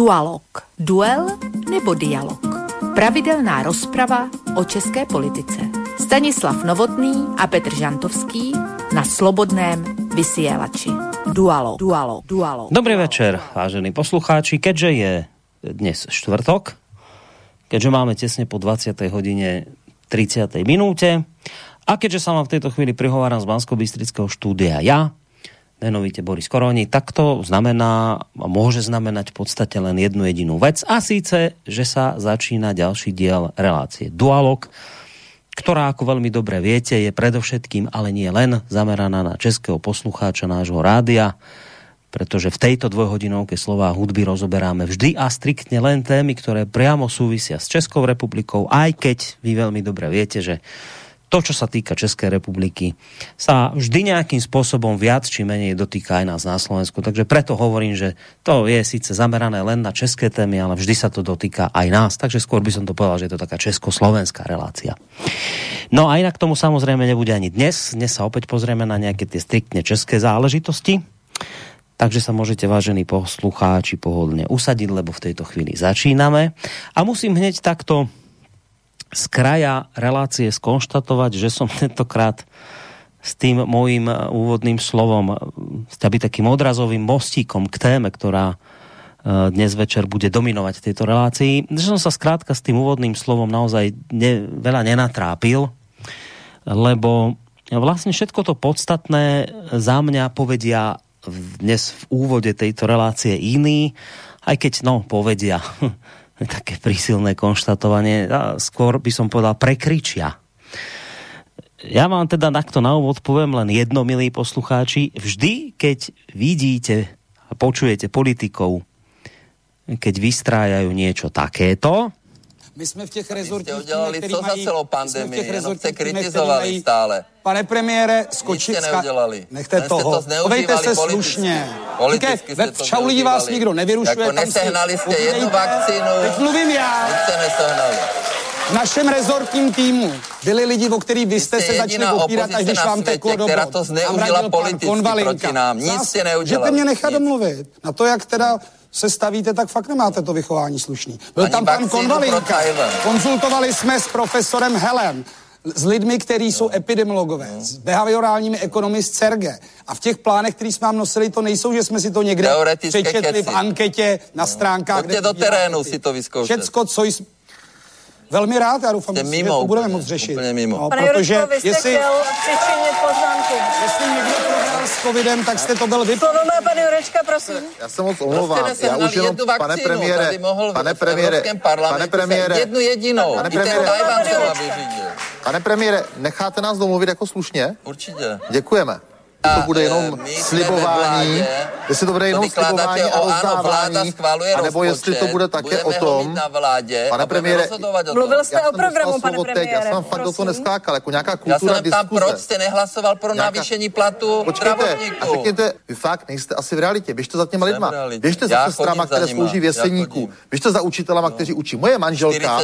Dualog. Duel nebo dialog. Pravidelná rozprava o české politice. Stanislav Novotný a Petr Žantovský na Slobodném vysielači. Dualo, dualo, dualo. Dobrý večer, vážení poslucháči. Keďže je dnes štvrtok, keďže máme tesne po 20. hodine 30. minúte a keďže sa vám v tejto chvíli prihováram z bansko štúdia ja, menovite Boris Koroni, tak to znamená, môže znamenať v podstate len jednu jedinú vec a síce, že sa začína ďalší diel relácie. Dualog, ktorá, ako veľmi dobre viete, je predovšetkým, ale nie len zameraná na českého poslucháča nášho rádia, pretože v tejto dvojhodinovke slova hudby rozoberáme vždy a striktne len témy, ktoré priamo súvisia s Českou republikou, aj keď vy veľmi dobre viete, že to, čo sa týka České republiky, sa vždy nejakým spôsobom viac či menej dotýka aj nás na Slovensku. Takže preto hovorím, že to je síce zamerané len na české témy, ale vždy sa to dotýka aj nás. Takže skôr by som to povedal, že je to taká československá relácia. No a inak tomu samozrejme nebude ani dnes. Dnes sa opäť pozrieme na nejaké tie striktne české záležitosti. Takže sa môžete, vážení poslucháči, pohodlne usadiť, lebo v tejto chvíli začíname. A musím hneď takto z kraja relácie skonštatovať, že som tentokrát s tým mojím eh, úvodným slovom, eh, aby takým odrazovým mostíkom k téme, ktorá eh, dnes večer bude dominovať tejto relácii. Že som sa skrátka s tým úvodným slovom naozaj ne, veľa nenatrápil, lebo vlastne všetko to podstatné za mňa povedia dnes v úvode tejto relácie iný, aj keď, no, povedia také prísilné konštatovanie, a skôr by som povedal prekričia. Ja vám teda takto na úvod poviem len jedno, milí poslucháči. Vždy, keď vidíte a počujete politikov, keď vystrájajú niečo takéto, my jsme v těch rezortích, udělali co mají, za celou pandemii, jenom se kritizovali mají, stále. Pane premiére, skočit... Nic neudělali. Nechte toho. To Chovejte se politicky. slušně. Politicky ve, v čau lidi vás nikdo nevyrušuje. Jako nesehnali jste jednu vakcínu. Teď mluvím já. Nic jste nesehnali. V našem rezortním týmu byli lidi, o kterých vy jste, se začali opírat, až když vám teklo do která to zneužila politicky proti nám. Nic jste neudělali. Můžete mě nechat domluvit na to, jak teda se stavíte, tak fakt nemáte to vychování slušný. Byl Ani tam pan Konvalinka. Konzultovali jsme s profesorem Helem, s lidmi, kteří jsou epidemiologové, hmm. s behaviorálními ekonomy z CERGE. A v těch plánech, který jsme vám nosili, to nejsou, že jsme si to někde přečetli v anketě na stránkách. Pojďte do terénu si to vyzkoušet. Všecko, co jsme Velmi rád, já doufám, že to budeme moc řešit. Úplně mimo. No, Pane protože Jurečko, vy jste jestli, chtěl přičinit poznámku. Jestli někdo s covidem, tak jste to byl vy. Slovo má pan Jurečka, prosím. Já se moc omlouvám. Prostě já už jenom, pane premiére, pane premiére, pane premiére, jednu jedinou. Pane premiére, pane premiére, necháte nás domluvit jako slušně? Určitě. Děkujeme to bude jenom slibování, jestli to bude jenom slibování a rozdávání, anebo jestli to bude také o tom, na vládě, pane premiére, mluvil jste o programu, pane premiére, Já jsem fakt do toho neskákal, jako nějaká kultura já diskuze. proč jste nehlasoval pro nějaká... navýšení platu Počkejte, a řekněte, vy fakt nejste asi v realitě, běžte za těma lidma, běžte za sestrama, které slouží v jeseníku, běžte za učitelama, kteří učí. Moje manželka,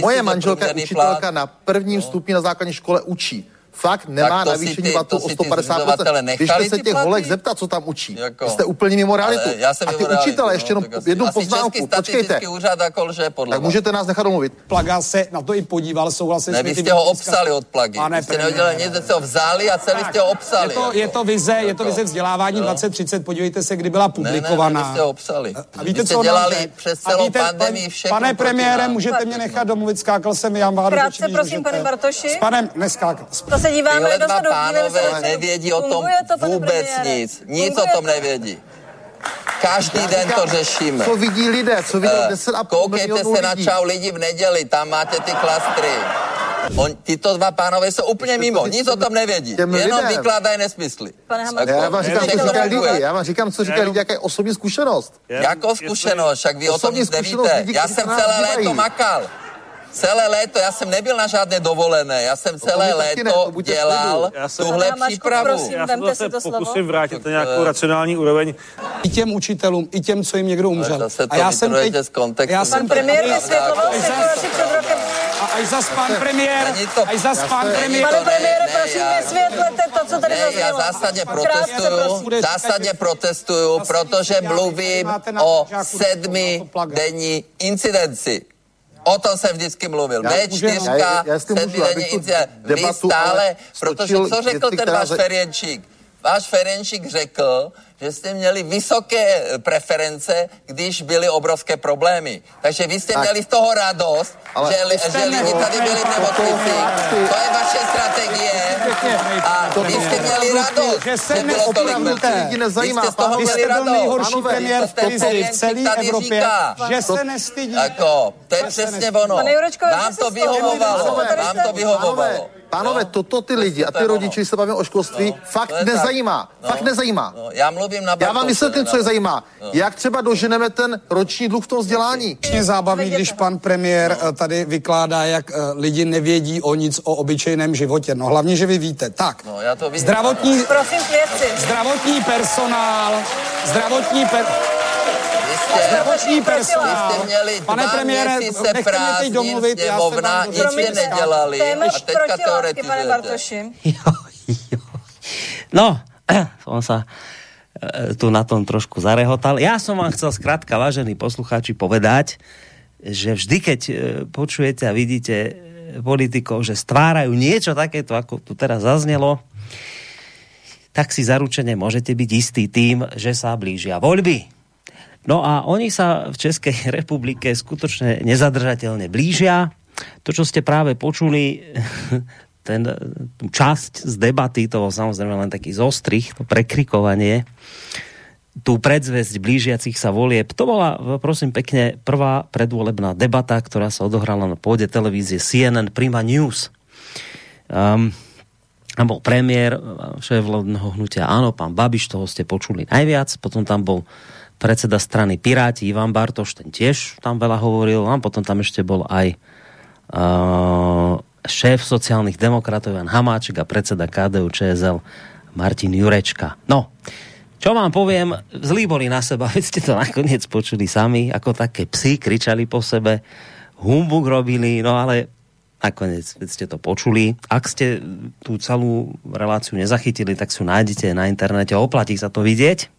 moje manželka je učitelka na prvním stupni na základní škole učí fakt nemá navýšení vatu o 150%. Když se těch holek zeptat, co tam učí. Jako. Jste úplně mimo realitu. Já jsem a ty učitele, ještě jenom jednu poznámku, počkejte. Úřad jako lže, podle tak můžete nás nechat domluvit. Plaga se na to i podíval, souhlasil ne, vy jste ho obsali od Plagy. Pane jste neudělali nic, jste ho vzali a celý jste ho obsali. Je to, je to vize, je to vize vzdělávání 2030, podívejte se, kdy byla publikovaná. Ne, ne, ne, jste ho obsali. A víte, co dělali přes celou pandemii všechno Pane premiére, můžete mě nechat domluvit, skákal jsem Jan Vádu. Krátce, prosím, pane Bartoši. S panem neskákal. To se díváme Tyhle dva pánové nevědí o tom vůbec nic. Nic o tom nevědí. Každý den to řešíme. Co vidí lidé, co vidí uh, 10 a Koukejte se na čau lidi v neděli, tam máte ty klastry. On, tyto dva pánové jsou úplně mimo, nic o tom nevědí. Jenom lidem. vykládají nesmysly. Pane já vám říkám, co říká lidi, já vám říkám, co říká lidi, jaká je osobní zkušenost. Jakou zkušenost, však vy o tom nic nevíte. Já jsem celé léto makal. Celé léto, já jsem nebyl na žádné dovolené, já jsem celé léto ne, dělal tuhle přípravu. Prosím, já se zase pokusím vrátit na nějakou racionální úroveň. I těm učitelům, i těm, co jim někdo umřel. A já jsem teď, z kontextu. Já jsem premiér vysvětloval situaci před rokem. A až zas pan premiér, až zas pan premiér. Pane premiére, prosím, vysvětlete to, co tady ne, já zásadně protestuju, zásadně protestuju, protože mluvím o sedmi denní incidenci. O tom jsem vždycky mluvil. B4, sedmi denní incident. Vy stále, protože co řekl ten váš Ferjenčík? Váš Ferenčík řekl, že jste měli vysoké preference, když byly obrovské problémy. Takže vy jste tak. měli z toho radost, Ale že, že lidi tady byli v nemocnici. To je vaše strategie. A vy jste měli radost, že, se že bylo tolik mrtvých. Vy jste z toho měli radost. nejhorší premiér v televizi v celé Evropě, že se nestydí. Jako, to je přesně ono. Vám to vyhovovalo. Vám to vyhovovalo. Pánové, no, toto ty lidi a ty rodiče, se bavíme o školství, no, fakt nezajímá. No, fakt nezajímá. No, já mluvím na Já vám vysvětlím, co je zajímá. No. Jak třeba doženeme ten roční dluh v tom vzdělání? Je zábavný, když pan premiér no. tady vykládá, jak uh, lidi nevědí o nic o obyčejném životě. No hlavně, že vy víte. Tak, no, já to vidím, zdravotní, Prosím, zdravotní personál, zdravotní personál, zdravotní personál. Jste měli Pane premiére, nechte mě teď domluvit, já jsem vám nic nedělali a teďka teoretizujete. No, on sa e, tu na tom trošku zarehotal. Ja som vám chcel zkrátka, vážení poslucháči, povedať, že vždy, keď e, počujete a vidíte e, politikov, že stvárajú niečo takéto, ako tu teraz zaznelo, tak si zaručene môžete byť istý tým, že sa blížia voľby. No a oni sa v Českej republike skutočne nezadržateľne blížia. To, čo ste práve počuli, ten, tú časť z debaty, to samozrejme len taký zostrich, to prekrikovanie, tú predzvesť blížiacich sa volieb. To bola, prosím pekne, prvá predvolebná debata, ktorá sa odohrala na pôde televízie CNN Prima News. Um, tam bol premiér, šéf vládneho hnutia, áno, pán Babiš, toho ste počuli najviac, potom tam bol predseda strany Piráti Ivan Bartoš, ten tiež tam veľa hovoril, a potom tam ešte bol aj uh, šéf sociálnych demokratov Jan Hamáček a predseda KDU ČSL Martin Jurečka. No, čo vám poviem, zlí boli na seba, veď ste to nakoniec počuli sami, ako také psy kričali po sebe, humbuk robili, no ale nakoniec ste to počuli. Ak ste tú celú reláciu nezachytili, tak si nájdete na internete, oplatí sa to vidieť.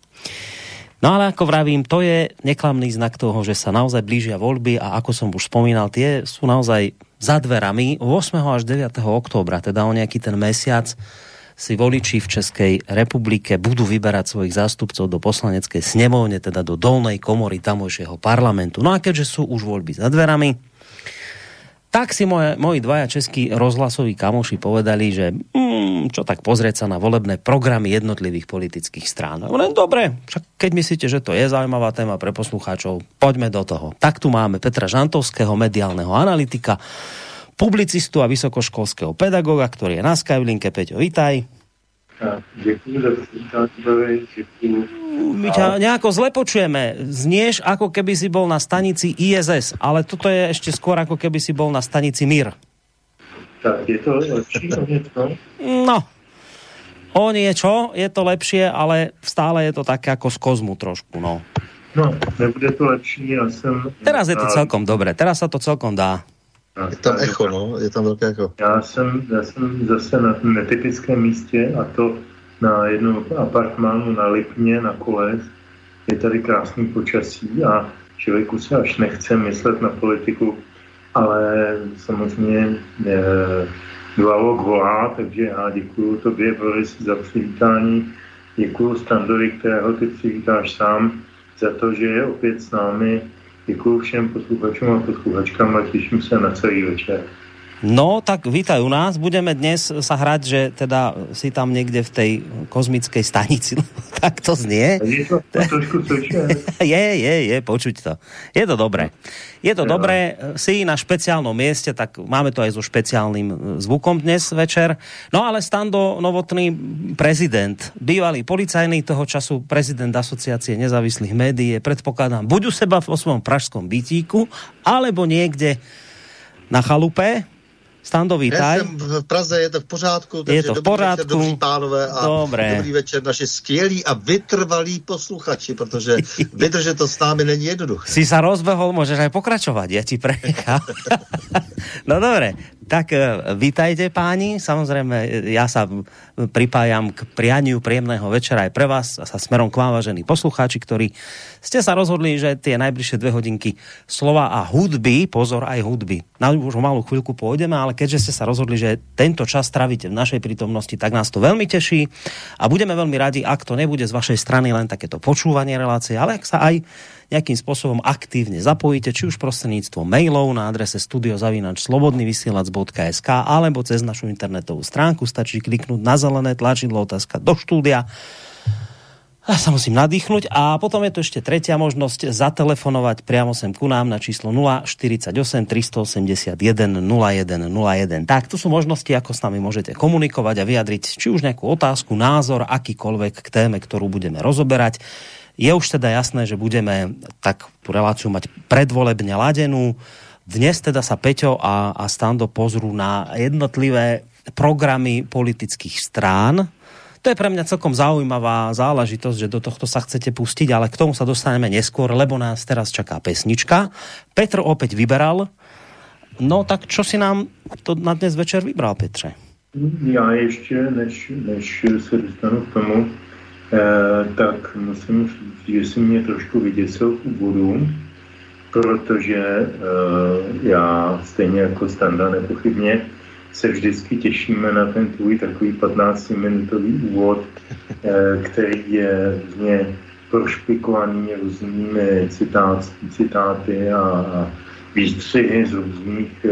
No ale ako vravím, to je neklamný znak toho, že sa naozaj blížia voľby a ako som už spomínal, tie sú naozaj za dverami 8. až 9. októbra, teda o nejaký ten mesiac si voliči v Českej republike budú vyberať svojich zástupcov do poslaneckej snemovne, teda do dolnej komory tamojšieho parlamentu. No a keďže sú už voľby za dverami, tak si moje, moji dvaja českí rozhlasoví kamoši povedali, že mm, čo tak pozrieť sa na volebné programy jednotlivých politických strán. Len dobre, však keď myslíte, že to je zaujímavá téma pre poslucháčov, poďme do toho. Tak tu máme Petra Žantovského, mediálneho analytika, publicistu a vysokoškolského pedagoga, ktorý je na Skylinke. Peťo, vítaj. Děkuji za my ťa nejako zle počujeme. Znieš, ako keby si bol na stanici ISS, ale toto je ešte skôr, ako keby si bol na stanici MIR. Tak, je to lepší o niečo? No, o niečo je to lepšie, ale stále je to také ako z kozmu trošku, no. No, nebude to lepší, já jsem... Teraz je to celkom dobré, teraz sa to celkom dá. Je tam echo, no, je tam velké echo. Já jsem, já jsem zase na netypickém místě a to na jednom apartmánu na Lipně, na Koles. Je tady krásný počasí a člověku se až nechce myslet na politiku, ale samozřejmě e, dualog volá, takže já děkuji tobě, Boris, za přivítání. Děkuji Standovi, kterého ty přivítáš sám, za to, že je opět s námi. Děkuji všem posluchačům a posluchačkám a těším se na celý večer. No, tak vítaj u nás. Budeme dnes sa hrať, že teda si tam niekde v tej kozmickej stanici. tak to znie. Je to, je, je, je, počuť to. Je to dobré. Je to dobré. Si na špeciálnom mieste, tak máme to aj so špeciálnym zvukom dnes večer. No ale Stando Novotný prezident, bývalý policajný toho času, prezident asociácie nezávislých médií, predpokladám, buď u seba v svojom pražskom bytíku, alebo niekde na chalupe, Stando, vítaj. Já jsem v Praze, je to v pořádku, takže je to v dobrý pořádku. večer, dobří pánové a Dobré. dobrý večer naši skvělí a vytrvalí posluchači, protože vydržet to s námi není jednoduché. Si sa rozbehol, můžeš aj pokračovat, já ti prenechám. no dobré, Tak e, vítajte páni, samozrejme ja sa pripájam k prianiu príjemného večera aj pre vás a sa smerom k vám, vážení poslucháči, ktorí ste sa rozhodli, že tie najbližšie dve hodinky slova a hudby, pozor aj hudby, na už malú chvíľku pôjdeme, ale keďže ste sa rozhodli, že tento čas travíte v našej prítomnosti, tak nás to veľmi teší a budeme veľmi radi, ak to nebude z vašej strany len takéto počúvanie relácie, ale ak sa aj nejakým spôsobom aktívne zapojíte, či už prostredníctvom mailov na adrese studiozavinačslobodnyvysielac.sk alebo cez našu internetovú stránku. Stačí kliknúť na zelené tlačidlo otázka do štúdia. Ja sa musím nadýchnuť a potom je tu ešte tretia možnosť zatelefonovať priamo sem ku nám na číslo 048 381 0101. Tak, to sú možnosti, ako s nami môžete komunikovať a vyjadriť či už nejakú otázku, názor, akýkoľvek k téme, ktorú budeme rozoberať. Je už teda jasné, že budeme tak tú reláciu mať predvolebne ladenú. Dnes teda sa Peťo a, a Stando pozrú na jednotlivé programy politických strán. To je pre mňa celkom zaujímavá záležitosť, že do tohto sa chcete pustiť, ale k tomu sa dostaneme neskôr, lebo nás teraz čaká pesnička. Petr opäť vyberal. No tak čo si nám to na dnes večer vybral, Petře? Já ještě, než, než se dostanu k tomu, tak musím říct, že si mě trošku vyděsil v úvodu, protože eh, já stejně jako Standa nepochybně se vždycky těšíme na ten tvůj takový 15-minutový úvod, eh, který je různě prošpikovaný různými citát, citáty a, výstřihy z různých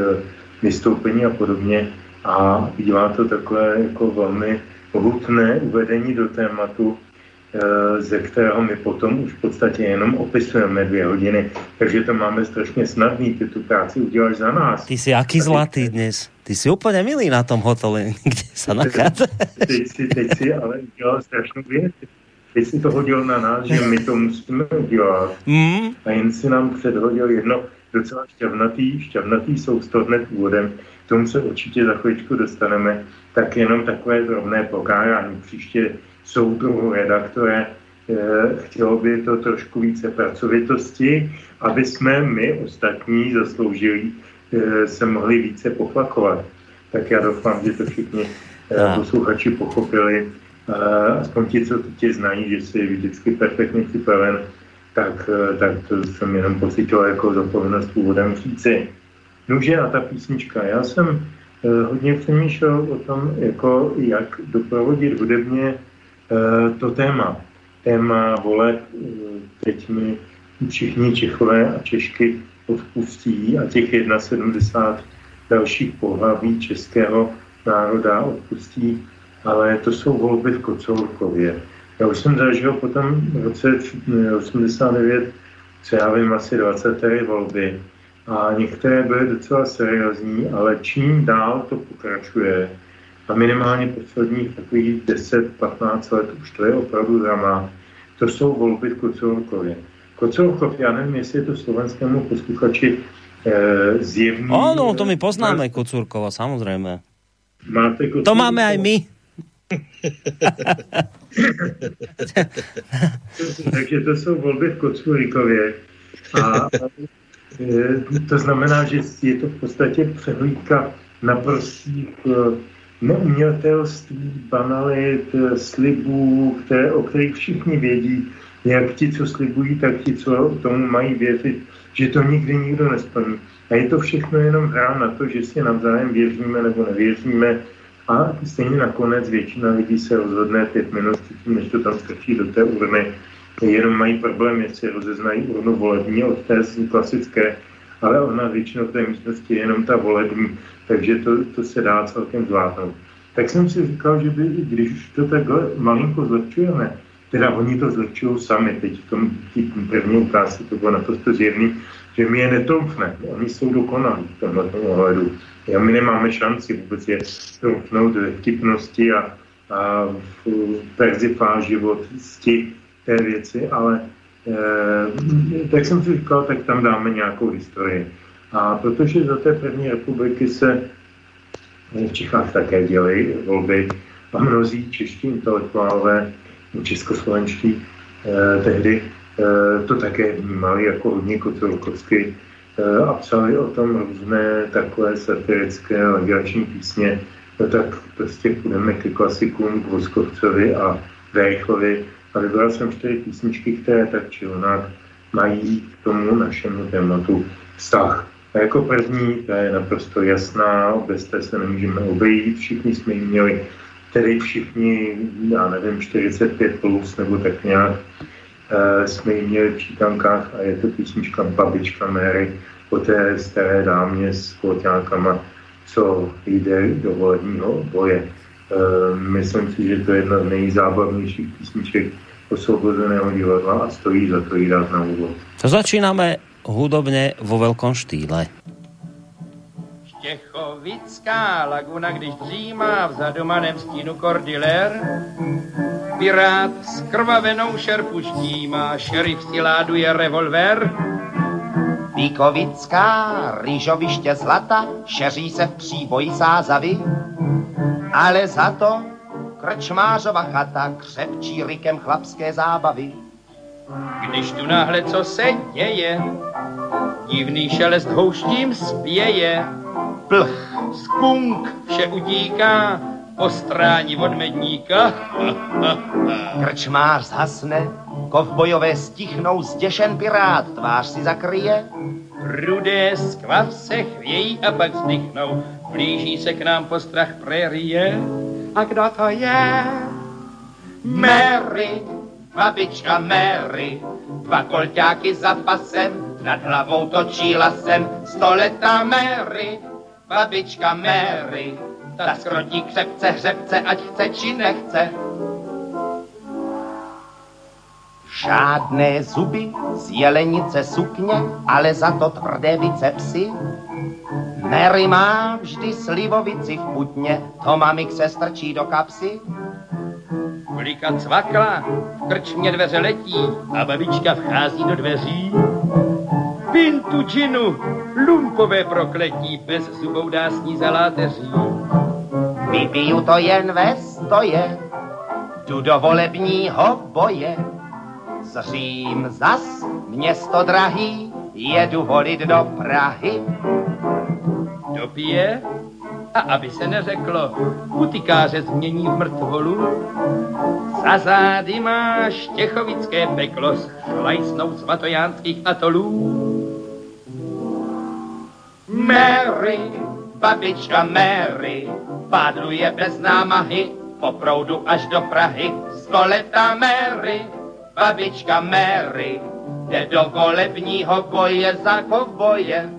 vystoupení a podobně. A bývá to takové jako velmi hutné uvedení do tématu, Eh, ze kterého my potom už v podstatě jenom opisujeme dvě hodiny. Takže to máme strašně snadný, ty tu práci uděláš za nás. Ty jsi jaký zlatý dnes. Ty jsi úplně milý na tom hotelu, kde se nachází. Teď si, teď si ale udělal strašnou věc. Teď si to hodil na nás, že my to musíme udělat. Mm. A jen si nám předhodil jedno docela šťavnatý, šťavnatý sousto hned úvodem. K tomu se určitě za chvíličku dostaneme. Tak jenom takové drobné pokárání. Příště soudruhu redaktore, eh, chtělo by to trošku více pracovitosti, aby jsme my ostatní zasloužili eh, se mohli více poflakovat. Tak já doufám, že to všichni eh, posluchači pochopili. Aspoň ti, co tě znají, že jsi vždycky perfektně připraven, tak, tak to jsem jenom pocitoval jako zapovinnost úvodem říci. Nože a ta písnička. Já jsem hodně přemýšlel o tom, jako jak doprovodit hudebně to téma. Téma voleb, eh, teď mi všichni Čechové a Češky odpustí a těch 71 dalších pohlaví českého národa odpustí, ale to jsou volby v Kocourkově. Já už jsem zažil potom v roce 89, co já vím, asi 20. volby a některé byly docela seriózní, ale čím dál to pokračuje, a minimálně posledních takových 10-15 let už to je opravdu drama. To jsou volby v Kocelkově. Kocelkov, já nevím, jestli je to slovenskému posluchači e, zjevný. Ano, to my poznáme Kocurkova, samozřejmě. Máte Kocurkova? To máme aj my. Takže to jsou volby v Kocurikově. A e, to znamená, že je to v podstatě přehlídka naprostých neumětelství, banalit, slibů, které, o kterých všichni vědí, jak ti, co slibují, tak ti, co tomu mají věřit, že to nikdy nikdo nesplní. A je to všechno jenom hra na to, že si navzájem věříme nebo nevěříme a stejně nakonec většina lidí se rozhodne pět minut předtím, než to tam strčí do té urny. Jenom mají problém, jestli rozeznají urnu volební od té klasické, ale ona většinou v té místnosti je jenom ta volební takže to, to se dá celkem zvládnout. Tak jsem si říkal, že by, když to takhle malinko zlepšujeme, teda oni to zlepšují sami, teď v tom první ukázce to bylo naprosto zjevný, že my je netoufne. Oni jsou dokonalí v tomhle ohledu. A my nemáme šanci vůbec je troufnout ve vtipnosti a, a v perzifáživosti té věci, ale e, tak jsem si říkal, tak tam dáme nějakou historii. A protože za té první republiky se v Čechách také dělají volby a mnozí čeští intelektuálové, českoslovenští, eh, tehdy eh, to také vnímali jako hodně kocelkovsky, a psali o tom různé takové satirické legrační písně, no tak prostě půjdeme ke klasikům, k Voskovcovi a Vejchovi a vybral jsem čtyři písničky, které tak či onak mají k tomu našemu tématu vztah. A jako první, ta je naprosto jasná, bez té se nemůžeme obejít, všichni jsme ji měli, tedy všichni, já nevím, 45 plus nebo tak nějak, e, jsme ji měli v čítankách a je to písnička Babička Mary o té staré dámě s kloťákama, co jde do volebního boje. E, myslím si, že to je jedna z nejzábavnějších písniček osvobozeného divadla a stojí za to jí dát na úvod. Začínáme hudobně vo velkom štýle. Štěchovická laguna, když dřímá v zadumaném stínu kordiler, pirát s krvavenou šerpu štímá, šerif si láduje revolver, Víkovická, rýžoviště zlata, šeří se v příboji sázavy, ale za to krčmářova chata křepčí rikem chlapské zábavy. Když tu náhle co se děje, divný šelest houštím spěje, plch, skunk, vše utíká, ostrání od medníka. Krčmář zhasne, kovbojové stichnou, zděšen pirát tvář si zakryje. Rudé skvav se chvějí a pak vzdychnou, blíží se k nám postrach prérie. A kdo to je? Mary, babička Mary, dva kolťáky za pasem, nad hlavou točí lasem, stoletá Mary, babička Mary, ta skrotí křepce hřebce, ať chce či nechce. Žádné zuby z jelenice sukně, ale za to tvrdé bicepsy. Mary má vždy slivovici v putně, to mamik se strčí do kapsy. Kolika cvakla, v krčmě dveře letí a babička vchází do dveří. Pintu džinu, lumpové prokletí, bez zubou dá s ní zaláteří. Vypiju to jen ve stoje, jdu do volebního boje. Zřím zas, město drahý, jedu volit do Prahy. Dopije a aby se neřeklo, utikáře změní v mrtvolu. Za zády má štěchovické peklo s chlajsnou svatojánských atolů. Mary, babička Mary, pádluje bez námahy, po proudu až do Prahy, stoletá Mary, babička Mary, jde do volebního boje za kovboje.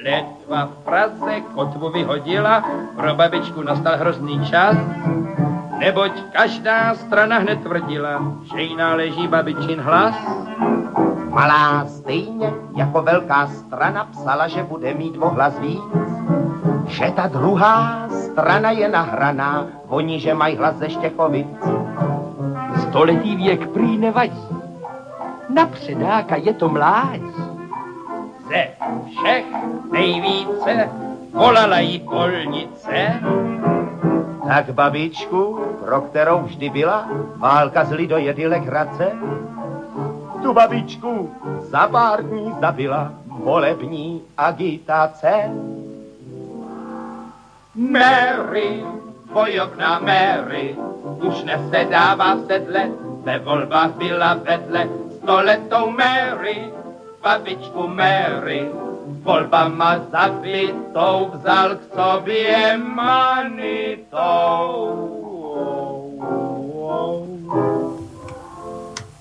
Letva v Praze kotvu vyhodila, pro babičku nastal hrozný čas, neboť každá strana hned tvrdila, že jí náleží babičin hlas. Malá stejně jako velká strana psala, že bude mít ohlas víc, že ta druhá strana je nahraná, oni, že mají hlas ze Štěchovic. Stoletý věk prý nevadí, na předáka je to mládí. Ze všech nejvíce volala jí polnice. Tak babičku, pro kterou vždy byla válka z lidojedy legrace, tu babičku za pár dní zabila volební agitace. Mary, bojovná Mary, už nesedává v sedle, ve volbách byla vedle stoletou Mary, babičku Mary, volbama zabitou vzal k sobě manitou.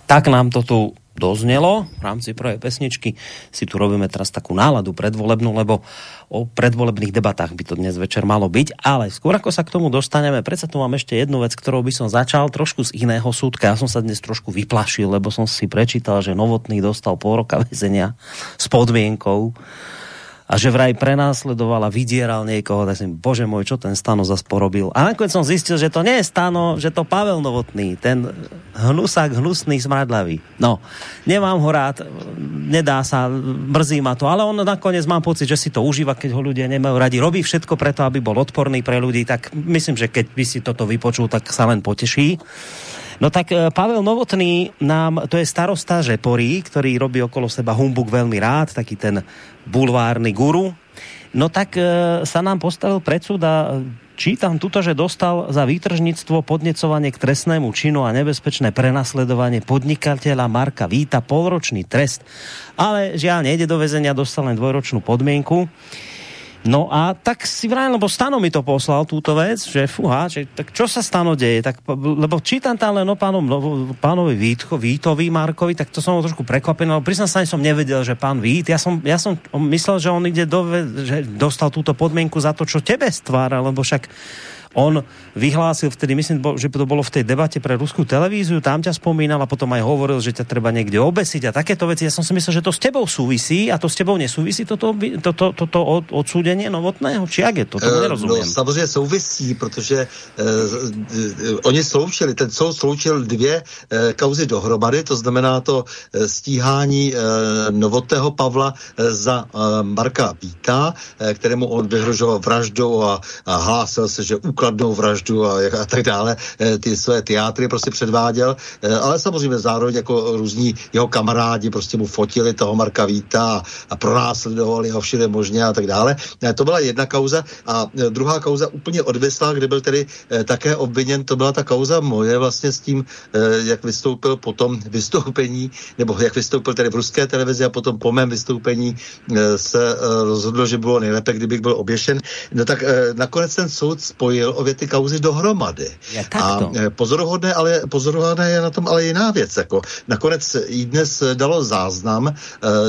Tak nám to tu doznelo v rámci prvej pesničky. Si tu robíme teraz takú náladu predvolebnú, lebo o predvolebných debatách by to dnes večer malo byť. Ale skôr ako sa k tomu dostaneme, predsa tu mám ešte jednu vec, ktorou by som začal trošku z iného súdka. Ja som sa dnes trošku vyplašil, lebo som si prečítal, že Novotný dostal pol roka väzenia s podmienkou, a že vraj prenásledoval a vydieral niekoho, tak si bože môj, čo ten Stano zas porobil. A nakoniec som zistil, že to nie je Stano, že to Pavel Novotný, ten hnusák, hnusný, smradlavý. No, nemám ho rád, nedá sa, mrzí ma to, ale on nakoniec mám pocit, že si to užíva, keď ho ľudia nemajú radi. Robí všetko preto, aby bol odporný pre ľudí, tak myslím, že keď by si toto vypočul, tak sa len poteší. No tak Pavel Novotný nám, to je starosta Žeporí, ktorý robí okolo seba humbuk veľmi rád, taký ten bulvárny guru. No tak sa nám postavil predsud a Čítam tuto, že dostal za výtržnictvo podnecovanie k trestnému činu a nebezpečné prenasledovanie podnikateľa Marka Víta polročný trest. Ale žiaľ, nejde do väzenia, dostal len dvojročnú podmienku. No a tak si vrajím, lebo Stano mi to poslal, túto vec, že fuha, že, tak čo sa Stano deje? Tak, lebo čítam tam len o pánom, no, pánovi Vítko, Vítovi Markovi, tak to som ho trošku prekvapený, lebo priznám sa, som nevedel, že pán Vít, ja som, ja som myslel, že on ide do, že dostal túto podmienku za to, čo tebe stvára, lebo však on vyhlásil vtedy, myslím, že to bolo v tej debate pre ruskú televíziu, tam ťa spomínal a potom aj hovoril, že ťa treba niekde obesiť a takéto veci. Ja som si myslel, že to s tebou súvisí a to s tebou nesúvisí toto, toto, toto odsúdenie novotného? Či jak je to? To nerozumím. No, samozřejmě souvisí, protože eh, oni sloučili, ten soud sloučil dvě eh, kauzy dohromady, to znamená to eh, stíhání eh, novotného Pavla eh, za eh, Marka Víta, eh, kterému on vyhrožoval vraždou a, a hlásil se, že důkladnou vraždu a, a tak dále, eh, ty své teátry prostě předváděl, eh, ale samozřejmě zároveň jako různí jeho kamarádi prostě mu fotili toho Marka Víta a, pronásledovali ho všude možně a tak dále. Eh, to byla jedna kauza a druhá kauza úplně odvislá, kde byl tedy také obviněn, to byla ta kauza moje vlastně s tím, jak vystoupil potom vystoupení, nebo jak vystoupil tedy v ruské televizi a potom po mém vystoupení se rozhodlo, že bylo nejlépe, kdybych byl oběšen. No tak nakonec ten soud spojil spojil obě ty kauzy dohromady. Je a e, pozoruhodné, ale pozoruhodné je na tom ale jiná věc. Jako nakonec jí dnes dalo záznam, e,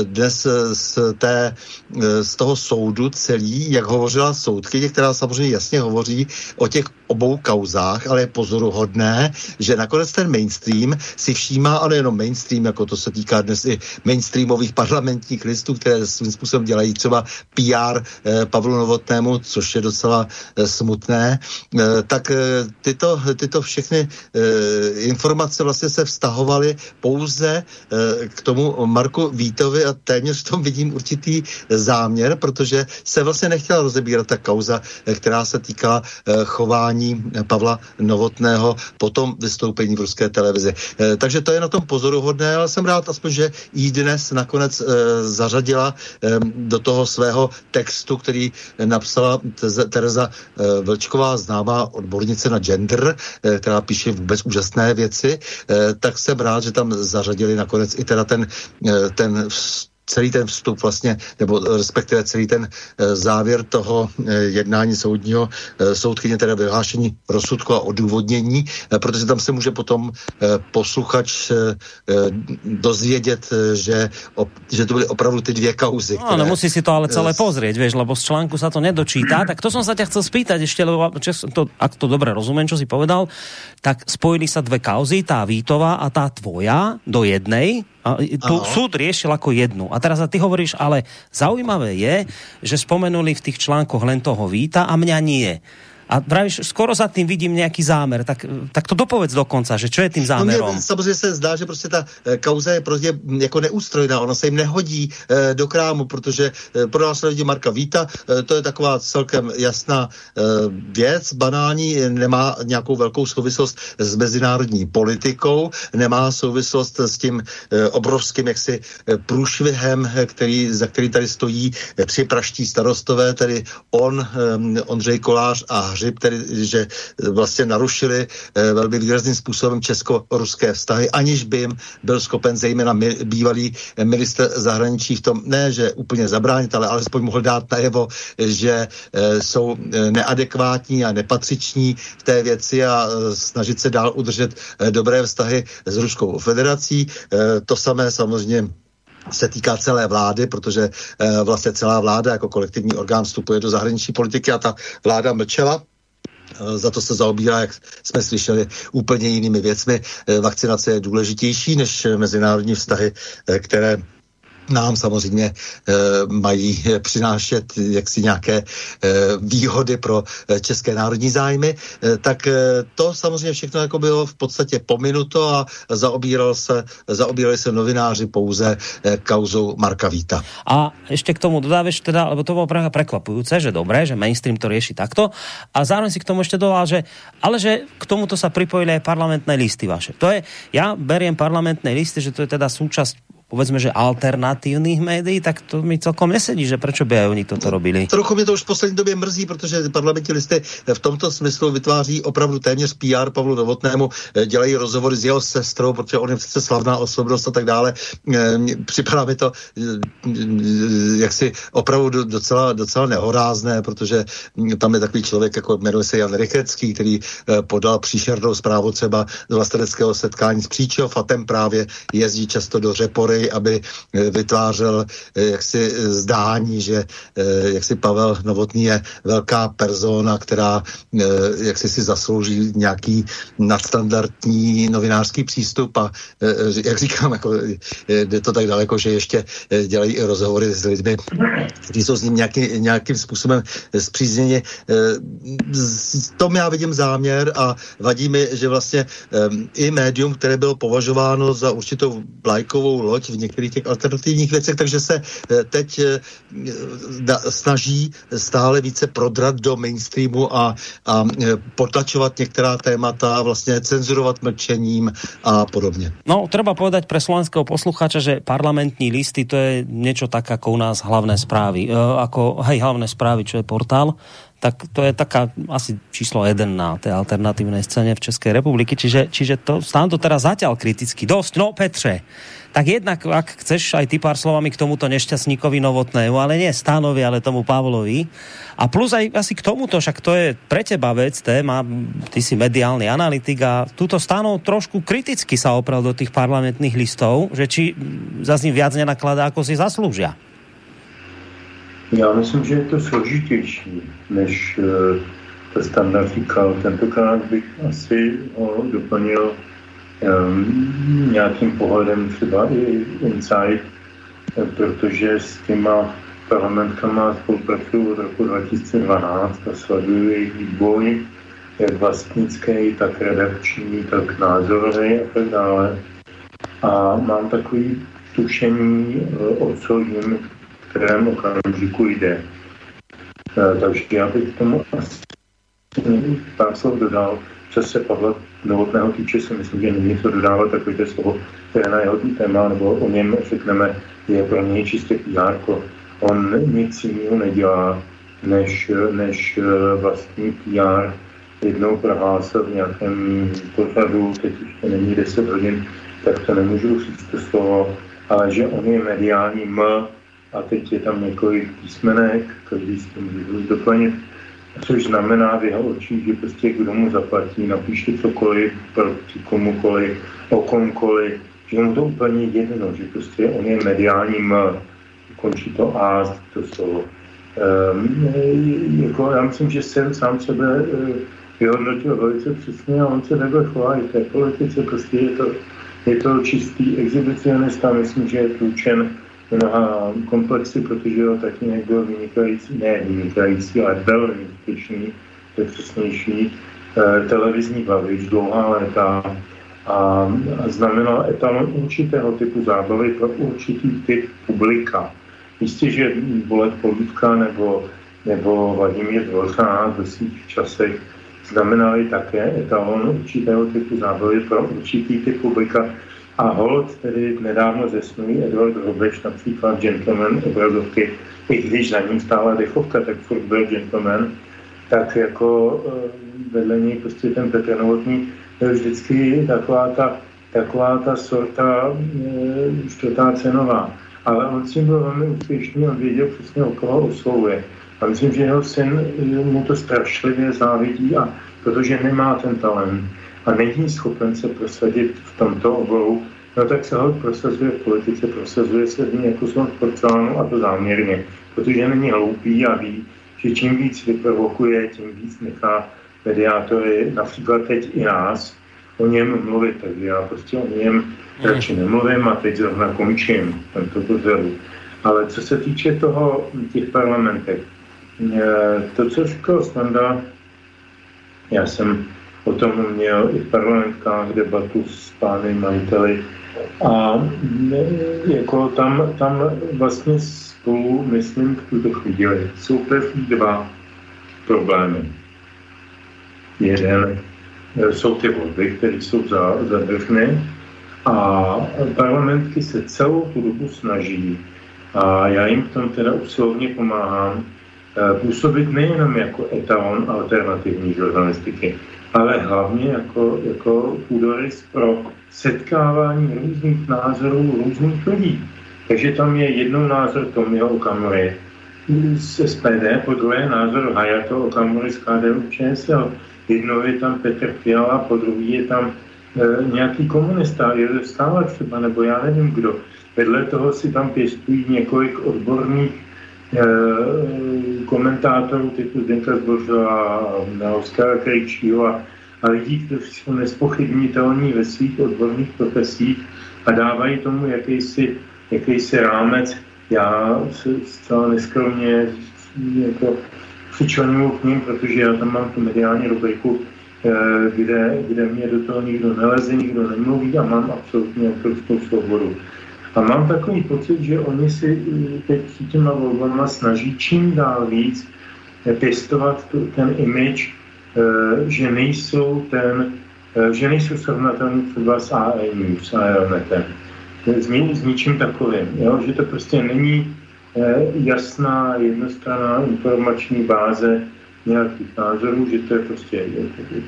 dnes z, té, e, z toho soudu celý, jak hovořila soudkyně, která samozřejmě jasně hovoří o těch obou kauzách, ale je pozoruhodné, že nakonec ten mainstream si všímá, ale jenom mainstream, jako to se týká dnes i mainstreamových parlamentních listů, které svým způsobem dělají třeba PR eh, Pavlu Novotnému, což je docela eh, smutné, tak eh, tyto, tyto všechny eh, informace vlastně se vztahovaly pouze k tomu Marku Vítovi a téměř v tom vidím určitý záměr, protože se vlastně nechtěla rozebírat ta kauza, která se týká chování Pavla Novotného po tom vystoupení v ruské televizi. Takže to je na tom pozoruhodné, ale jsem rád aspoň, že jí dnes nakonec zařadila do toho svého textu, který napsala Tereza Vlčková známá odbornice na gender, eh, která píše vůbec úžasné věci, eh, tak jsem rád, že tam zařadili nakonec i teda ten, eh, ten celý ten vstup vlastně, nebo respektive celý ten e, závěr toho e, jednání soudního e, soudkyně, teda vyhlášení rozsudku a odůvodnění, protože tam se může potom posluchač dozvědět, že, že to byly opravdu ty dvě kauzy. No, no musí si to ale celé pozrieť, vieš, lebo z článku sa to nedočíta. Tak to som sa ťa chcel spýtať ešte, lebo to, ak to dobre rozumiem, čo si povedal, tak spojili sa dve kauzy, tá Vítová a tá tvoja do jednej, a tu Aha. súd riešil ako jednu. A teraz a ty hovoríš, ale zaujímavé je, že spomenuli v tých článkoch len toho Víta a mňa nie. A pravíš, skoro za tím vidím nějaký zámer, tak, tak to dopovedz dokonca, že čo je tím zámerom? No mě samozřejmě se zdá, že prostě ta e, kauza je prostě jako neústrojná, ona se jim nehodí e, do krámu, protože e, pro nás lidi Marka Víta, e, to je taková celkem jasná e, věc, banální, nemá nějakou velkou souvislost s mezinárodní politikou, nemá souvislost s tím e, obrovským jaksi e, průšvihem, který, za který tady stojí tři praští starostové, tedy on, e, Ondřej Kolář a hřib, tedy, že vlastně narušili eh, velmi výrazným způsobem česko-ruské vztahy, aniž by jim byl schopen zejména mi, bývalý eh, minister zahraničí v tom, ne, že úplně zabránit, ale alespoň mohl dát najevo, že eh, jsou neadekvátní a nepatřiční v té věci a snažit se dál udržet dobré vztahy s Ruskou federací. To samé samozřejmě se týká celé vlády, protože vlastně celá vláda jako kolektivní orgán vstupuje do zahraniční politiky a ta vláda mlčela za to se zaobírá, jak jsme slyšeli, úplně jinými věcmi. Eh, vakcinace je důležitější než mezinárodní vztahy, které nám samozřejmě e, mají přinášet jaksi nějaké e, výhody pro české národní zájmy, tak to samozřejmě všechno jako bylo v podstatě pominuto a zaobíral se, zaobírali se novináři pouze kauzou Marka Víta. A ještě k tomu dodáváš teda, lebo to bylo právě prekvapujúce, že dobré, že mainstream to řeší takto a zároveň si k tomu ještě dodal, že ale že k tomuto sa pripojili aj parlamentné listy vaše. To je, ja beriem parlamentné listy, že to je teda súčasť povedzme, že alternatívnych médií, tak to mi celkom nesedí, že proč by oni toto robili. Trochu mě to už v poslední době mrzí, protože parlamentní listy v tomto smyslu vytváří opravdu téměř PR Pavlu Novotnému, eh, dělají rozhovory s jeho sestrou, protože on je přece slavná osobnost a tak dále. Eh, připadá mi to eh, jaksi opravdu docela, docela nehorázné, protože hm, tam je takový člověk, jako jmenuje se Jan Rychecký, který podal příšernou zprávu třeba z vlasteneckého setkání s Příčov a ten právě jezdí často do Řepory aby eh, vytvářel eh, jaksi eh, zdání, že jaksi Pavel Novotný je velká persona, která jaksi si zaslouží nějaký nadstandardní novinářský přístup a jak říkám, jako, jde to tak daleko, že ještě dělají i rozhovory s lidmi, kteří jsou s ním nějaký, nějakým způsobem zpřízněni. V tom já vidím záměr a vadí mi, že vlastně i médium, které bylo považováno za určitou vlajkovou loď v některých těch alternativních věcech, takže se eh, teď eh, snaží stále více prodrat do mainstreamu a, a eh, potlačovat některá témata, vlastně cenzurovat mlčením a podobně. No, treba povedať pre slovenského posluchača, že parlamentní listy to je niečo tak ako u nás hlavné správy. E, hej, hlavné správy, čo je portál, tak to je taká asi číslo jeden na té alternatívnej scéne v Českej republiky. Čiže, čiže to, stám to teraz zatiaľ kriticky. Dosť, no Petře, tak jednak, ak chceš aj ty pár slovami k tomuto nešťastníkovi novotnému, ale nie Stánovi, ale tomu Pavlovi. A plus aj asi k tomuto, však to je pre teba vec, téma, ty si mediálny analytik a túto Stánov trošku kriticky sa opral do tých parlamentných listov, že či za ním viac nenakladá, ako si zaslúžia. Já myslím, že je to složitější, než uh, to standard říkal. Tentokrát bych asi ho doplnil nějakým pohledem třeba i insight, protože s těma parlamentkama spolupracuju od roku 2012 a sleduju jejich vývoj, jak vlastnický, tak redakční, tak názorový a tak dále. A mám takový tušení, eh, o co jim v kterém okamžiku jde. Eh, takže já bych k tomu asi pár slov dodal, co se Pavla Novotného týče, si myslím, že není co dodávat takové slovo, které na jeho téma, nebo o něm řekneme, je pro něj čistě PR. On nic jiného nedělá, než, než eh, vlastní PR. Jednou prohlásil v nějakém pořadu, teď ještě není 10 hodin, tak to nemůžu říct to slovo, ale že on je mediální M a teď je tam několik písmenek, každý s tím může doplnit což znamená v jeho očích, že prostě kdo mu zaplatí, napíše cokoliv proti komukoliv, o komkoliv, že mu to úplně jedno, že prostě on je mediálním, končí to A, to slovo. Um, jako já myslím, že jsem sám sebe uh, vyhodnotil velice přesně a on se takhle chová i té politice, prostě je to, je to čistý exhibicionista, myslím, že je tlučen mnoha komplexy, protože ho tatínek byl vynikající, ne vynikající, ale velmi úspěšný, to přesnější, eh, televizní bavič, dlouhá léta a, a znamenal etalon určitého typu zábavy pro určitý typ publika. Jistě, že Bolet Polívka nebo, nebo Vladimír Dvořák ve svých časech znamenali také etalon určitého typu zábavy pro určitý typ publika, a hold tedy nedávno zesnulý Edward Robeš, například gentleman obrazovky, i když za ním stála dechovka, tak furt byl gentleman, tak jako eh, vedle něj prostě ten Petr Novotný byl vždycky taková ta, taková ta sorta čtvrtá cenová. Ale on s tím byl velmi úspěšný, on věděl přesně, o koho oslovuje. A myslím, že jeho syn mu to strašlivě závidí, a protože nemá ten talent a není schopen se prosadit v tomto oboru, no tak se ho prosazuje v politice, prosazuje se v ní jako svou porcelánu a to záměrně, protože není hloupý a ví, že čím víc vyprovokuje, tím víc nechá mediátory, například teď i nás, o něm mluvit, takže já prostě o něm radši nemluvím a teď zrovna končím tento pozoru. Ale co se týče toho, těch parlamentech, eh, to, co říkal Standa, já jsem o tom měl i v parlamentkách debatu s pány majiteli a jako tam, tam vlastně spolu, myslím, v tuto chvíli jsou první dva problémy. Jeden e, jsou ty volby, které jsou za, zadržné a parlamentky se celou tu dobu snaží a já jim v tom teda uslovně pomáhám, e, působit nejenom jako etalon alternativní žurnalistiky, ale hlavně jako, jako půdorys pro setkávání různých názorů různých lidí. Takže tam je jednou názor Tomio Okamury z SPD, po druhé názor Hayato Okamury z KDU ČSL. Jednou je tam Petr Fiala, po druhý je tam e, nějaký komunista, je stále třeba, nebo já nevím kdo. Vedle toho si tam pěstují několik odborných komentátorů typu Zdenka Zbořila, Oskara Krejčího a, a lidí, kteří jsou nespochybnitelní ve svých odborných profesích a dávají tomu jakýsi jakýsi rámec. Já se zcela neskromně jako přičlenuju k ním, protože já tam mám tu mediální rubriku, eh, kde, kde mě do toho nikdo neleze, nikdo nemluví a mám absolutně autorskou svobodu. A mám takový pocit, že oni si eh, teď těma volbama snaží čím dál víc pěstovat ten image, eh, že nejsou ten, že nejsou srovnatelní třeba s AE News a Elnetem s, s ničím takovým. Jo? Že to prostě není eh, jasná, jednostranná informační báze nějakých názorů, že to je prostě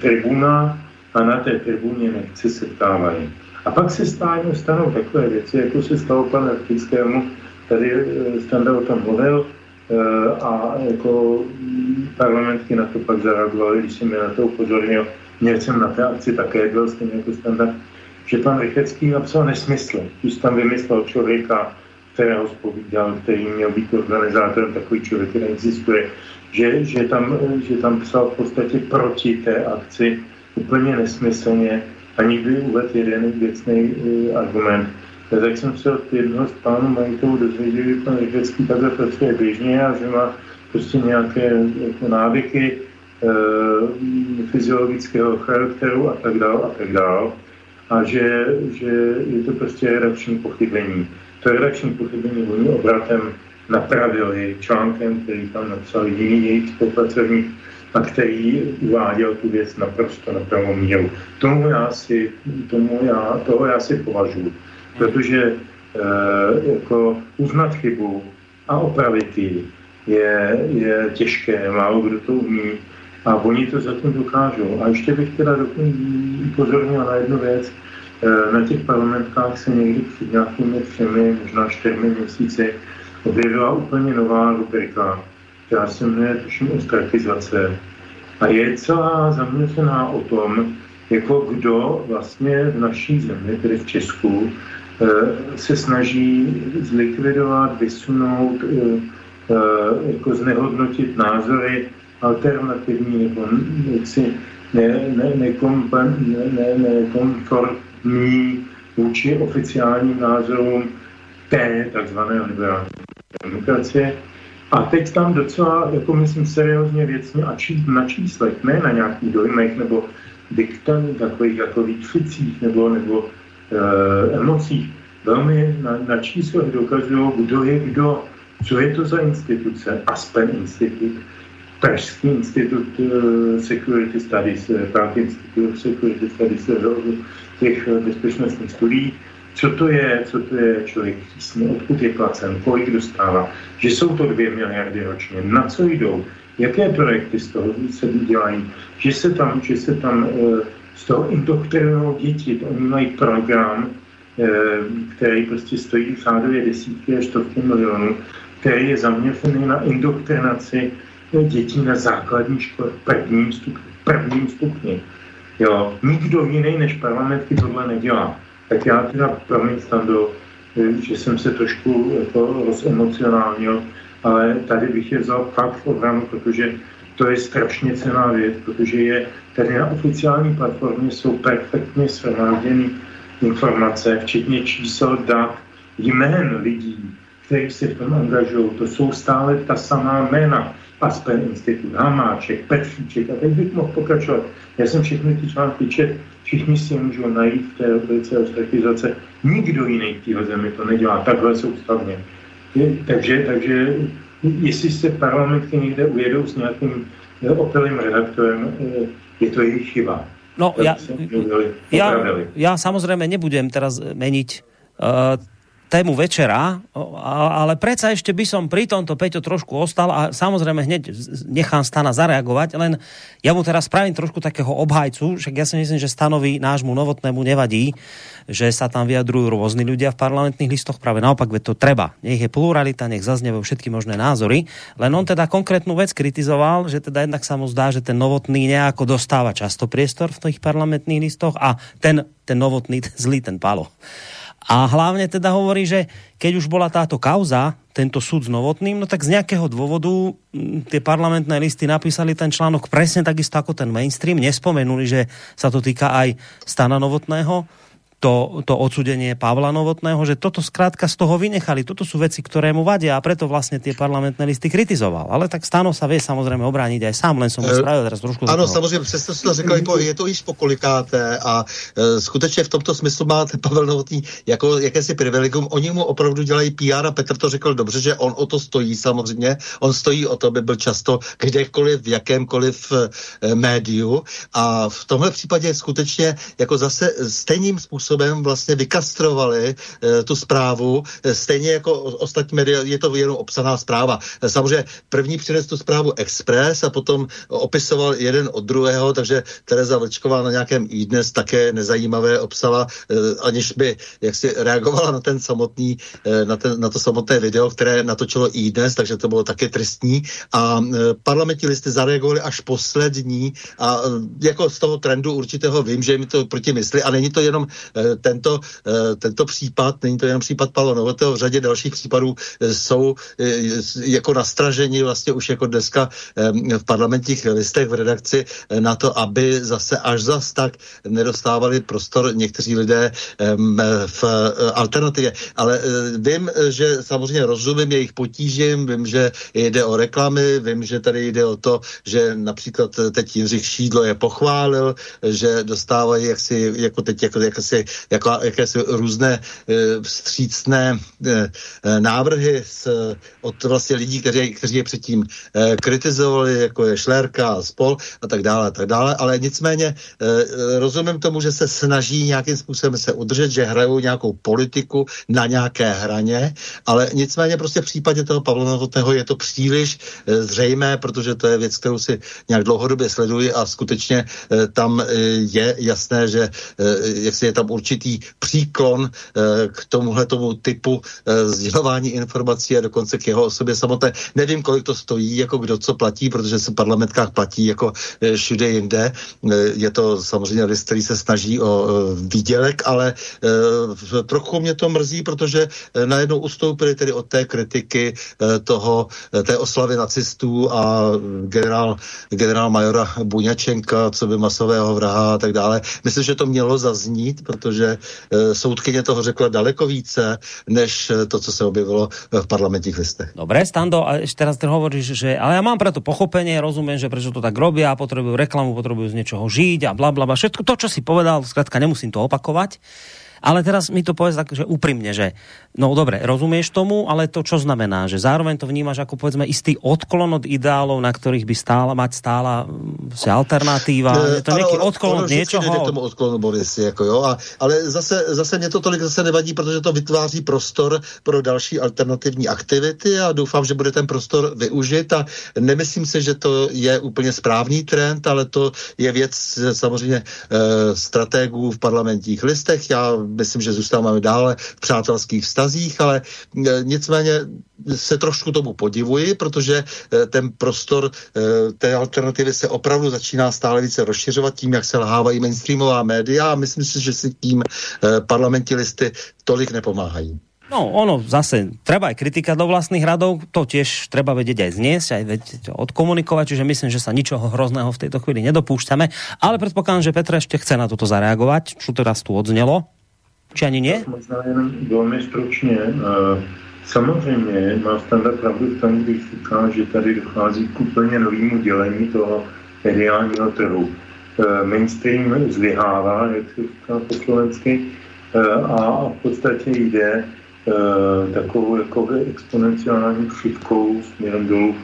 tribuna a na té tribuně nechci setkávají. A pak se stále stanou takové věci, jako se stalo panu Artickému, tady eh, Standa o tom mluvil, eh, a jako parlamentky na to pak zareagovali, když jsem mě na to upozornil. Měl jsem na té akci také byl stejně jako standard že pan Rychecký napsal nesmysl, když tam vymyslel člověka, kterého spovídal, který měl být organizátorem, takový člověk, který existuje, že, že, tam, že tam psal v podstatě proti té akci úplně nesmyslně a nikdy uvedl jeden věcný uh, argument. Tak jsem se od jednoho z pánů majitelů dozvěděl, že pan Rychecký takhle pracuje běžně a že má prostě nějaké jako návyky uh, fyziologického charakteru a tak dále a tak dále a že, že je to prostě redakční pochybení. To redakční pochybení oni obratem napravili článkem, který tam napsal jiný jejich spolupracovník a který uváděl tu věc naprosto na pravou míru. Tomu já si, tomu já, toho já si považuji, protože e, jako uznat chybu a opravit ji je, je těžké, málo kdo to umí a oni to zatím dokážou. A ještě bych teda upozornil na jednu věc. E, na těch parlamentkách se někdy před nějakými třemi, možná čtyřmi měsíci objevila úplně nová rubrika, která se jmenuje tuším ostrakizace. A je celá zaměřená o tom, jako kdo vlastně v naší zemi, tedy v Česku, e, se snaží zlikvidovat, vysunout, e, jako znehodnotit názory alternativní nebo jaksi nekonformní ne, ne, ne, vůči oficiálním názorům té takzvané liberální demokracie. A teď tam docela, jako myslím, seriózně věcně a či, na číslech, ne na nějakých dojmech nebo diktan, takových jako výkřicích nebo, nebo e, emocích, velmi na, na číslech dokazují, kdo je kdo, co je to za instituce, Aspen Institut, Pražský institut Security Studies, eh, Prague Institute Security Studies, eh, těch bezpečnostních studií, co to je, co to je člověk tísně, odkud je placen, kolik dostává, že jsou to dvě miliardy ročně, na co jdou, jaké projekty z toho se dělají, že se tam, že se tam z toho indoktrinují děti, oni mají program, který prostě stojí v řádově desítky až stovky milionů, který je zaměřený na indoktrinaci dětí na základní škole v prvním stupni. Prvním stupni. Jo, nikdo jiný než parlamentky tohle nedělá. Tak já teda, promiň Stando, že jsem se trošku jako rozemocionálnil, ale tady bych je vzal fakt v obranu, protože To je strašně cená věc, protože je tady na oficiální platformě jsou perfektně shromážděny informace, včetně čísel, dat, jmén lidí, kteří se v tom angažují. To jsou stále ta samá jména. Aspen Institut, Hamáček, Petříček a teď bych mohl pokračovat. Já jsem všechny ty články čet, všichni si je můžou najít v té rubrice ostrakizace. Nikdo jiný v téhle zemi to nedělá takhle soustavně. Je, takže, takže jestli se parlamenty někde ujedou s nějakým opilým redaktorem, eh, je to jejich chyba. No, ja, ja, ja samozrejme nebudem teraz meniť uh, tému večera, ale predsa ešte by som pri tomto Peťo trošku ostal a samozrejme hneď nechám Stana zareagovať, len ja mu teraz spravím trošku takého obhajcu, však ja si myslím, že Stanovi nášmu novotnému nevadí, že sa tam vyjadrujú rôzni ľudia v parlamentných listoch, práve naopak, veď to treba. Nech je pluralita, nech zaznevajú všetky možné názory, len on teda konkrétnu vec kritizoval, že teda jednak sa mu zdá, že ten novotný nejako dostáva často priestor v tých parlamentných listoch a ten, ten novotný, ten zlý, ten palo a hlavne teda hovorí, že keď už bola táto kauza, tento súd s Novotným, no tak z nejakého dôvodu mm, tie parlamentné listy napísali ten článok presne takisto ako ten mainstream, nespomenuli, že sa to týka aj Stana Novotného, to, to odsudenie Pavla Novotného, že toto zkrátka z toho vynechali. Toto sú veci, ktoré mu vadia a preto vlastne tie parlamentné listy kritizoval. Ale tak Stano sa vie samozrejme obrániť aj sám, len som mu spravil teraz trošku. Ano, samozřejmě, přesto jste to řekl, jako je to již pokolikáté a e, skutečně v tomto smyslu máte Pavel Novotný jako jakési privilegium. Oni mu opravdu dělají PR a Petr to řekl dobře, že on o to stojí samozřejmě. On stojí o to, aby byl často kdekoliv, v jakémkoliv e, médiu a v tomhle případě skutečně jako zase stejným způsobem způsobem vlastně vykastrovali e, tu zprávu, e, stejně jako ostatní média, je to jenom obsaná zpráva. E, samozřejmě první přines tu zprávu Express a potom opisoval jeden od druhého, takže Tereza Vlčková na nějakém i dnes také nezajímavé obsala, e, aniž by jak si reagovala na ten samotný, e, na, ten, na to samotné video, které natočilo i dnes, takže to bylo také tristní a e, parlamentní listy zareagovali až poslední a e, jako z toho trendu určitého vím, že mi to proti mysli a není to jenom Eh, tento, eh, tento případ, není to jenom případ Pavla Novotného, v řadě dalších případů eh, jsou jako nastražení vlastně už jako dneska v parlamentních listech v redakci na to, aby zase až zas tak nedostávali prostor někteří lidé v alternativě. Ale vím, že samozřejmě rozumím jejich potížím, vím, že jde o reklamy, vím, že tady jde o to, že například teď Jindřich Šídlo je pochválil, že dostávají jaksi, jako teď jako, jako si jako, jakési různé e, vstřícné e, návrhy z, od vlastně lidí, kteří, kteří je předtím kritizovali, jako je Šlerka a spol a tak dále, a tak dále, ale nicméně rozumím tomu, že se snaží nějakým způsobem se udržet, že hrajou nějakou politiku na nějaké hraně, ale nicméně prostě v případě toho Pavla Novotného je to příliš zřejmé, protože to je věc, kterou si nějak dlouhodobě sleduji a skutečně tam je jasné, že jak si je tam určitý příklon eh, k tomuhle tomu typu eh, sdělování informací a dokonce k jeho osobě samotné. Nevím, kolik to stojí, jako kdo co platí, protože se v parlamentkách platí jako eh, všude jinde. Je to samozřejmě list, který se snaží o výdělek, ale trochu mě to mrzí, protože najednou ustoupili tedy od té kritiky toho, té oslavy nacistů a generál, generál majora Buňačenka, co by masového vraha a tak dále. Myslím, že to mělo zaznít, protože protože e, soudkyně toho řekla daleko více, než e, to, co se objevilo v parlamentních listech. Dobre, Stando, a ešte teraz ty hovoríš, že ale ja mám preto pochopenie, rozumiem, že prečo to tak robia, potrebujú reklamu, potrebujú z niečoho žiť a bla bla bla. Všetko to, čo si povedal, skrátka nemusím to opakovať. Ale teraz mi to povedz tak, že úprimne, že no dobre, rozumieš tomu, ale to čo znamená? Že zároveň to vnímaš ako povedzme istý odklon od ideálov, na ktorých by stála mať stála se alternatíva? Je to nejaký odklon od niečoho? K tomu odklonu, Boris, jako jo, a, ale zase, zase mě to tolik zase nevadí, protože to vytváří prostor pro další alternativní aktivity a doufám, že bude ten prostor využit a nemyslím si, že to je úplně správný trend, ale to je věc samozřejmě e, strategů v parlamentních listech. Já myslím, že zůstáváme dále v přátelských vztazích, ale e, nicméně se trošku tomu podivuji, protože e, ten prostor e, té alternativy se opravdu začíná stále více rozšiřovat tím, jak se lhávají mainstreamová média a myslím si, že si tím parlamentní listy tolik nepomáhají. No, ono zase, treba aj kritika do vlastných radov, to tiež treba vedieť aj zniesť, aj vedieť odkomunikovať, čiže myslím, že sa ničoho hrozného v tejto chvíli nedopúšťame, ale predpokladám, že Petr ešte chce na toto zareagovať, čo teraz tu odznelo, či ani nie? Možná jen velmi stručně. Samozřejmě má standard pravdu v tom, když říká, že tady dochází k úplně novému dělení toho mediálního trhu. Mainstream zlyhává, jak se říká po slovensky, a v podstatě jde Eh, takovou jako exponenciální křivkou směrem dolů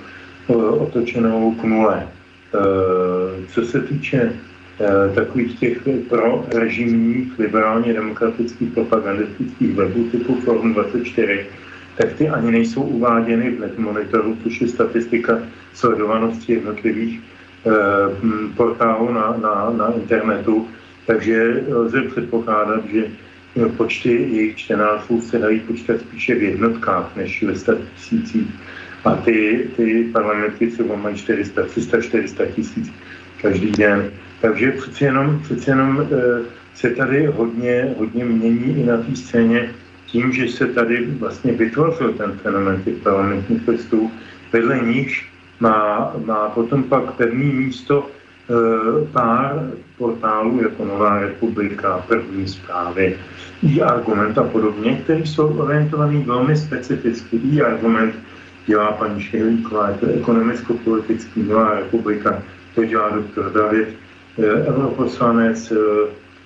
eh, otočenou k nule. Eh, co se týče takových těch pro režimních liberálně demokratických propagandistických webů typu Forum 24, tak ty ani nejsou uváděny v monitoru, což je statistika sledovanosti jednotlivých portálů na, na, na internetu. Takže lze předpokládat, že počty jejich čtenářů se dají počítat spíše v jednotkách než ve tisících. A ty, ty parlamenty třeba mají 400, 300, 400 tisíc každý den. Takže přeci jenom, přeci jenom e, se tady hodně, hodně mění i na té scéně tím, že se tady vlastně vytvořil ten fenomen těch parlamentních listů, vedle nich má, má potom pak pevný místo e, pár portálů jako Nová republika, první zprávy, i-argument a podobně, které jsou orientované velmi specificky. I-argument dělá paní Šehlíková, je to ekonomicko-politický Nová republika, to dělá doktor David, eh, europoslanec, eh,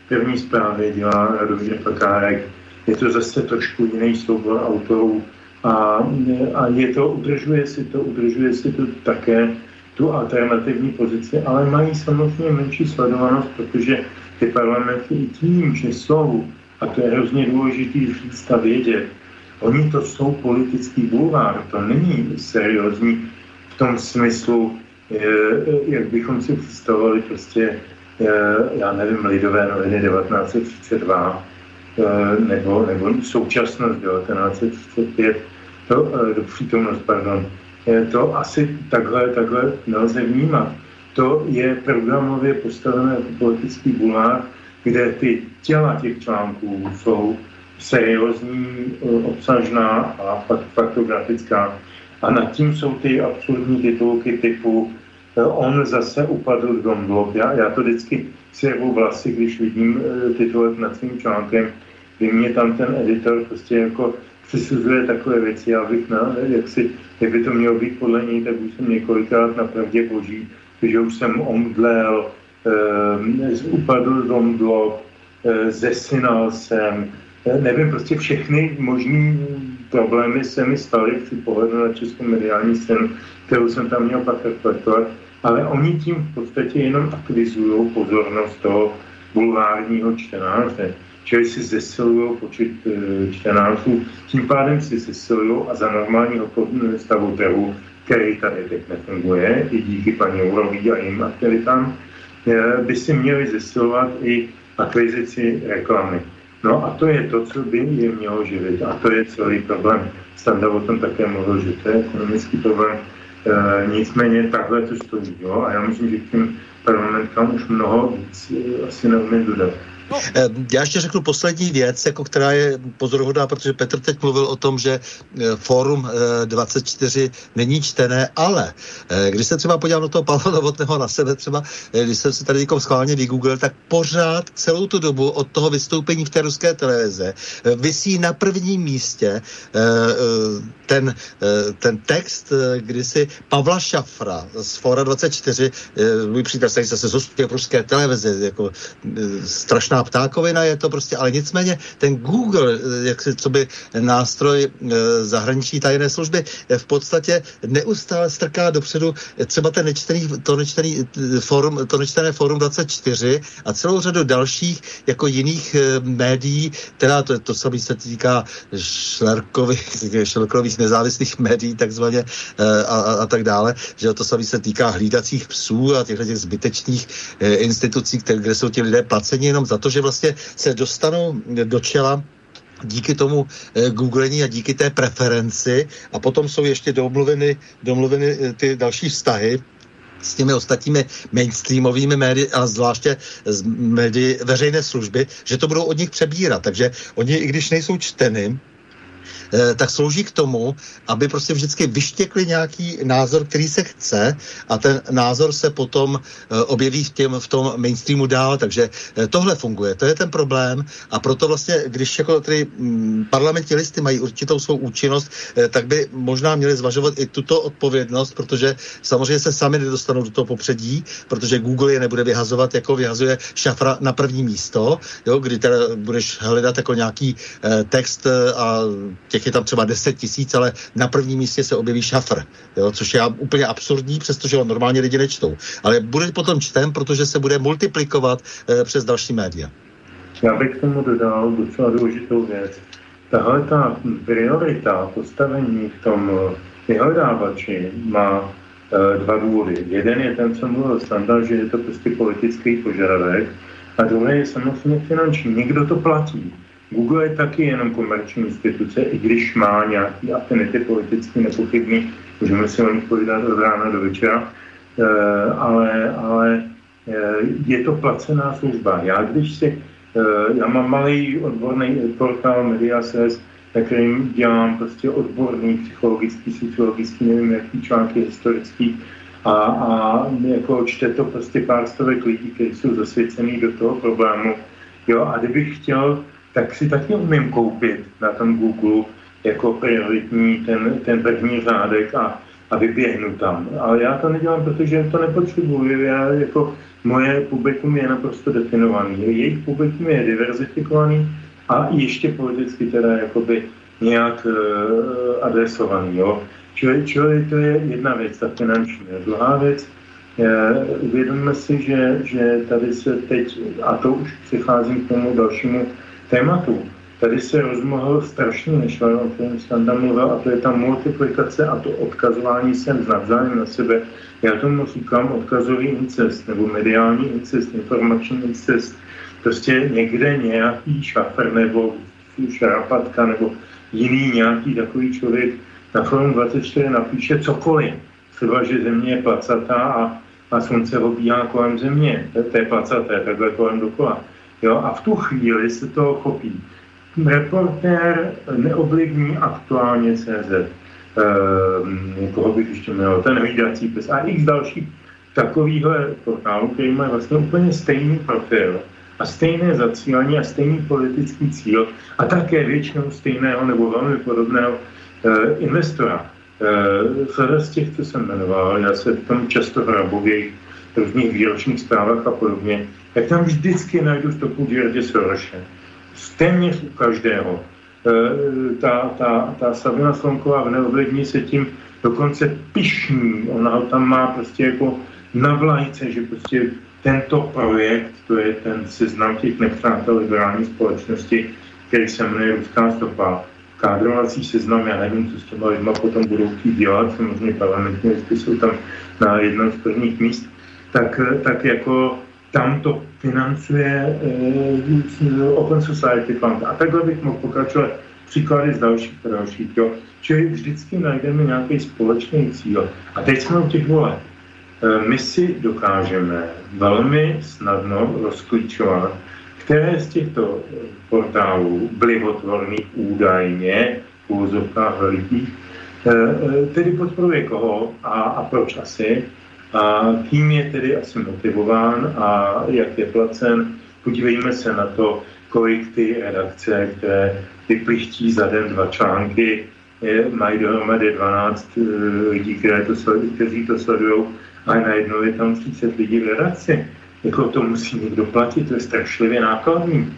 první zprávy dělá Radomír Pekárek, je to zase trošku jiný soubor autorů a, a je to, udržuje si to, udržuje si to také tu alternativní pozici, ale mají samozřejmě menší sledovanost, protože ty parlamenty i tím, že jsou a to je hrozně důležitý říct a vědět, oni to jsou politický bulvár, to není seriózní v tom smyslu, eh, jak bychom si představovali prostě, eh, já nevím, lidové noviny 1932 eh, nebo, nebo současnost 1935, to, do přítomnost, pardon, to asi takhle, takhle nelze vnímat. To je programově postavené jako politický bulvár, kde ty těla těch článků jsou seriózní, eh, obsažná a faktografická. A nad tím jsou ty absurdní titulky typu eh, on zase upadl v domblok. Já, já to vždycky si rvu vlasy, když vidím eh, titulek nad svým článkem, kdy mě tam ten editor prostě jako přisuzuje takové věci, já bych na, jak, si, jak by to mělo být podle něj, tak už jsem několikrát na pravdě boží, že už jsem omdlel, eh, upadl domblok, eh, zesinal jsem, nevím, prostě všechny možné problémy se mi staly při pohledu na českou mediální scénu, kterou jsem tam měl pak reflektovat, ale oni tím v podstatě jenom aktivizují pozornost toho bulvárního čtenáře. Čili si zesilují počet e, čtenářů, tím pádem si zesilují a za normálního stavu trhu který tady teď nefunguje, i díky paní Jourový a jim aktivitám, eh, by si měli zesilovat i akvizici reklamy. No a to je to, co by je mělo živit. A to je celý problém. Standa o tom také mluvil, že to je ekonomický problém. E, nicméně takhle to stojí. Jo? A já myslím, že tím parlamentkám už mnoho víc asi neumím dodat. No. Eh, já ještě řeknu poslední věc, jako která je pozoruhodná, protože Petr teď mluvil o tom, že eh, Fórum 24 eh, není čtené, ale když se třeba podívám na toho Pavla Novotného na sebe třeba, když jsem se tady někom schválně vygooglil, tak pořád celou tu dobu od toho vystoupení v té ruské televize vysí na prvním místě ten, ten text, kdy si Pavla Šafra z Fóra 24, můj přítel se zase z ruské televize, jako strašná ptákovina je to prostě, ale nicméně ten Google, eh, jak si, co by nástroj e, zahraniční tajné služby, je v podstatě neustále strká dopředu třeba ten nečtený, to nečtený eh, forum, to nečtené forum 24 a celou řadu dalších jako jiných médií, teda to, to samé se týká šlerkových, nezávislých médií takzvaně a, a, a tak dále, že to samé se týká hlídacích psů a těchto těch zbytečných institucí, které, kde jsou ti lidé placeni jenom za že vlastně se dostanou do čela díky tomu eh, googlení a díky té preferenci a potom jsou ještě domluveny, domluveny eh, ty další vztahy s těmi ostatními mainstreamovými médii a zvláště z médií veřejné služby, že to budou od nich přebírat. Takže oni, i když nejsou čteny, tak slouží k tomu, aby prostě vždycky vyštěkli nějaký názor, který se chce a ten názor se potom eh, objeví v, těm, v tom mainstreamu dál, takže eh, tohle funguje, to je ten problém. A proto vlastně, když jako tady mm, parlamentní listy mají určitou svou účinnost, tak by možná měli zvažovat i tuto odpovědnost, protože samozřejmě se sami nedostanou do toho popředí, protože Google je nebude vyhazovat, jako vyhazuje šafra na první místo, jo, kdy teda budeš hledat jako nějaký eh, text a těch je tam třeba 10 tisíc, ale na prvním místě se objeví šafr, jo, což je úplně absurdní, přestože ho normálně lidi nečtou. Ale bude potom čtem, protože se bude multiplikovat eh, přes další média. Já bych tomu dodal docela důležitou věc. Tahle ta priorita postavení v tom eh, vyhledávači má e, dva důvody. Jeden je ten, co mluvil Standa, že je to prostě politický požadavek, a druhý je samozřejmě finanční. Někdo to platí. Google je taky jenom komerční instituce, i když má nějaký afinity politicky nepochybný, můžeme si o nich povídat od rána do večera, e, ale, ale e, je to placená služba. Já když si, e, já mám malý odborný portál Mediases, na kterým dělám prostě odborný psychologický, sociologický, nevím, jaký články historický, a, a jako čte to prostě pár stovek lidí, kteří jsou zasvěcený do toho problému. Jo, a kdybych chtěl tak si taky umím koupit na tom Google jako prioritní ten, ten první řádek a, a vyběhnu tam. Ale já to nedělám, protože to nepotřebuji. Já jako moje publikum je naprosto definovaný. Jejich publikum je diverzifikovaný a ještě politicky teda jakoby nějak uh, adresovaný. Jo. Čili, čili to je jedna věc, ta finanční. Druhá věc, uvědomme si, že, že tady se teď, a to už přicházím k tomu dalšímu tématu. Tady se rozmohl o kterém jsem tam mluvil, a to je ta multiplikace a to odkazování sem navzájem na sebe. Já tomu říkám odkazový incest, nebo mediální incest, informační incest. Prostě někde nějaký šafr nebo šarapatka nebo jiný nějaký takový člověk na Forum 24 napíše cokoliv. Třeba, že země je placatá a, a slunce obíhá kolem země. To je placaté, takhle kolem dokola. Jo? A v tu chvíli se to chopí. Reportér neoblivní aktuálně CZ. Ehm, koho bych ještě měl, ten hlídací pes a x dalších takovýhle portálů, který má vlastně úplně stejný profil a stejné zacílení a stejný politický cíl a také většinou stejného nebo velmi podobného uh, investora. Uh, z těch, co jsem jmenoval, já se tam často hrabu v jejich různých výročních zprávách a podobně, tak tam vždycky najdu stopu George Soroshe. Téměř u každého. E, ta, ta, ta Sabina Slonková v neovlivní se tím dokonce pišní. Ona ho tam má prostě jako na vlajce, že prostě tento projekt, to je ten seznam těch nepřátel liberální společnosti, který se jmenuje Ruská stopa, kádrovací seznam, já nevím, co s těma lidma potom budou chtít dělat, samozřejmě parlamentní listy jsou tam na jednom z prvních míst, tak, tak jako tam to financuje uh, Open Society Fund. A takhle bych mohl pokračovat příklady z dalších a dalších. Jo. Čili vždycky najdeme nějaký společný cíl. A teď jsme u těch voleb. Uh, my si dokážeme velmi snadno rozklíčovat, které z těchto portálů blivotvorných údajně v úzovkách tedy podporuje koho a, a proč asi, a kým je tedy asi motivován a jak je placen. Podívejme se na to, kolik ty redakce, které vyplichtí za den dva články, je, mají dohromady 12 uh, eh, lidí, které to kteří to sledují, a najednou je tam 30 lidí v redakci. Jako to musí někdo platit, to je strašlivě nákladný.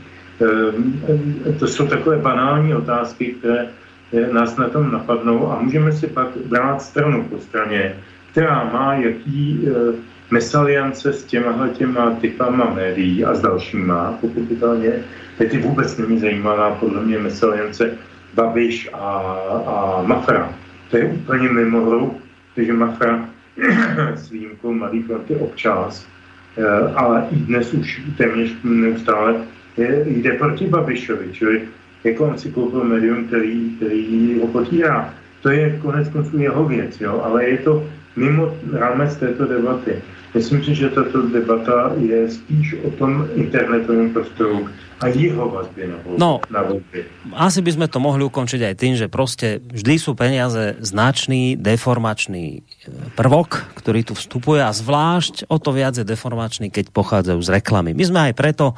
E, to jsou takové banální otázky, které eh, nás na tom napadnou a můžeme si pak brát stranu po straně která má jaký mesaliance s těma těma typama médií a s dalšíma, pochopitelně. Teď vůbec není zajímavá podle mě mesaliance Babiš a, a Mafra. To je úplně mimo hru, protože Mafra s výjimkou Mladý fronty občas, e, ale i dnes už téměř neustále je, jde proti Babišovi, čili jako on si koupil médium, který, který ho potírá. To je konec konců jeho věc, jo? ale je to mimo rámec této debaty. Myslím si, že tato debata je spíš o tom internetovém prostoru a jeho vazby na, volby, no, na volby. Asi by sme to mohli ukončiť aj tým, že prostě vždy sú peniaze značný deformačný e, prvok, ktorý tu vstupuje a zvlášť o to viac je deformačný, keď pochádzajú z reklamy. My sme aj preto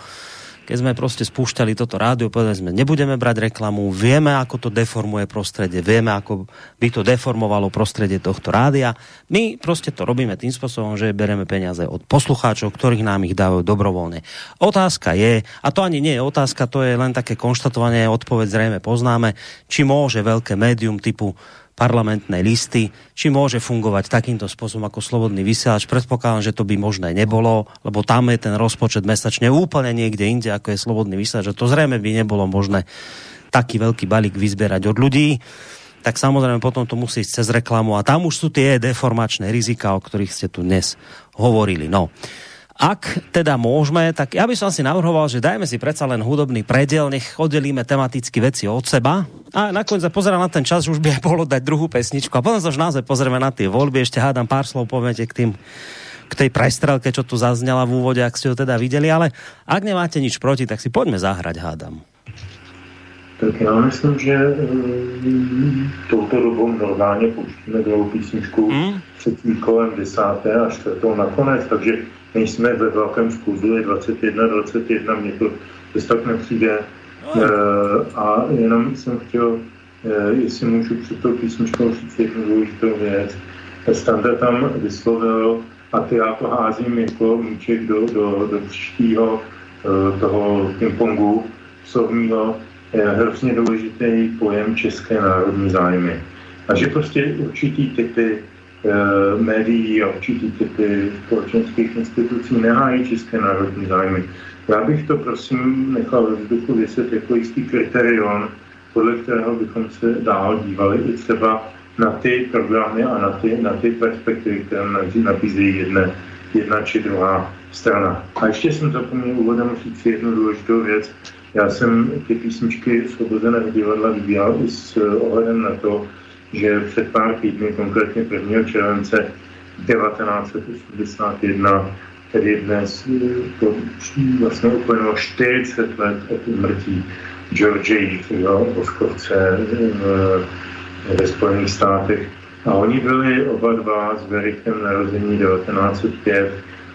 keď sme prostě spúšťali toto rádio, povedali sme, nebudeme brať reklamu, vieme, ako to deformuje prostredie, vieme, ako by to deformovalo prostredie tohto rádia. My prostě to robíme tým spôsobom, že bereme peniaze od poslucháčov, ktorých nám ich dávajú dobrovoľne. Otázka je, a to ani nie je otázka, to je len také konštatovanie, odpoveď zrejme poznáme, či môže veľké médium typu parlamentné listy, či môže fungovať takýmto spôsobom ako slobodný vysielač. Predpokladám, že to by možné nebolo, lebo tam je ten rozpočet mesačne úplne niekde inde, ako je slobodný vysielač. To zrejme by nebolo možné taký veľký balík vyzbierať od ľudí tak samozrejme potom to musí ísť cez reklamu a tam už sú tie deformačné rizika, o ktorých ste tu dnes hovorili. No. Ak teda môžeme, tak ja by som si navrhoval, že dajme si predsa len hudobný predel, nech oddelíme tematicky veci od seba. A nakoniec sa pozerám na ten čas, už by aj bolo dať druhú pesničku. A potom sa už naozaj pozrieme na tie voľby. Ešte hádam pár slov poviete k tým k tej prestrelke, čo tu zaznela v úvode, ak ste ho teda videli, ale ak nemáte nič proti, tak si poďme zahrať, hádam. Tak já myslím, že um, touto dobou normálně pouštíme druhou písničku mm. třetí kolem desáté a čtvrtou nakonec, takže nejsme ve velkém skluzu, je 21, 21, mě to bez tak nepřijde. E, a jenom jsem chtěl, e, jestli můžu před tou písničkou říct jednu důležitou věc. Standa tam vyslovil, a ty já to házím jako míček do, do, do příštího e, toho pingpongu slovního, hrozně důležitý pojem české národní zájmy. A že prostě určitý typy médií a určitý typy společenských institucí nehájí české národní zájmy. Já bych to prosím nechal ve vzduchu vyset jako jistý kriterion, podle kterého bychom se dál dívali i třeba na ty programy a na ty, na ty perspektivy, které nabízejí jedne, jedna či druhá strana. A ještě jsem zapomněl úvodem říct jednu důležitou věc. Já jsem ty písničky Svobozeného divadla vybíral i s ohledem na to, že před pár týdny, konkrétně 1. července 1981, tedy dnes to vlastně uplynulo 40 let od umrtí George Jiffyho, Boskovce ve Spojených státech. A oni byli oba dva s Verikem narození 1905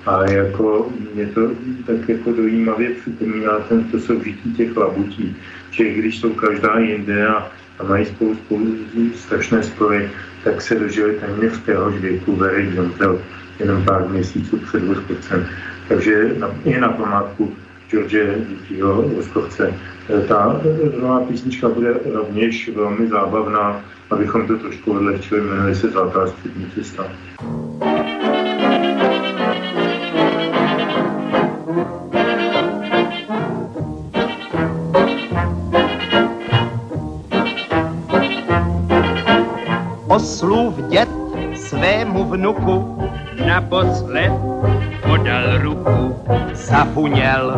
a jako mě to tak jako dojímavě připomíná ten, to soužití těch labutí, že když jsou každá jinde a a mají spolu, spolu strašné spory, tak se dožili téměř téhož věku Very Jontel, jenom pár měsíců před Voskovcem. Takže je na památku George Díkyho Voskovce. E, ta druhá písnička bude rovněž velmi zábavná, abychom to trošku odlehčili, jmenuje se Zlatá střední cesta. Oslův dět svému vnuku naposled podal ruku, zafuněl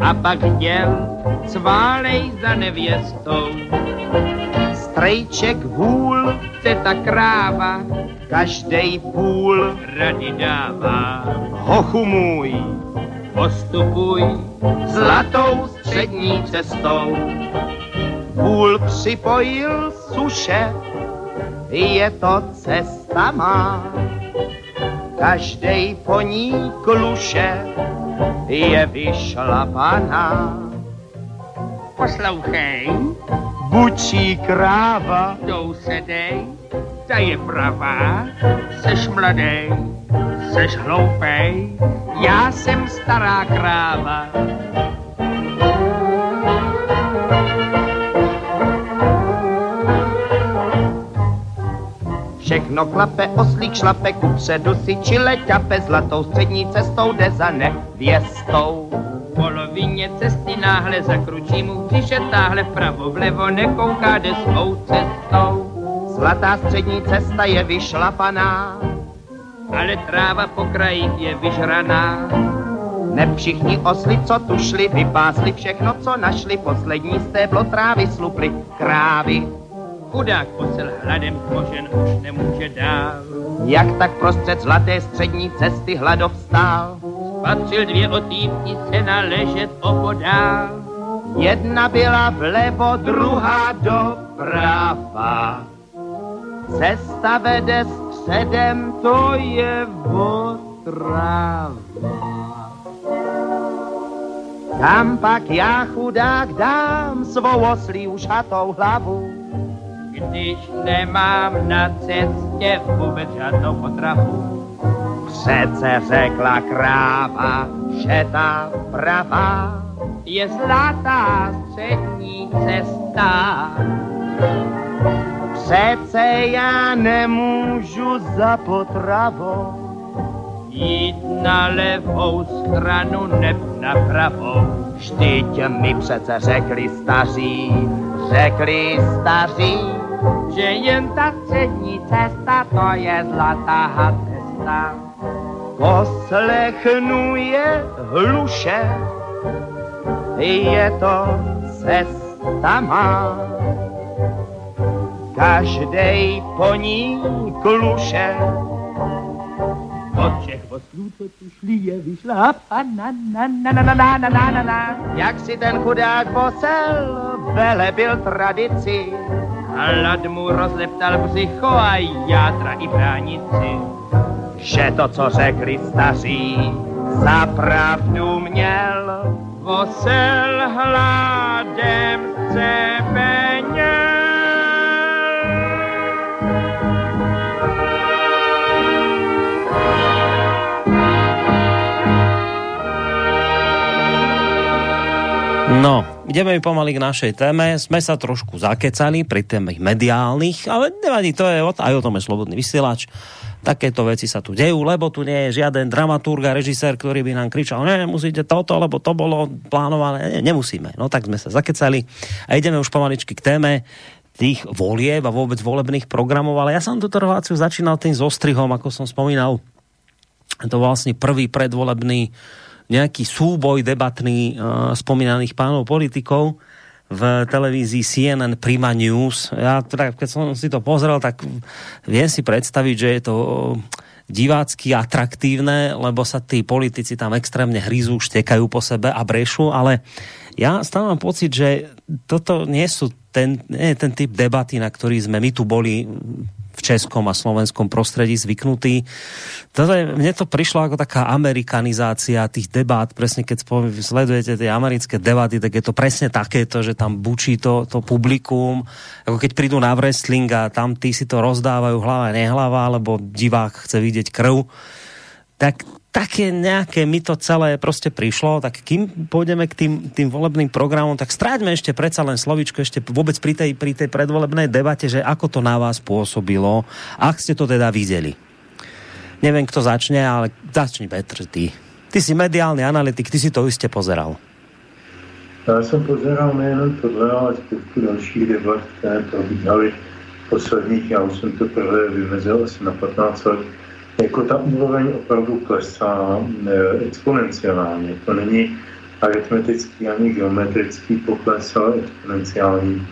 a pak děl cválej za nevěstou. Strejček vůl, teta kráva, každej půl rady dává. Hochu můj, postupuj zlatou střední cestou. Vůl připojil suše je to cesta má. Každej po ní kluše je vyšlapaná. Poslouchej, bučí kráva, tou sedej, ta je pravá, seš mladej, seš hloupej, já jsem stará kráva. Všechno klape, oslík šlape, kupředu si čile ťape, zlatou střední cestou jde za nevěstou. V polovině cesty náhle zakručí mu příše táhle vpravo vlevo, nekouká jde svou cestou. Zlatá střední cesta je vyšlapaná, ale tráva po krajích je vyžraná. Ne všichni osly, co tu šli, vypásli všechno, co našli, poslední stéblo trávy sluply krávy Chudák posel hladem kožen už nemůže dál. Jak tak prostřed zlaté střední cesty hladov stál. Patřil dvě otýpnice na ležet opodál. Jedna byla vlevo, druhá doprava. Cesta vede středem, to je otrava. Tam pak já chudák dám svou oslí ušatou hlavu. Když nemám na cestě vůbec žádnou potravu. Přece řekla kráva, že ta pravá je zlatá střední cesta. Přece já nemůžu za potravou jít na levou stranu, neb na pravou. Vždyť mi přece řekli staří, řekli staří, že jen ta střední cesta, to je zlatá cesta. Poslechnu je hluše, je to cesta má. Každej po ní kluše, od všech oslů, co tu šli, je vyšla na, na, na, na, na, na, na, na, na. Jak si ten chudák posel, velebil tradici. A lad mu rozleptal psycho a játra i bránici. Že to, co řekli staří, za pravdu měl. Vosel hladem cebeněl. No, ideme pomaly k našej téme. Sme sa trošku zakecali pri témach mediálnych, ale nevadí, to je aj o tom je slobodný vysielač. Takéto veci sa tu dejú, lebo tu nie je žiaden dramaturg a režisér, ktorý by nám kričal, ne, musíte toto, lebo to bolo plánované. Ne, nemusíme. No tak sme sa zakecali a ideme už pomaličky k téme tých volieb a vôbec volebných programov, ale ja som túto reláciu začínal tým zostrihom, ako som spomínal. To vlastne prvý predvolebný uh, nejaký súboj debatný uh, spomínaných pánov politikov v televízii CNN Prima News. Ja teda, keď som si to pozrel, tak viem si predstaviť, že je to divácky atraktívne, lebo sa tí politici tam extrémne hryzú, štekajú po sebe a brešu, ale ja stále mám pocit, že toto nie sú ten, nie je ten typ debaty, na ktorý sme my tu boli českom a slovenskom prostredí zvyknutí. Toto je, mne to prišlo ako taká amerikanizácia tých debát, presne keď sledujete tie americké debaty, tak je to presne takéto, že tam bučí to, to publikum, ako keď prídu na wrestling a tam tí si to rozdávajú hlava nehlava, lebo divák chce vidieť krv, tak také nejaké mi to celé prostě prišlo, tak kým pôjdeme k tým, tým volebným programom, tak stráťme ešte predsa len slovičko ešte vôbec pri tej, pri tej predvolebnej debate, že ako to na vás pôsobilo, ak ste to teda videli. Neviem, kto začne, ale začni Petr, ty. Ty si mediálny analytik, ty si to iste pozeral. Já jsem pozeral nejen tohle, ale spoustu dalších debat, které probíhaly posledních, já už jsem to prvé vymezil asi na 15 let, jako ta úroveň opravdu klesá eh, exponenciálně. To není aritmetický ani geometrický pokles, ale exponenciální.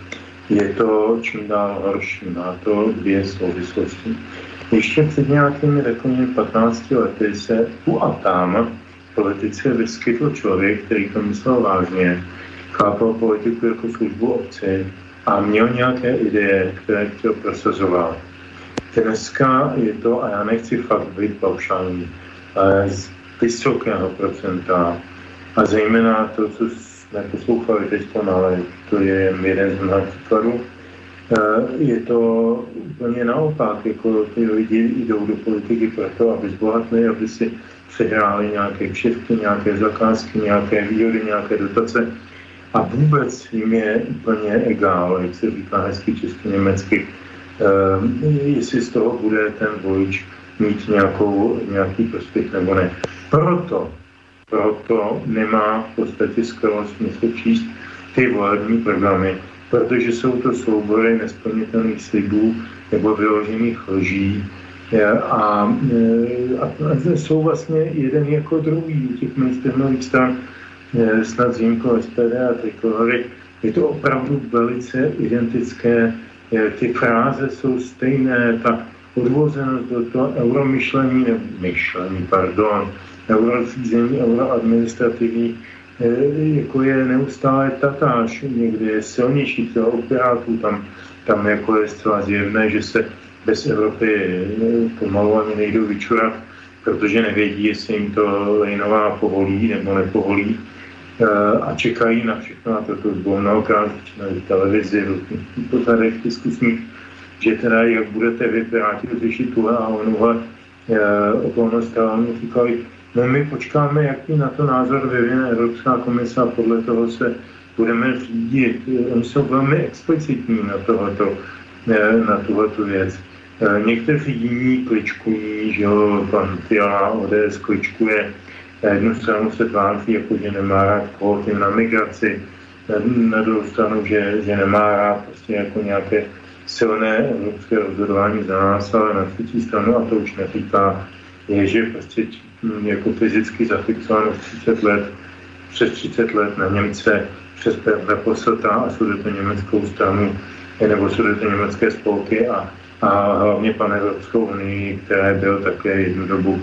Je to čím dál horší. Má to dvě souvislosti. Ještě před nějakými, řekněme, 15 lety se tu a tam politice vyskytl člověk, který to myslel vážně, chápal politiku jako službu obci a měl nějaké ideje, které chtěl prosazovat Dneska je to, a já nechci fakt být paušální, z vysokého procenta. A zejména to, co jsme poslouchali teď, ale to je jeden z mnoha příkladů, eh, je to úplně naopak, jako ty lidi jdou do politiky proto, aby zbohatli, aby si přehráli nějaké kšefty, nějaké zakázky, nějaké výhody, nějaké dotace. A vůbec jim je úplně egál, jak se říká hezky česky německy, Ehm, jestli z toho bude ten volič mít nějakou, nějaký prospěch nebo ne. Proto, proto nemá v podstatě skoro smysl číst ty volební programy, protože jsou to soubory nesplnitelných slibů nebo vyložených lží a, e, a, a jsou vlastně jeden jako druhý těch mainstreamových stran, e, snad s SPD a Trikolory. Je to opravdu velice identické ty fráze jsou stejné, ta odvozenost do toho euromyšlení, nebo myšlení, pardon, eurozřízení, euroadministrativní, eh, jako je neustále tatáž, někde je silnější třeba u Pirátů, tam, tam jako je zcela zjevné, že se bez Evropy eh, pomalu ani nejdou vyčurat, protože nevědí, jestli jim to Lejnová povolí nebo nepovolí. eh, a čekají na všechno, a to bylo mnohokrát na televizi, v pořadech diskusních, že teda jak budete vy Piráti řešit tuhle a onuhle okolnost, a oni říkali, No my počkáme, jaký na to názor vyvine Evropská komise a podle toho se budeme řídit. Oni jsou velmi explicitní na tohleto, na tuhletu věc. Někteří jiní kličkují, že jo, pan Fiala ODS kličkuje, na jednu stranu se tváří, jako že nemá rád kvóty na migraci, na druhou stranu, že, že nemá rád prostě jako nějaké silné evropské rozhodování za nás, ale na třetí stranu, a to už neříká, je, že prostě Mm, jako fyzicky zafixováno 30 let, přes 30 let na Němce, přes Reposota a sudeto německou stranu, nebo sudeto německé spolky a, a hlavně pan Evropskou unii, které byl také jednu dobu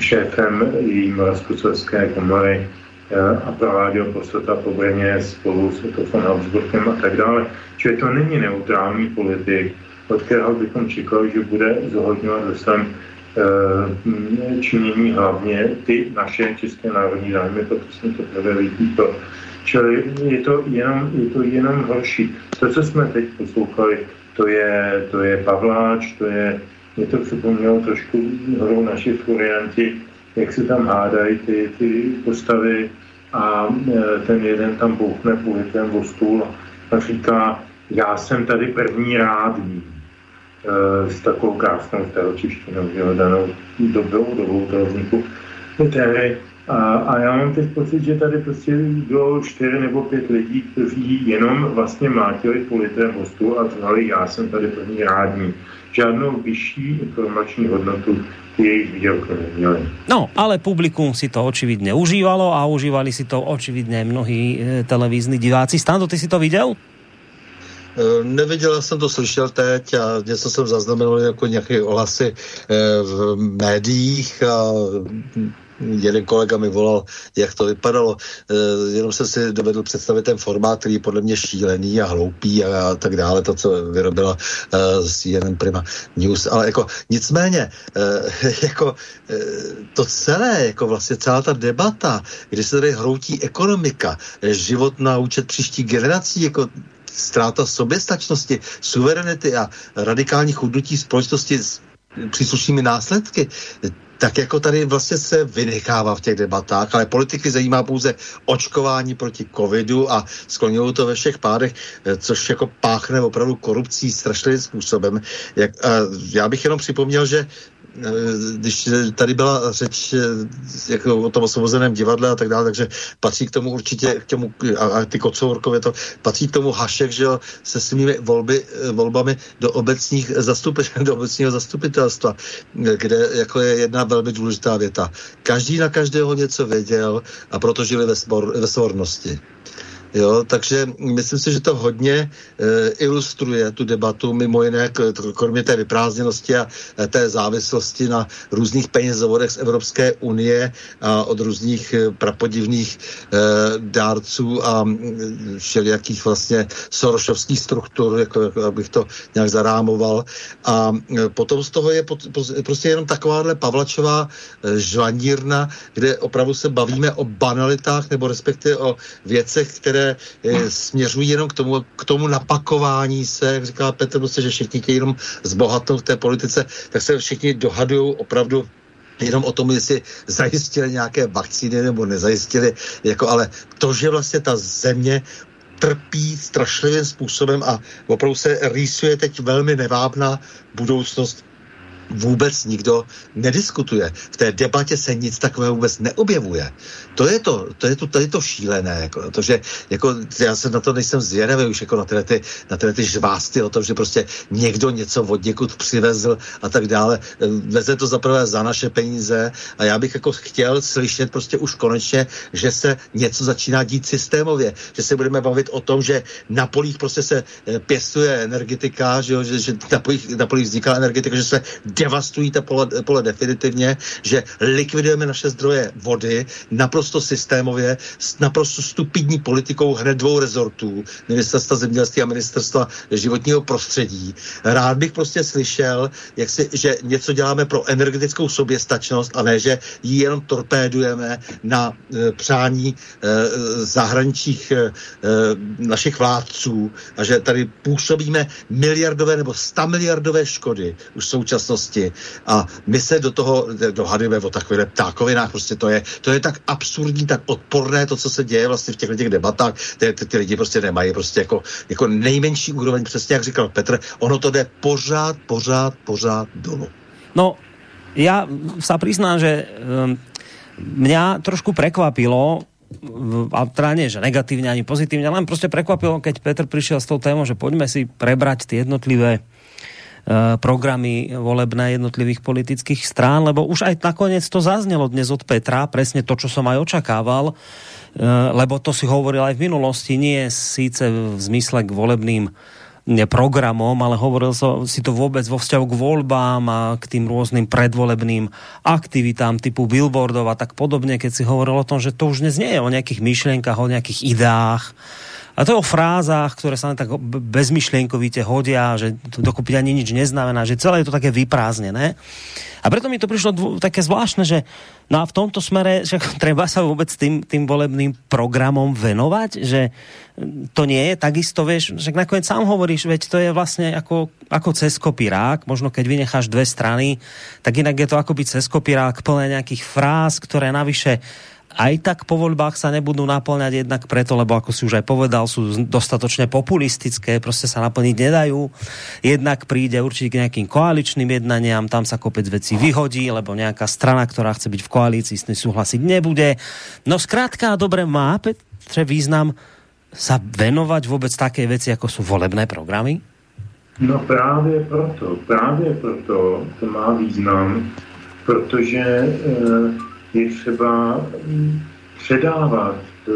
šéfem její moravskoslezské komory eh, a prováděl postata po Brně spolu s von Habsburgem a tak dále. Čili to není neutrální politik, od kterého bychom čekali, že bude zohodňovat ve svém Eh, činění hlavně ty naše české národní zájmy, to jsme to teprve to. Čili je to, jenom, je to jenom horší. To, co jsme teď poslouchali, to je, to je Pavláč, to je, mě to připomnělo trošku hrou naši varianti, jak se tam hádají ty, ty postavy a eh, ten jeden tam bouchne pohytem o stůl a říká, já jsem tady první rádný s takovou krásnou staročištinou, že jo, danou dobou, dobou toho vzniku té. A, a já mám teď pocit, že tady prostě bylo čtyři nebo pět lidí, kteří jenom vlastně mlátili po litrem hostu a znali, já jsem tady první rádní. Žádnou vyšší informační hodnotu jejich výdělky neměli. No, ale publikum si to očividně užívalo a užívali si to očividně mnohí e, televizní diváci. Stando, ty si to viděl? Eh, neviděl jsem to, slyšel teď a něco jsem zaznamenal jako nějaké ohlasy eh, v médiích a jeden kolega mi volal, jak to vypadalo. E, jenom jsem si dovedl představit ten formát, který je podle mě šílený a hloupý a, a tak dále, to, co vyrobila e, CNN Prima News. Ale jako nicméně, e, jako e, to celé, jako vlastně celá ta debata, kdy se tady hroutí ekonomika, život na účet příští generací, jako ztráta soběstačnosti, suverenity a radikální chudnutí společnosti s příslušnými následky, tak jako tady vlastně se vynechává v těch debatách, ale politiky zajímá pouze očkování proti covidu a skloňují to ve všech pádech, což jako páchne opravdu korupcí strašlivým způsobem. Jak, já bych jenom připomněl, že Eh, když tady byla řeč eh, jako o tom osvobozeném divadle a tak dále, takže patří k tomu určitě, k tomu, a, a ty Kocourkově to, patří k tomu Hašek, že jo, se svými volby, eh, volbami do obecních zastup, do obecního zastupitelstva, kde jako je jedna velmi důležitá věta. Každý na každého něco věděl a proto žili ve, spor, ve svornosti. Jo, takže myslím si, že to hodně e, ilustruje tu debatu, mimo jiné, kromě té vyprázdněnosti a e, té závislosti na různých penězovodech z Evropské unie a od různých e, prapodivných e, dárců a e, všelijakých vlastně sorošovských struktur, jako, jako abych to nějak zarámoval. A potom z toho je po, po, prostě jenom takováhle Pavlačová žvanírna, kde opravdu se bavíme o banalitách nebo respektive o věcech, které které eh, směřují jenom k tomu, k tomu napakování se, jak říká Petr, prostě, že všichni chtějí jenom zbohatnout v té politice, tak se všichni dohadují opravdu jenom o tom, jestli zajistili nějaké vakcíny nebo nezajistili, jako, ale to, že vlastně ta země trpí strašlivým způsobem a opravdu se rýsuje teď velmi nevábná budoucnost vůbec nikdo nediskutuje. V té debatě se nic takového vůbec neobjevuje. To je to, to je to, je to šílené, jako, to, že jako, já se na to nejsem zvědavý už jako na tyhle, ty, na tyhle ty žvásty o tom, že prostě někdo něco od někud přivezl a tak dále. Veze to zaprvé za naše peníze a já bych jako chtěl slyšet prostě už konečně, že se něco začíná dít systémově, že se budeme bavit o tom, že na polích prostě se eh, pěstuje energetika, že, jo, že, že na, polích, na polích vzniká energetika, že se devastují ta pole, pole definitivně, že likvidujeme naše zdroje vody naprosto systémově, s naprosto stupidní politikou hned dvou rezortů, ministerstva zemědělství a ministerstva životního prostředí. Rád bych prostě slyšel, jak si, že něco děláme pro energetickou soběstačnost a ne, že ji jenom torpédujeme na e, přání e, zahraničních e, našich vládců a že tady působíme miliardové nebo stamiliardové škody už v současnosti a my se do toho dohadujeme o takových ptákovinách, prostě to je, to je tak absurdní, tak odporné to, co se děje vlastně v těch, těch debatách, ty, ty, ty lidi prostě nemají prostě jako, jako nejmenší úroveň, přesně jak říkal Petr, ono to jde pořád, pořád, pořád dolů. No, já sa priznám, že um, mňa trošku prekvapilo, a teda nie, že negatívne ani pozitívne, len prostě prekvapilo, keď Petr prišiel s tou témou, že poďme si prebrať tie jednotlivé programy volebné jednotlivých politických strán, lebo už aj nakoniec to zaznelo dnes od Petra, presne to, čo som aj očakával, uh, lebo to si hovoril aj v minulosti, nie síce v zmysle k volebným programom, ale hovoril so, si to vôbec vo vzťahu k voľbám a k tým rôznym predvolebným aktivitám typu billboardov a tak podobne, keď si hovoril o tom, že to už dnes nie je o nejakých myšlienkach, o nejakých ideách, a to je o frázách, ktoré sa len tak bezmyšlienkovite hodia, že to dokopy ani nič neznamená, že celé je to také vyprázdnené. A preto mi to prišlo dvo, také zvláštne, že no a v tomto smere že treba sa vôbec tým, tým volebným programom venovať, že to nie je takisto, vieš, že nakoniec sám hovoríš, veď to je vlastne ako, ako cez kopírák, možno keď vynecháš dve strany, tak inak je to ako byť cez kopírák plné nejakých fráz, ktoré navyše aj tak po voľbách sa nebudú naplňať jednak preto, lebo ako si už aj povedal, sú dostatočne populistické, prostě sa naplniť nedajú. Jednak príde určite k nejakým koaličným jednaniam, tam sa kopec vecí vyhodí, lebo nejaká strana, ktorá chce byť v koalícii, s tým súhlasiť nebude. No zkrátka, dobre, má Petře význam sa venovať vôbec také veci, ako sú volebné programy? No právě proto, právě proto to má význam, protože e, je třeba mm, předávat e,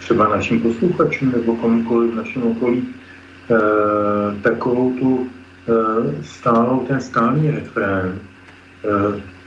třeba našim posluchačům nebo komukoliv v našem okolí e, takovou tu e, stálou, ten stálý refrén.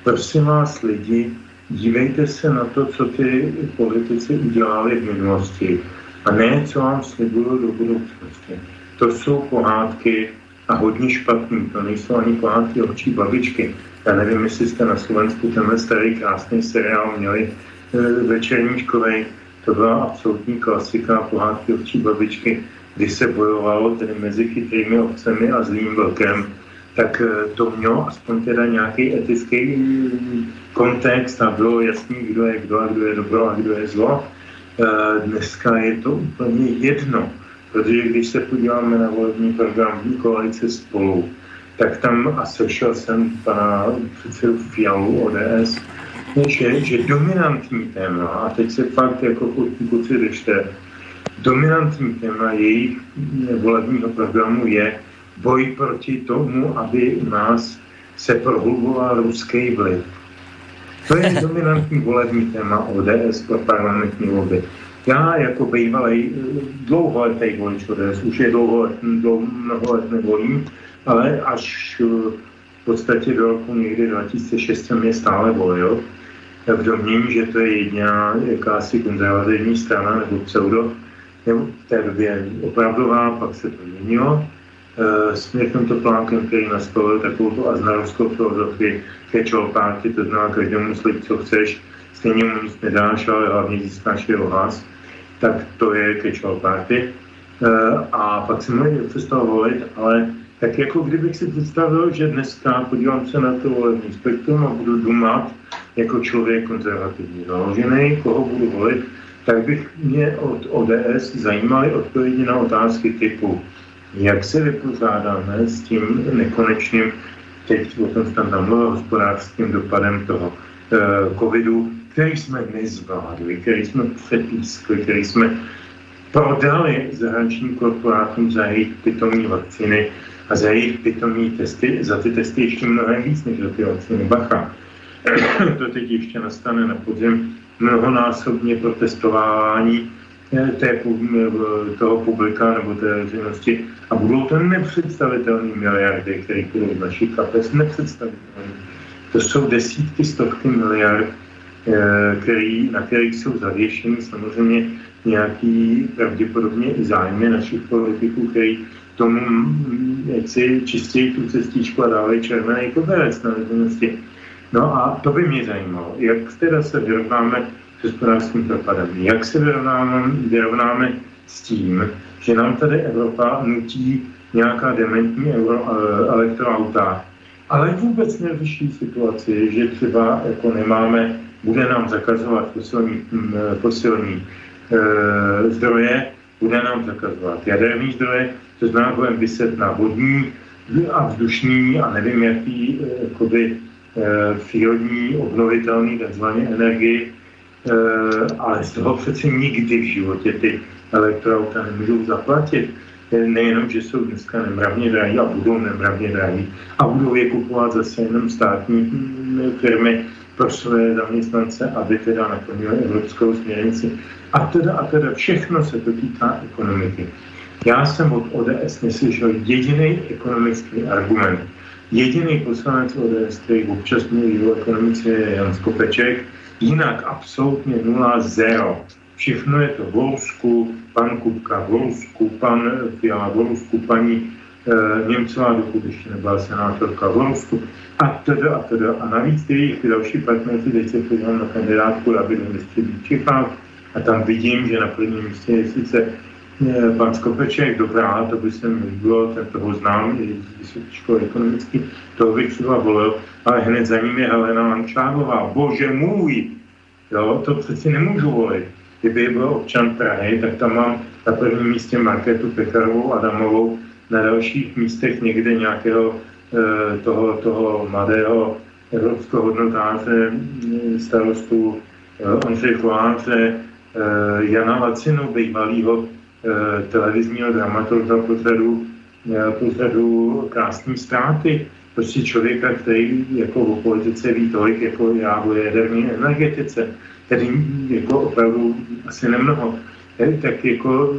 Prosím vás lidi, dívejte se na to, co ty politici udělali v minulosti a ne, co vám slibují do budoucnosti. To jsou pohádky a hodně špatný, to nejsou ani pohádky očí babičky. Já nevím, jestli jste na Slovensku tenhle starý krásný seriál měli e, večerníčkovej. To byla absolutní klasika pohádky ovčí babičky, kdy se bojovalo tedy mezi chytrými ovcemi a zlým vlkem. Tak e, to mělo aspoň teda nějaký etický mm, kontext a bylo jasný, kdo je kdo a kdo je dobro a kdo je zlo. E, dneska je to úplně jedno, protože když se podíváme na volební program koalice spolu, tak tam, a slyšel jsem pana předsedu Fialu ODS, že, že dominantní téma, a teď se fakt jako kluci držte, dominantní téma jejich volebního programu je boj proti tomu, aby u nás se prohluboval ruský vliv. To je dominantní volební téma ODS pro parlamentní volby. Já jako bývalý dlouholetý volič ODS, už je dlouho, dlouho mnoho let nevolím, ale až eh, v podstatě do roku někdy 2006 jsem je stále volil v domění, že to je jediná jakási konzervativní strana nebo pseudo, nebo v té době opravdová, pak se to měnilo. E, s Mirkem Toplákem, který nastavil takovou tu aznarovskou filozofii catch-all party, to znamená každému slib, co chceš, stejně mu nic nedáš, ale hlavně získáš jeho hlas, tak to je catch-all party. E, a pak jsem ho přestal volit, ale tak jako kdybych si představil, že dneska podívám se na to volební spektrum a budu dumat jako člověk konzervativní založený, koho budu volit, tak bych mě od ODS zajímaly odpovědi na otázky typu, jak se vypořádáme s tím nekonečným teď o tom tam mluvil hospodářským dopadem toho e, covidu, který jsme nezvládli, který jsme přepískli, který jsme prodali zahraničním korporátům za jejich pitomní vakcíny a za jejich pitomní testy, za ty testy ještě mnohem víc než za ty vakcíny. Bacha. to teď ještě nastane na podzim mnohonásobně protestování eh, té, toho publika nebo té veřejnosti a budou to nepředstavitelné miliardy, které budou z našich kapes, nepředstavitelné. To jsou desítky, stovky miliard, eh, který, na kterých jsou zavěšeny samozřejmě nějaký pravděpodobně i zájmy našich politiků, který tomu mm, jak si čistějí tu cestičku a dávají červený koberec na veřejnosti. No a to by mě zajímalo, jak teda se vyrovnáme s hospodářským propadem, jak se vyrovnáme, vyrovnáme s tím, že nám tady Evropa nutí nějaká dementní euro, eh, elektroauta, ale vůbec nevyšší situaci, že třeba jako nemáme, bude nám zakazovat fosilní, mm, fosilní e, zdroje, bude nám zakazovat jaderní zdroje, to znamená, budeme vyset na vodní a vzdušní a nevím, jaký e, jakoby, e, přírodní, obnovitelný takzvané energii, e, ale z toho přece nikdy v životě ty elektroauta nemůžou zaplatit. Nejenom, že jsou dneska nemravně drahý a budou nemravně drahý a budou je kupovat zase jenom státní mm, firmy pro své zaměstnance, aby teda naplnili evropskou směrnici. A teda, a teda všechno se to týká ekonomiky. Já jsem od ODS neslyšel jediný ekonomický argument. Jediný poslanec ODS, který občas mluví o ekonomice, je Jan Skopeček, jinak absolutně nula zero. Všechno je to v Lousku, pan Kupka v Lousku, pan Fiala v Lousku, paní Němcová, dokud ještě nebyla senátorka v Lousku a teda a teda. A navíc jejich další partneři, teď se podívám na kandidátku aby do městě Čechách a tam vidím, že na prvním místě je sice e, pan Skopeček, dobrá, to by se mi líbilo, ten toho znám, z vysoké školy ekonomické, toho bych třeba volil, ale hned za ním je Helena Langšádlová. Bože můj, jo, to přeci nemůžu volit kdyby byl občan Prahy, tak tam mám na prvním místě Marketu Pekarovou Adamovou, na dalších místech někde nějakého e, toho, toho mladého evropského hodnotáře, mm, starostu e, Ondřej Koláře, Jana Lacinu, bývalého televizního dramaturga pořadu, pořadu Krásný ztráty. Prostě člověka, který jako o politice ví tolik, jako já o jaderné energetice tedy jako opravdu asi nemnoho, tak jako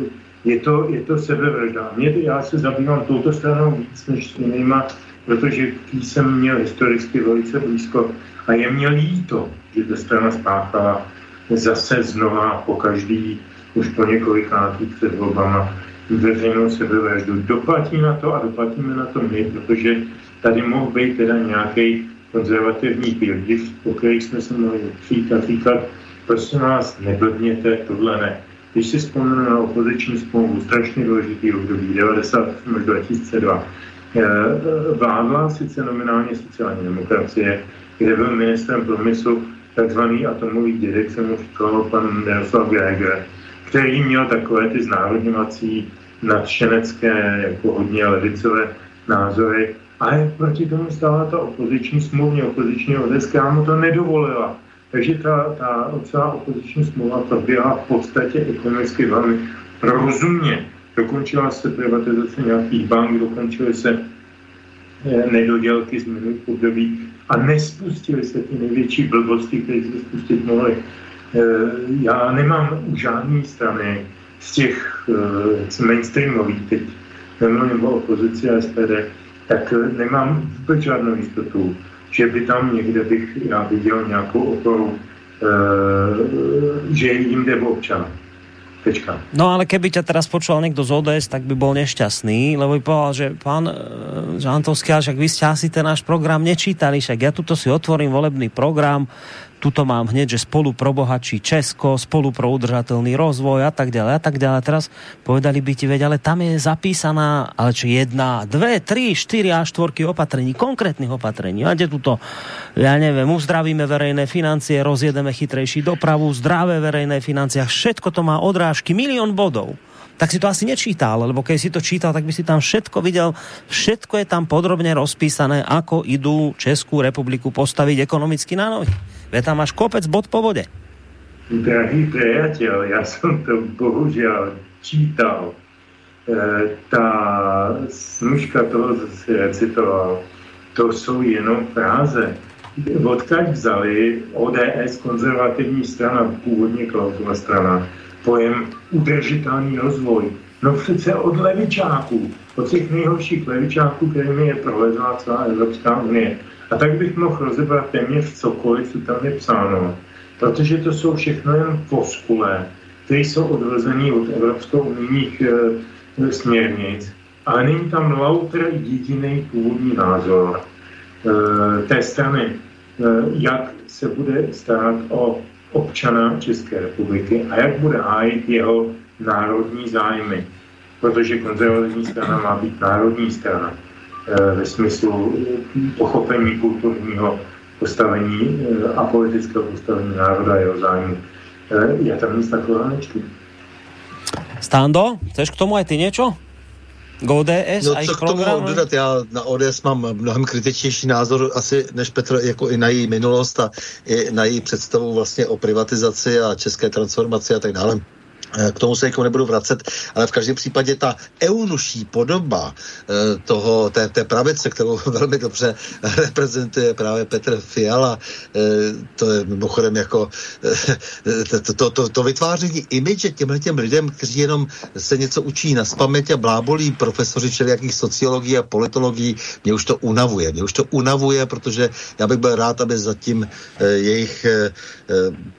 je to, je to sebevražda. Mě, já se zabývám touto stranou víc než s jinýma, protože tý jsem měl historicky velice blízko a je mě líto, že ta strana spáchala zase znova po každý, už po několikátých před volbama veřejnou sebevraždu. Doplatí na to a doplatíme na to my, protože tady mohl být teda nějaký konzervativní pildiv, o kterých jsme se mohli přijít a říkat, prosím vás, neblbněte, tohle ne. Když si vzpomenu na opoziční smlouvu, strašně důležitý období, 90 až 2002, eh, vládla sice nominálně sociální demokracie, kde byl ministrem průmyslu takzvaný atomový dědek, jsem mu říkal pan Jaroslav Geiger, který měl takové ty znárodňovací nadšenecké, jako hodně levicové názory, ale proti tomu stála ta opoziční smluvně, opoziční která mu to nedovolila. Takže ta, ta celá opoziční smlouva proběhla v podstatě ekonomicky velmi rozumně. Dokončila se privatizace nějakých bank, dokončily se eh, nedodělky z minulých období a nespustily se ty největší blbosti, které se spustit mohly. Eh, já nemám u žádné strany z těch eh, mainstreamových, teď nemluvím o opozici a SPD, tak nemám vůbec žádnou jistotu, že by tam někde bych já viděl nějakou oporu, e, že jim jde o občana. Tečka. No ale keby ťa teraz počúval niekto z ODS, tak by bol nešťastný, lebo by povedal, že pán e, Žantovský, ale však vy ste asi ten náš program nečítali, však ja tuto si otvorím volebný program, tuto mám hneď, že spolu pro bohatší Česko, spolu pro udržateľný rozvoj a tak ďalej a tak ďalej. Teraz povedali by ti, veď, ale tam je zapísaná, ale čo jedna, dve, tri, štyri a štvorky opatrení, konkrétnych opatrení. A kde tuto, ja neviem, uzdravíme verejné financie, rozjedeme chytrejší dopravu, zdravé verejné financie, všetko to má odrážky, milión bodov. Tak si to asi nečítal, lebo keď si to čítal, tak by si tam všetko videl, všetko je tam podrobne rozpísané, ako idú Českú republiku postaviť ekonomicky na nohy. Ve tam máš kopec bod po vode. Drahý priateľ, ja som to bohužiaľ čítal. E, ta snužka toho, co si recitoval, to jsou jenom fráze. Odkaď vzali ODS, konzervativní strana, původně Klausova strana, pojem udržitelný rozvoj. No přece od levičáků, od těch nejhorších levičáků, kterými je prohlezla celá Evropská unie. A tak bych mohl rozebrat téměř cokoliv, co tam je psáno. Protože to jsou všechno jen foskule, které jsou odvozené od Evropskou unijních e, směrnic. Ale není tam lauter jediný původní názor e, té strany, e, jak se bude starat o občana České republiky a jak bude hájit jeho národní zájmy. Protože konzervativní strana má být národní strana eh, ve smyslu pochopení kulturního postavení eh, a politického postavení národa a jeho zájmu. Eh, já tam nic takového nečtu. Stando, chceš k tomu aj ty něco? K ODS no, a co k tomu dodat? Já na ODS mám mnohem kritičtější názor asi než Petr jako i na její minulost a i na její představu vlastně o privatizaci a české transformaci a tak dále. Eh, k tomu se jako nebudu vracet, ale v každém případě ta eunuší podoba eh, toho, té, té pravice, kterou velmi dobře reprezentuje právě Petr Fiala, eh, to je mimochodem jako to, to, to, to vytváření imidže těmhle těm lidem, kteří jenom se něco učí na spaměť a blábolí profesoři všelijakých sociologií a politologií, mě už to unavuje. Mě už to unavuje, protože já bych byl rád, aby zatím jejich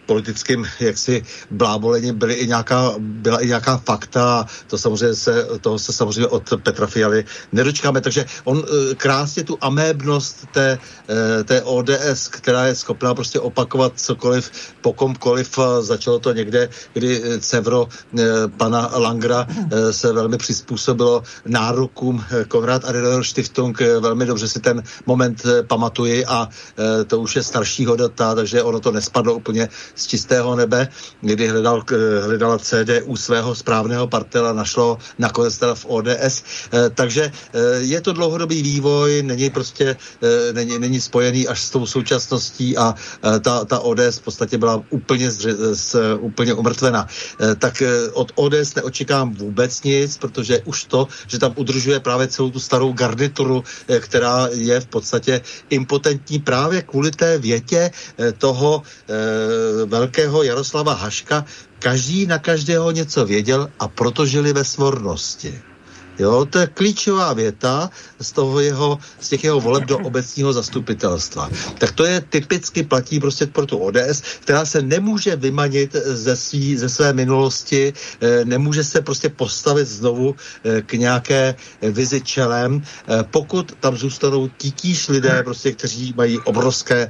politickým jaksi blábolením byly i nějaká byla i nějaká fakta, to samozřejmě se, toho se samozřejmě od Petra Fialy nedočkáme, takže on eh, krásně tu amébnost té, eh, té ODS, která je schopná prostě opakovat cokoliv po komkoliv, začalo to někde, kdy Cevro eh, pana Langra se velmi přizpůsobilo nárokům Konrad Adenauer Stiftung, velmi dobře si ten moment pamatuji a to už je staršího data, takže ono to nespadlo úplně z čistého nebe, kdy hledal, hledala CDU svého správného partnera našlo nakonec teda v ODS. Eh, takže eh, je to dlouhodobý vývoj, není prostě, eh, není, není spojený až s tou současností a ta, ta ODS v podstatě byla úplně, zře, z, úplně umrtvena. Tak od ODS neočekám vůbec nic, protože už to, že tam udržuje právě celou tu starou garnituru, která je v podstatě impotentní právě kvůli té větě toho velkého Jaroslava Haška, Každý na každého něco věděl a proto žili ve svornosti. Jo, to je klíčová věta z toho jeho, z těch jeho voleb do obecního zastupitelstva. Tak to je typicky platí prostě pro tu ODS, která se nemůže vymanit ze, svý, ze své minulosti, eh, nemůže se prostě postavit znovu eh, k nějaké vizi čelem, eh, pokud tam zůstanou titíž lidé, prostě, kteří mají obrovské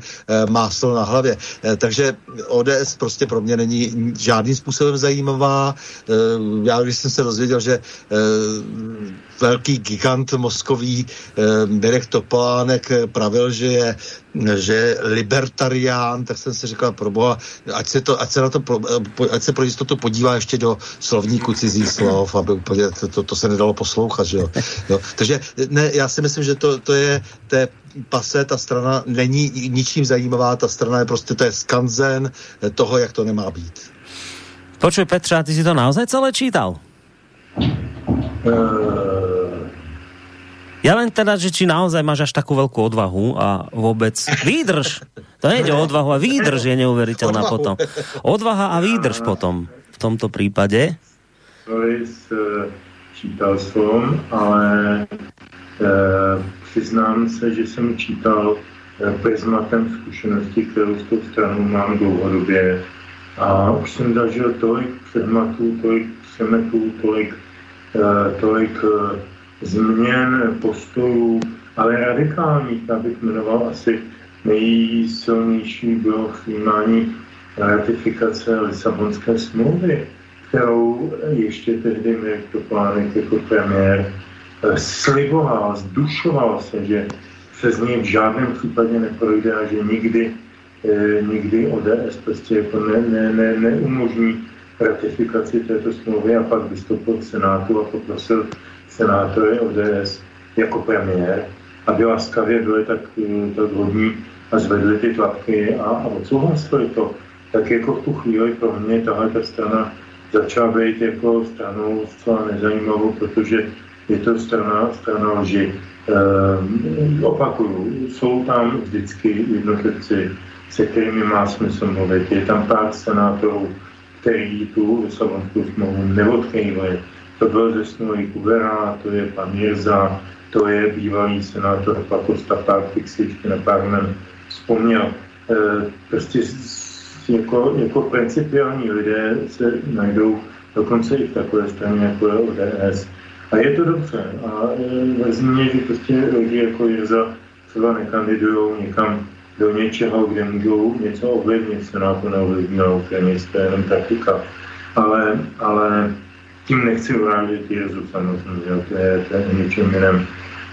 máslo na hlavě. Takže ODS prostě pro mě není žádným způsobem zajímavá. Já když jsem se dozvěděl, že velký gigant mozkový eh, Mirek Topánek eh, pravil, že je, že je libertarián, tak jsem si říkal, pro boha, ať se, to, ať se, na to, eh, ať se pro jistotu podívá ještě do slovníku cizích slov, aby úplně to, to, to se nedalo poslouchat, že jo. jo. Takže ne, já si myslím, že to, to je, to je pase, ta strana není ničím zajímavá, ta strana je prostě, to je skanzen toho, jak to nemá být. Počuj Petře, a ty si to naozaj celé čítal? Ja len teda, že či naozaj máš až takú veľkú odvahu a vôbec výdrž. To nejde o odvahu a výdrž je neuveriteľná odvahu. potom. Odvaha a výdrž potom v tomto prípade. čítal som, ale e, přiznám se, že jsem čítal prismatem zkušenosti, kterou s tou stranou mám dlouhodobě. A už jsem zažil tolik předmatů, tolik přemetů, tolik Eh, tolik eh, změn postojů, ale radikálních, abych jmenoval asi nejsilnější bylo vnímání ratifikace Lisabonské smlouvy, kterou ještě tehdy Mirek Toplánek jako premiér eh, sliboval, zdušoval se, že se z něj v žádném případě neprojde a že nikdy, nikdy ODS prostě jako ne, ne, ne, neumožní ratifikaci této smlouvy a pak vystoupil v Senátu a poprosil senátory ODS jako premiér, aby laskavě byli tak, tak hodní a zvedli ty tlapky a, a odsouhlasili to. Tak jako v tu chvíli pro mě tahle ta strana začala být jako stranou zcela nezajímavou, protože je to strana, strana lži. E, opakuju, jsou tam vždycky jednotlivci, se kterými má smysl mluvit. Je tam pár senátorů, který tu Lisabonskou smlouvu neodkývali. To byl zesnulý Kubera, to je pan Mirza, to je bývalý senátor Pakosta Pártik, si ještě na pár vzpomněl. E, prostě jako, jako principiální lidé se najdou dokonce i v takové straně, jako je ODS. A je to dobře. A mrzí mě, že prostě lidi jako Jirza třeba nekandidují někam do něčeho, kde můžou něco ovlivnit, se na to neovlivnilo, úplně to je jenom taktika. Ale, ale tím nechci urážet Jirzu samozřejmě, to je, to je něčem jiném.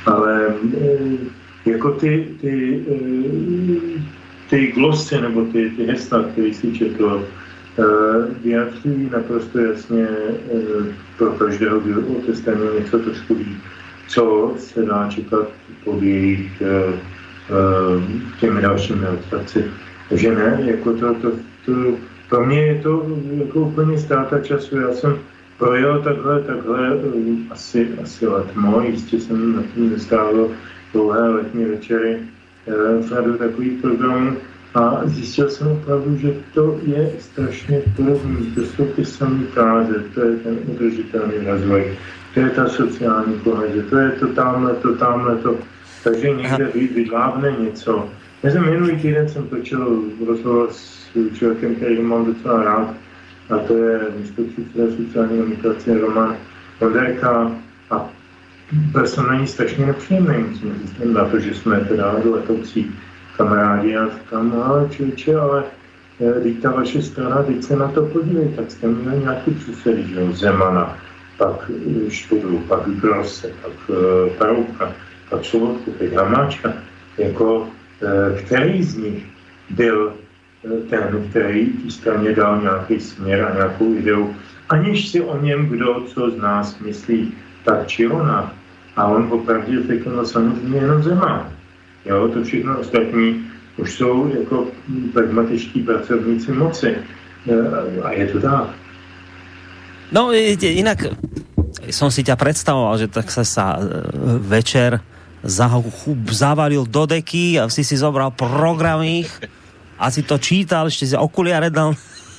Ale eh, jako ty, ty, eh, ty glosy nebo ty, ty hesla, které si četl, eh, vyjadřují naprosto jasně pro každého, kdo o té straně něco trošku ví, co se dá čekat pod jejich těmi dalšími odstavci. Takže ne, jako to, to, to, pro mě je to jako úplně ztráta času. Já jsem projel takhle, takhle asi, asi letmo, jistě jsem na tím nestrávil dlouhé letní večery v řadu takových programů a zjistil jsem opravdu, že to je strašně podobné. To jsou ty samé fráze, to je ten udržitelný rozvoj, to je ta sociální koheze, to je to tamhle, to tamhle, to. Takže někde vydlávne něco. Já jsem minulý týden jsem točil rozhovor s člověkem, který mám docela rád, a to je místo sociální demokracie Roman Moderka a byl jsem na ní strašně nepříjemný, musím říct, na to, že jsme teda letoucí kamarádi a říkám, no ale člověče, ale eh, teď ta vaše strana, teď se na to podívej, tak jste měli nějaký předsedy, že Zemana, pak eh, Študlu, pak Grosse, pak uh, Pak Sobotku, teď Hamáčka, jako který z nich byl ten, který té straně dal nějaký směr a nějakou ideu, aniž si o něm kdo, co z nás myslí, tak či ona. A on popravdě řekl, samozřejmě jenom Zeman. Jo, to všechno ostatní už jsou jako pragmatičtí pracovníci moci. A je to tak. No, jinak som si ťa predstavoval, že tak sa sa večer zavalil do deky a si si zobral programy a si to čítal, ešte si okuliare dal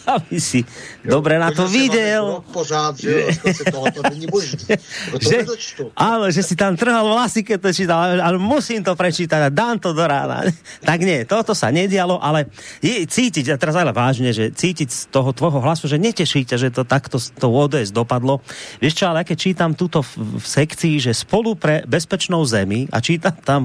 aby si jo, dobre na to viděl. Pořád, že, že to není možné. Že, áno, že si tam trhal vlasy, keď to čítal, ale musím to prečítať a dám to do rána. Tak nie, toto sa nedialo, ale je cítiť, a teraz ale vážne, že cítiť z toho tvojho hlasu, že netešíte, že to takto to ODS dopadlo. Vieš čo, ale keď čítam túto v, v sekcii, že spolu pre bezpečnou zemi a čítam tam,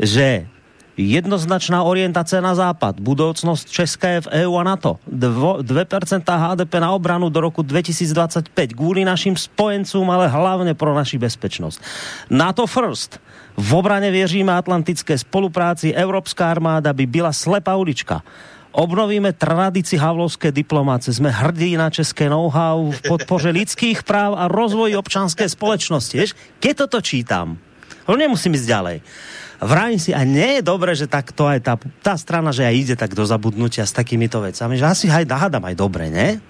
že jednoznačná orientace na západ, budoucnost České v EU a NATO, 2% HDP na obranu do roku 2025 kvůli našim spojencům, ale hlavně pro naši bezpečnost. NATO first. V obrane věříme atlantické spolupráci, Evropská armáda by byla slepá ulička. Obnovíme tradici havlovské diplomáce. Jsme hrdí na české know-how v podpoře lidských práv a rozvoji občanské společnosti. Víš, keď toto čítám, nemusím ísť ďalej vrajím si, a nie je dobré, že tak to aj tá, tá strana, že aj ide tak do zabudnutia s takýmito vecami, že asi aj hádám aj dobre, ne?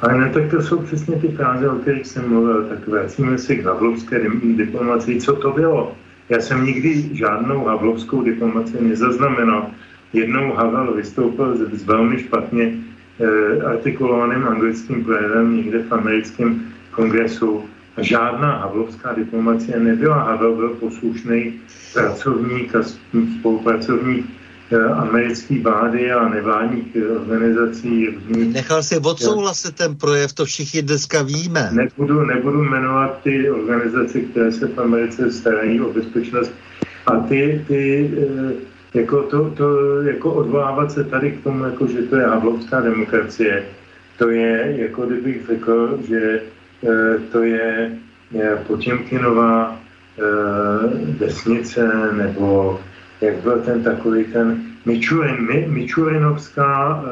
Ale ne, tak to jsou přesně ty fráze, o kterých jsem mluvil. Tak vracíme se k havlovské diplomacii. Co to bylo? Já jsem nikdy žádnou havlovskou diplomaci nezaznamenal. Jednou Havel vystoupil s, s velmi špatně eh, artikulovaným anglickým projevem někde v americkém kongresu žádná havlovská diplomacie nebyla. Havel byl poslušný pracovník a spolupracovník eh, americké vlády a nevládních eh, organizací. Nechal si odsouhlasit ten projev, to všichni dneska víme. Nebudu, nebudu jmenovat ty organizace, které se v Americe starají o bezpečnost a ty, ty eh, jako, to, to, jako odvolávat se tady k tomu, jako, že to je havlovská demokracie, to je, jako kdybych řekl, že to je Potěmkinová vesnice, nebo jak byl ten takový ten Mičurin, Mičurinovská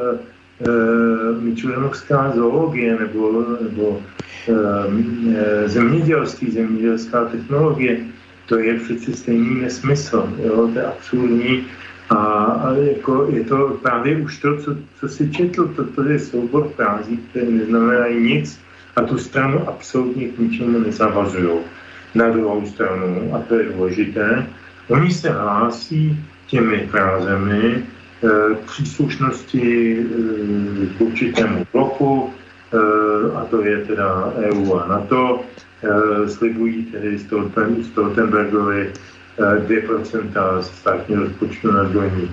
myčlenovská zoologie nebo, nebo e, zemědělství, zemědělská technologie, to je přeci stejný nesmysl, jo? to je absurdní a, a jako je to právě už to, co, co si četl, to, to je soubor frází, které neznamenají nic a tu stranu absolutně k ničemu nezavazují. Na druhou stranu, a to je důležité, oni se hlásí těmi frázemi e, příslušnosti e, k určitému bloku, e, a to je teda EU a NATO, e, slibují tedy Stoltenbergovi 2% státního rozpočtu na zbrojní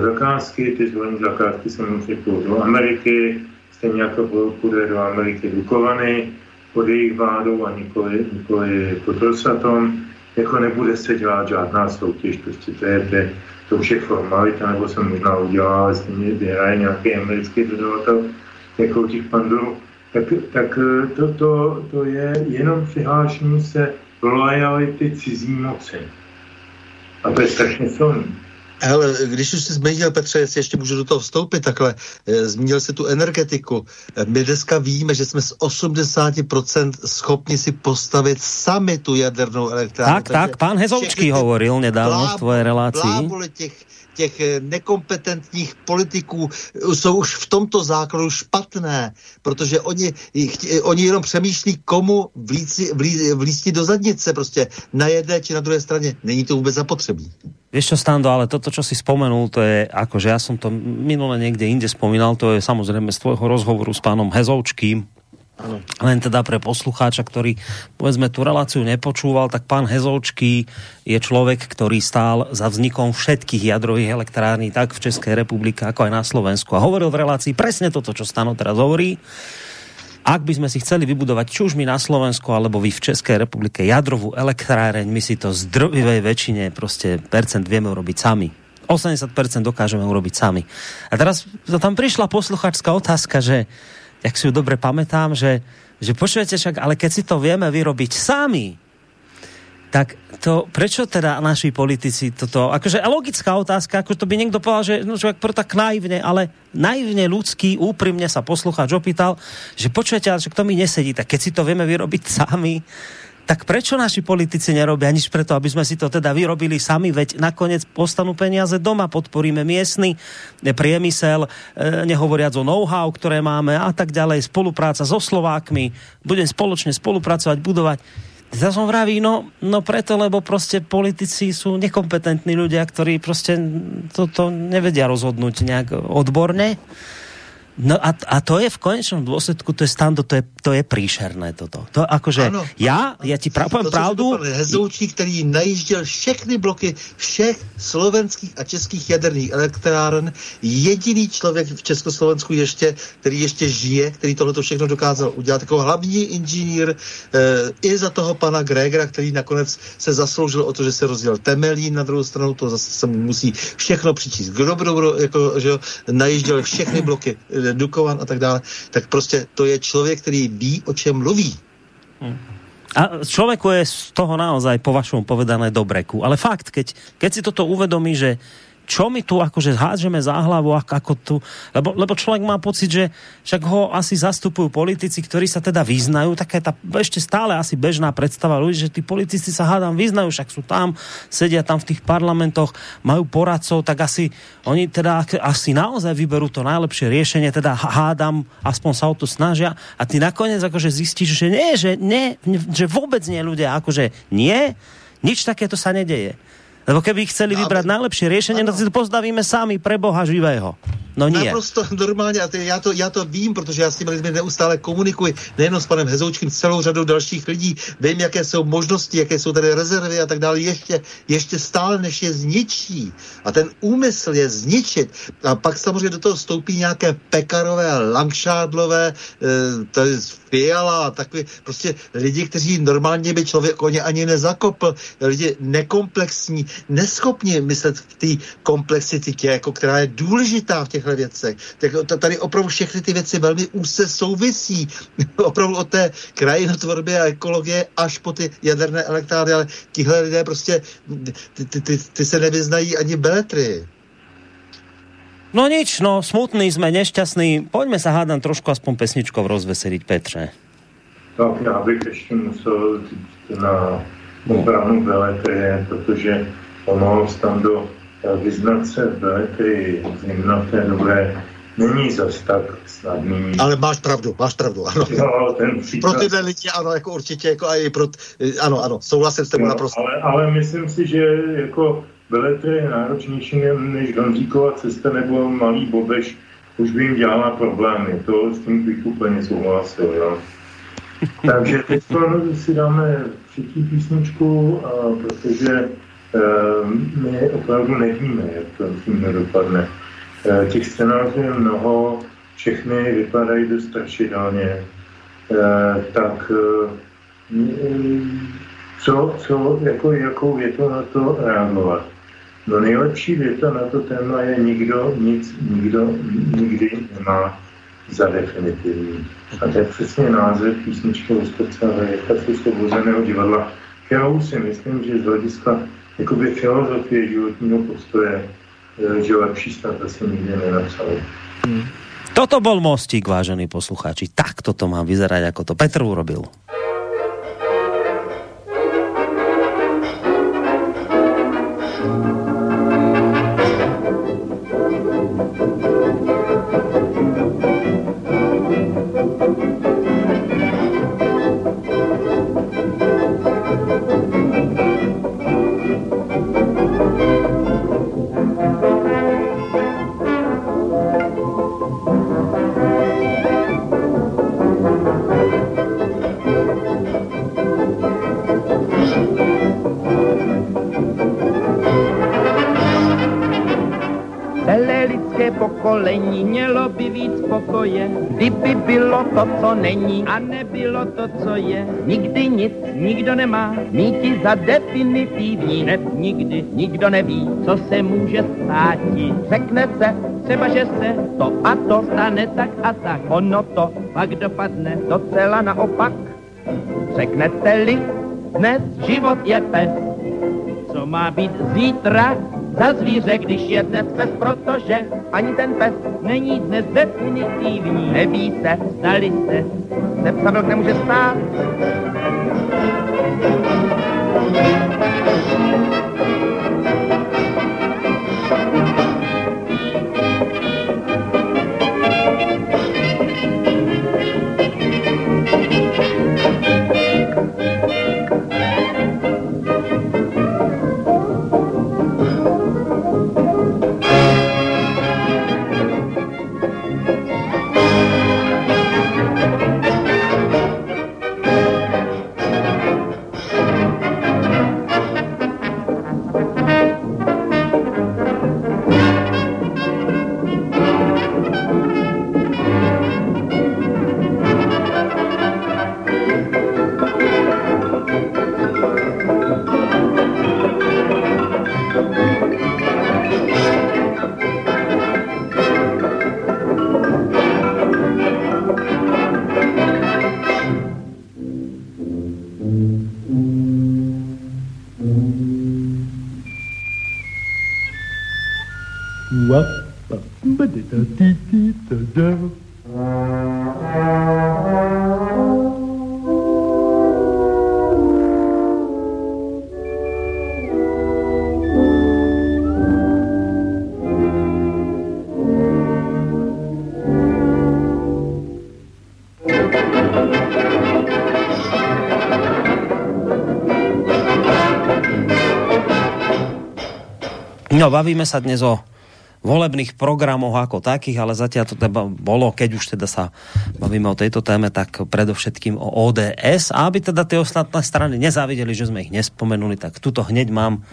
zakázky. Ty zbrojní zakázky samozřejmě půjdou do Ameriky, stejně jako půjde do Ameriky Dukovany pod jejich vládou a nikoli, nikoli pod Rosatom. Jako nebude se dělat žádná soutěž, prostě to je, to, to už je formalita, nebo se možná udělá, ale stejně vyhraje nějaký americký dodavatel jako těch pandurů. Tak, tak to, to, to je jenom přihlášení se lojality cizí moci. A to je strašně silný. Hele, když už jsi zmínil, Petře, jestli ještě můžu do toho vstoupit takhle, e, zmínil jsi tu energetiku. E, my dneska víme, že jsme z 80% schopni si postavit sami tu jadernou elektrárnu. Tak, tak, pán Hezoučký hovoril nedávno v tvojej relácii. těch těch eh, nekompetentních politiků jsou už v tomto základu špatné, protože oni, oni jenom přemýšlí, komu vlíci, do zadnice, prostě na jedné či na druhé straně. Není to vůbec zapotřebí. Vieš čo, Stando, ale toto, čo si spomenul, to je, akože ja som to minule niekde inde spomínal, to je samozrejme z tvojho rozhovoru s pánom Hezoučkým, Ano. Len teda pre poslucháča, ktorý povedzme tú reláciu nepočúval, tak pán Hezolčký je človek, ktorý stál za vznikom všetkých jadrových elektrární tak v Českej republike, ako aj na Slovensku. A hovoril v relácii presne toto, čo Stano teraz hovorí. Ak by sme si chceli vybudovať, či už my na Slovensku, alebo vy v Českej republike, jadrovú elektráreň, my si to z drvivej väčšine prostě percent vieme urobiť sami. 80% dokážeme urobiť sami. A teraz tam prišla posluchačská otázka, že jak si ju dobre pamätám, že, že počujete však, ale keď si to vieme vyrobiť sami, tak to, prečo teda naši politici toto, akože logická otázka, ako to by niekto povedal, že no človek pro tak naivne, ale naivne ľudský, úprimne sa poslucháč opýtal, že počujete, ale že to mi nesedí, tak keď si to vieme vyrobiť sami, tak prečo naši politici nerobia nič preto, aby sme si to teda vyrobili sami, veď nakoniec postanú peniaze doma, podporíme miestny priemysel, e, nehovoriac o know-how, ktoré máme a tak ďalej, spolupráca so Slovákmi, budem spoločne spolupracovať, budovať. Ja som vraví, no, no preto, lebo prostě politici sú nekompetentní ľudia, ktorí prostě toto nevedia rozhodnúť nejak odborne. No a, a to je v konečnom dôsledku, to je stando, to je, to je príšerné toto. To akože, ano, já, já ti pra, povím pravdu. Hezoučí, který najížděl všechny bloky všech slovenských a českých jaderných elektráren, jediný člověk v Československu ještě, který ještě žije, který tohle všechno dokázal udělat, jako hlavní inženýr e, i za toho pana Gregera, který nakonec se zasloužil o to, že se rozdělil Temelín na druhou stranu, to zase se mu musí všechno přičíst. Kdo, kdo, kdo jako, že najížděl všechny bloky Dukovan a tak dále, tak prostě to je člověk, který ví, o čem mluví. Hmm. A človeku je z toho naozaj po vašom povedané dobreku. Ale fakt, keď, keď si toto uvedomí, že čo my tu akože hádžeme za hlavu, ako tu, lebo, lebo človek má pocit, že však ho asi zastupujú politici, ktorí sa teda vyznajú, taká tá ešte stále asi bežná predstava ľudí, že tí politici sa hádam vyznajú, však sú tam, sedia tam v tých parlamentoch, majú poradcov, tak asi oni teda asi naozaj vyberú to najlepšie riešenie, teda hádam, aspoň sa o to snažia a ty nakoniec akože zistíš, že nie, že nie, že vôbec nie ľudia, akože nie, nič takéto sa nedeje. Lebo keby chceli vybrať najlepšie riešenie, no si to postavíme sami pre Boha živého. No nie. Naprosto normálně a ty, já, to, já to vím, protože já s těmi lidmi neustále komunikuji, nejenom s panem Hezoučkem, s celou řadou dalších lidí. Vím, jaké jsou možnosti, jaké jsou tady rezervy a tak dále. Ještě, ještě stále, než je zničí. A ten úmysl je zničit. A pak samozřejmě do toho vstoupí nějaké pekarové, langšádlové, e, to je Fiala a takový, prostě lidi, kteří normálně by člověk o ně ani nezakopl, lidi nekomplexní, neschopni myslet v té komplexitě, jako která je důležitá v těchto věcech. Tak tady opravdu všechny ty věci velmi úzce souvisí. opravdu od té krajinotvorby a ekologie až po ty jaderné elektrárny, ale tihle lidé prostě, ty, ty, ty, ty se nevyznají ani beletry. No nič, no smutný sme, nešťastní. Poďme sa hádam trošku aspoň pesničkou rozveseliť, Petře. Tak já bych ještě musel říct na obranu Beletrie, protože ono tam do vyznat se v Beletrii v té dobré není zas tak snadný. Ale máš pravdu, máš pravdu, ano. No, ten příklad... Pro tyhle lidi, ano, jako určitě, jako i pro, ano, ano, souhlasím s tebou no, naprosto. Ale, ale myslím si, že jako Beletry je náročnější než Donzíková cesta nebo Malý Bobeš, už by jim dělala problémy. To s tím bych úplně souhlasil, jo. Takže teď si dáme třetí písničku, a protože e, my opravdu nevíme, jak to s tím dopadne. E, těch scénářů je mnoho, všechny vypadají dost strašidelně. E, tak e, co, co, jako, jakou větu na to reagovat? No nejlepší věta na to téma je nikdo nic, nikdo nikdy nemá za definitivní. A to je přesně název písničky Lusterce a vegetace svobozeného divadla, kterou si myslím, že z hlediska jakoby filozofie životního postoje, e, že lepší snad asi nikdy nenapsali. Hmm. Toto bol mostík, vážení poslucháči. Tak toto má vyzerať, ako to Petr urobil. Co není a nebylo to, co je, nikdy nic nikdo nemá, míti za definitivní, hned nikdy nikdo neví, co se může stát. Řekne se, třeba, že se to a to stane tak a tak, ono to pak dopadne docela naopak. Řeknete-li, dnes život je pes, co má být zítra, za zvíře, když je dnes pes, protože ani ten pes není dnes definitivní. Neví se, stali se, se psa nemůže stát. No, bavíme sa dnes o volebných programoch ako takých, ale zatiaľ to teda bolo, keď už teda sa bavíme o tejto téme, tak predovšetkým o ODS. A aby teda tie ostatné strany nezávideli, že sme ich nespomenuli, tak tuto hneď mám.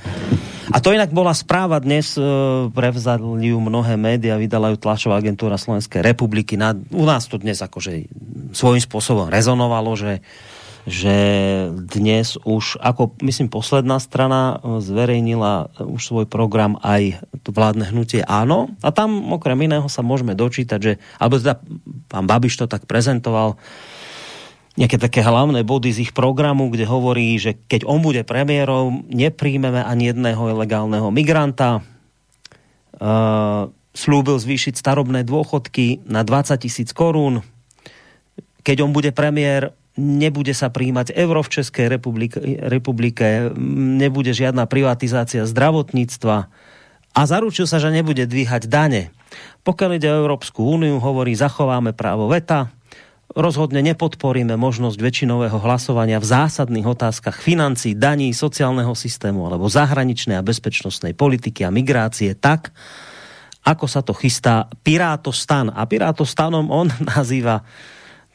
A to inak bola správa dnes, e, prevzali ju mnohé média, vydala ju tlačová agentúra Slovenskej republiky. Na, u nás to dnes akože svojím spôsobom rezonovalo, že že dnes už, ako myslím, posledná strana eh, zverejnila eh, už svoj program aj vládne hnutie áno. A tam okrem iného sa môžeme dočítať, že, alebo teda pán Babiš to tak prezentoval, nejaké také hlavné body z ich programu, kde hovorí, že keď on bude premiérou, nepríjmeme ani jedného ilegálneho migranta. Uh, slúbil zvýšiť starobné dôchodky na 20 tisíc korún. Keď on bude premiér, nebude sa príjmať euro v Českej republike, republike nebude žiadna privatizácia zdravotníctva a zaručil sa, že nebude dvíhať dane. Pokiaľ ide o Európsku úniu, hovorí, zachováme právo veta, rozhodne nepodporíme možnosť väčšinového hlasovania v zásadných otázkach financí, daní, sociálneho systému alebo zahraničnej a bezpečnostnej politiky a migrácie tak, ako sa to chystá Pirátostan. A Pirátostanom on nazýva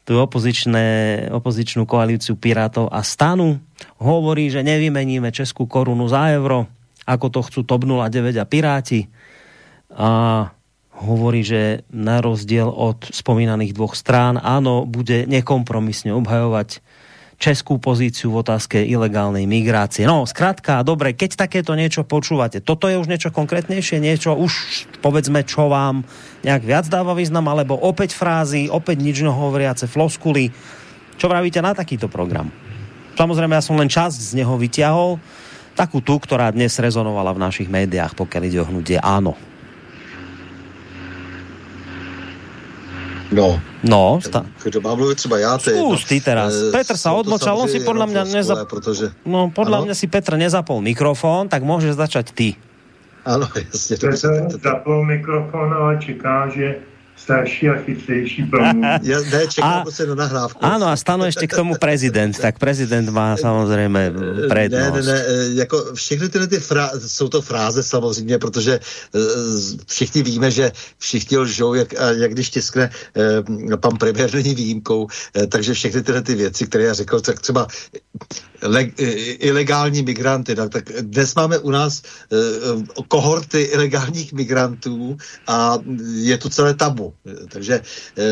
tu opozičné, opozičnú koalíciu Pirátov a stanu. Hovorí, že nevymeníme Českú korunu za euro, ako to chcú TOP 09 a Piráti. A hovorí, že na rozdiel od spomínaných dvoch strán, áno, bude nekompromisne obhajovať českú pozíciu v otázke ilegálnej migrácie. No, zkrátka, dobre, keď takéto niečo počúvate, toto je už niečo konkrétnejšie, niečo už, povedzme, čo vám nejak viac dáva význam, alebo opäť frázy, opäť nič hovoriace floskuly. Čo vravíte na takýto program? Samozrejme, ja som len časť z neho vyťahol, takú tú, ktorá dnes rezonovala v našich médiách, pokiaľ ide o hnutie áno. No. No, sta... Kdo má mluvit třeba já teď. Skús no, ty teraz. E, Petr sa odmočal, on si podľa mňa neza... protože... No, podľa ano? mňa si Petr nezapol mikrofón, tak môžeš začať ty. Ano, jasně. Petr zapol mikrofón, ale čeká, že starší a chytřejší promluví. Ja, ne, čekám a, se na nahrávku. Áno, a stano ještě k tomu prezident. Tak prezident má samozřejmě prednost. Ne, ne, ne, jako všechny tyhle ty frá, jsou to fráze samozřejmě, protože uh, všichni víme, že všichni lžou, jak, jak když tiskne uh, pan premiér není výjimkou, uh, takže všechny tyhle ty věci, které já řekl, tak třeba le, ilegální migranty, tak, tak dnes máme u nás uh, kohorty ilegálních migrantů a je to celé tabu. Takže eh,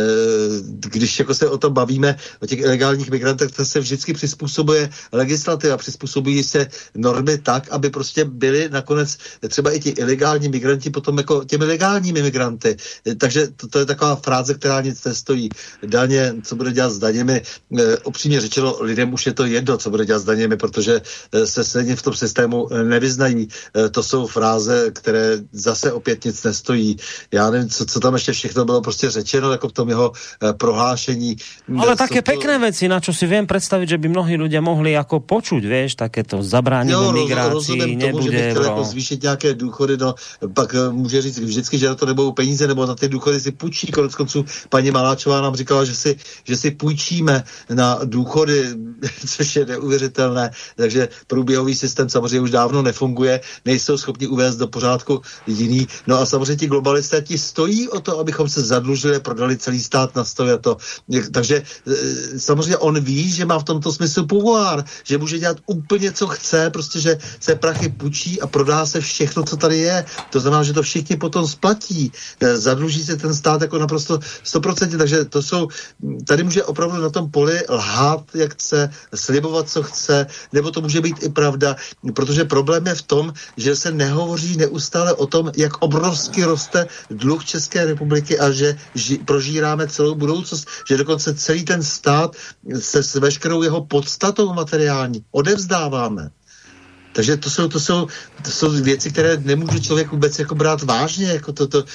když jako se o tom bavíme, o těch ilegálních migrantech, tak se vždycky přizpůsobuje legislativa, přizpůsobují se normy tak, aby prostě byli nakonec třeba i ti ilegální migranti potom jako těmi legálními migranty. Takže to, to je taková fráze, která nic nestojí. Daně, co bude dělat s daněmi, e, upřímně řečeno, lidem už je to jedno, co bude dělat s daněmi, protože e, se stejně v tom systému nevyznají. E, to jsou fráze, které zase opět nic nestojí. Já nevím, co, co tam ještě všechno to bylo prostě řečeno jako v tom jeho eh, prohlášení. Ale také to... pekné věci, na čo si vím představit, že by mnohí lidé mohli jako počuť, vieš, takéto zabránit migrácii, nebude tomu, že jako zvýšit nějaké důchody, no pak eh, může říct vždycky, že na to nebudou peníze, nebo na ty důchody si půjčí. Konec konců paní Maláčová nám říkala, že si, že si půjčíme na důchody, což je neuvěřitelné. Takže průběhový systém samozřejmě už dávno nefunguje, nejsou schopni uvést do pořádku jiný. No a samozřejmě ti globalisté ti stojí o to, abychom se zadlužili, prodali celý stát na a to. Takže e, samozřejmě on ví, že má v tomto smyslu pouvoir, že může dělat úplně, co chce, prostě, že se prachy půjčí a prodá se všechno, co tady je. To znamená, že to všichni potom splatí. E, zadluží se ten stát jako naprosto 100%, takže to jsou, tady může opravdu na tom poli lhát, jak chce, slibovat, co chce, nebo to může být i pravda, protože problém je v tom, že se nehovoří neustále o tom, jak obrovsky roste dluh České republiky a že ži, prožíráme celou budoucnost, že dokonce celý ten stát se s veškerou jeho podstatou materiální odevzdáváme. Takže to jsou, to jsou, to jsou věci, které nemůže člověk vůbec jako brát vážně, jako toto to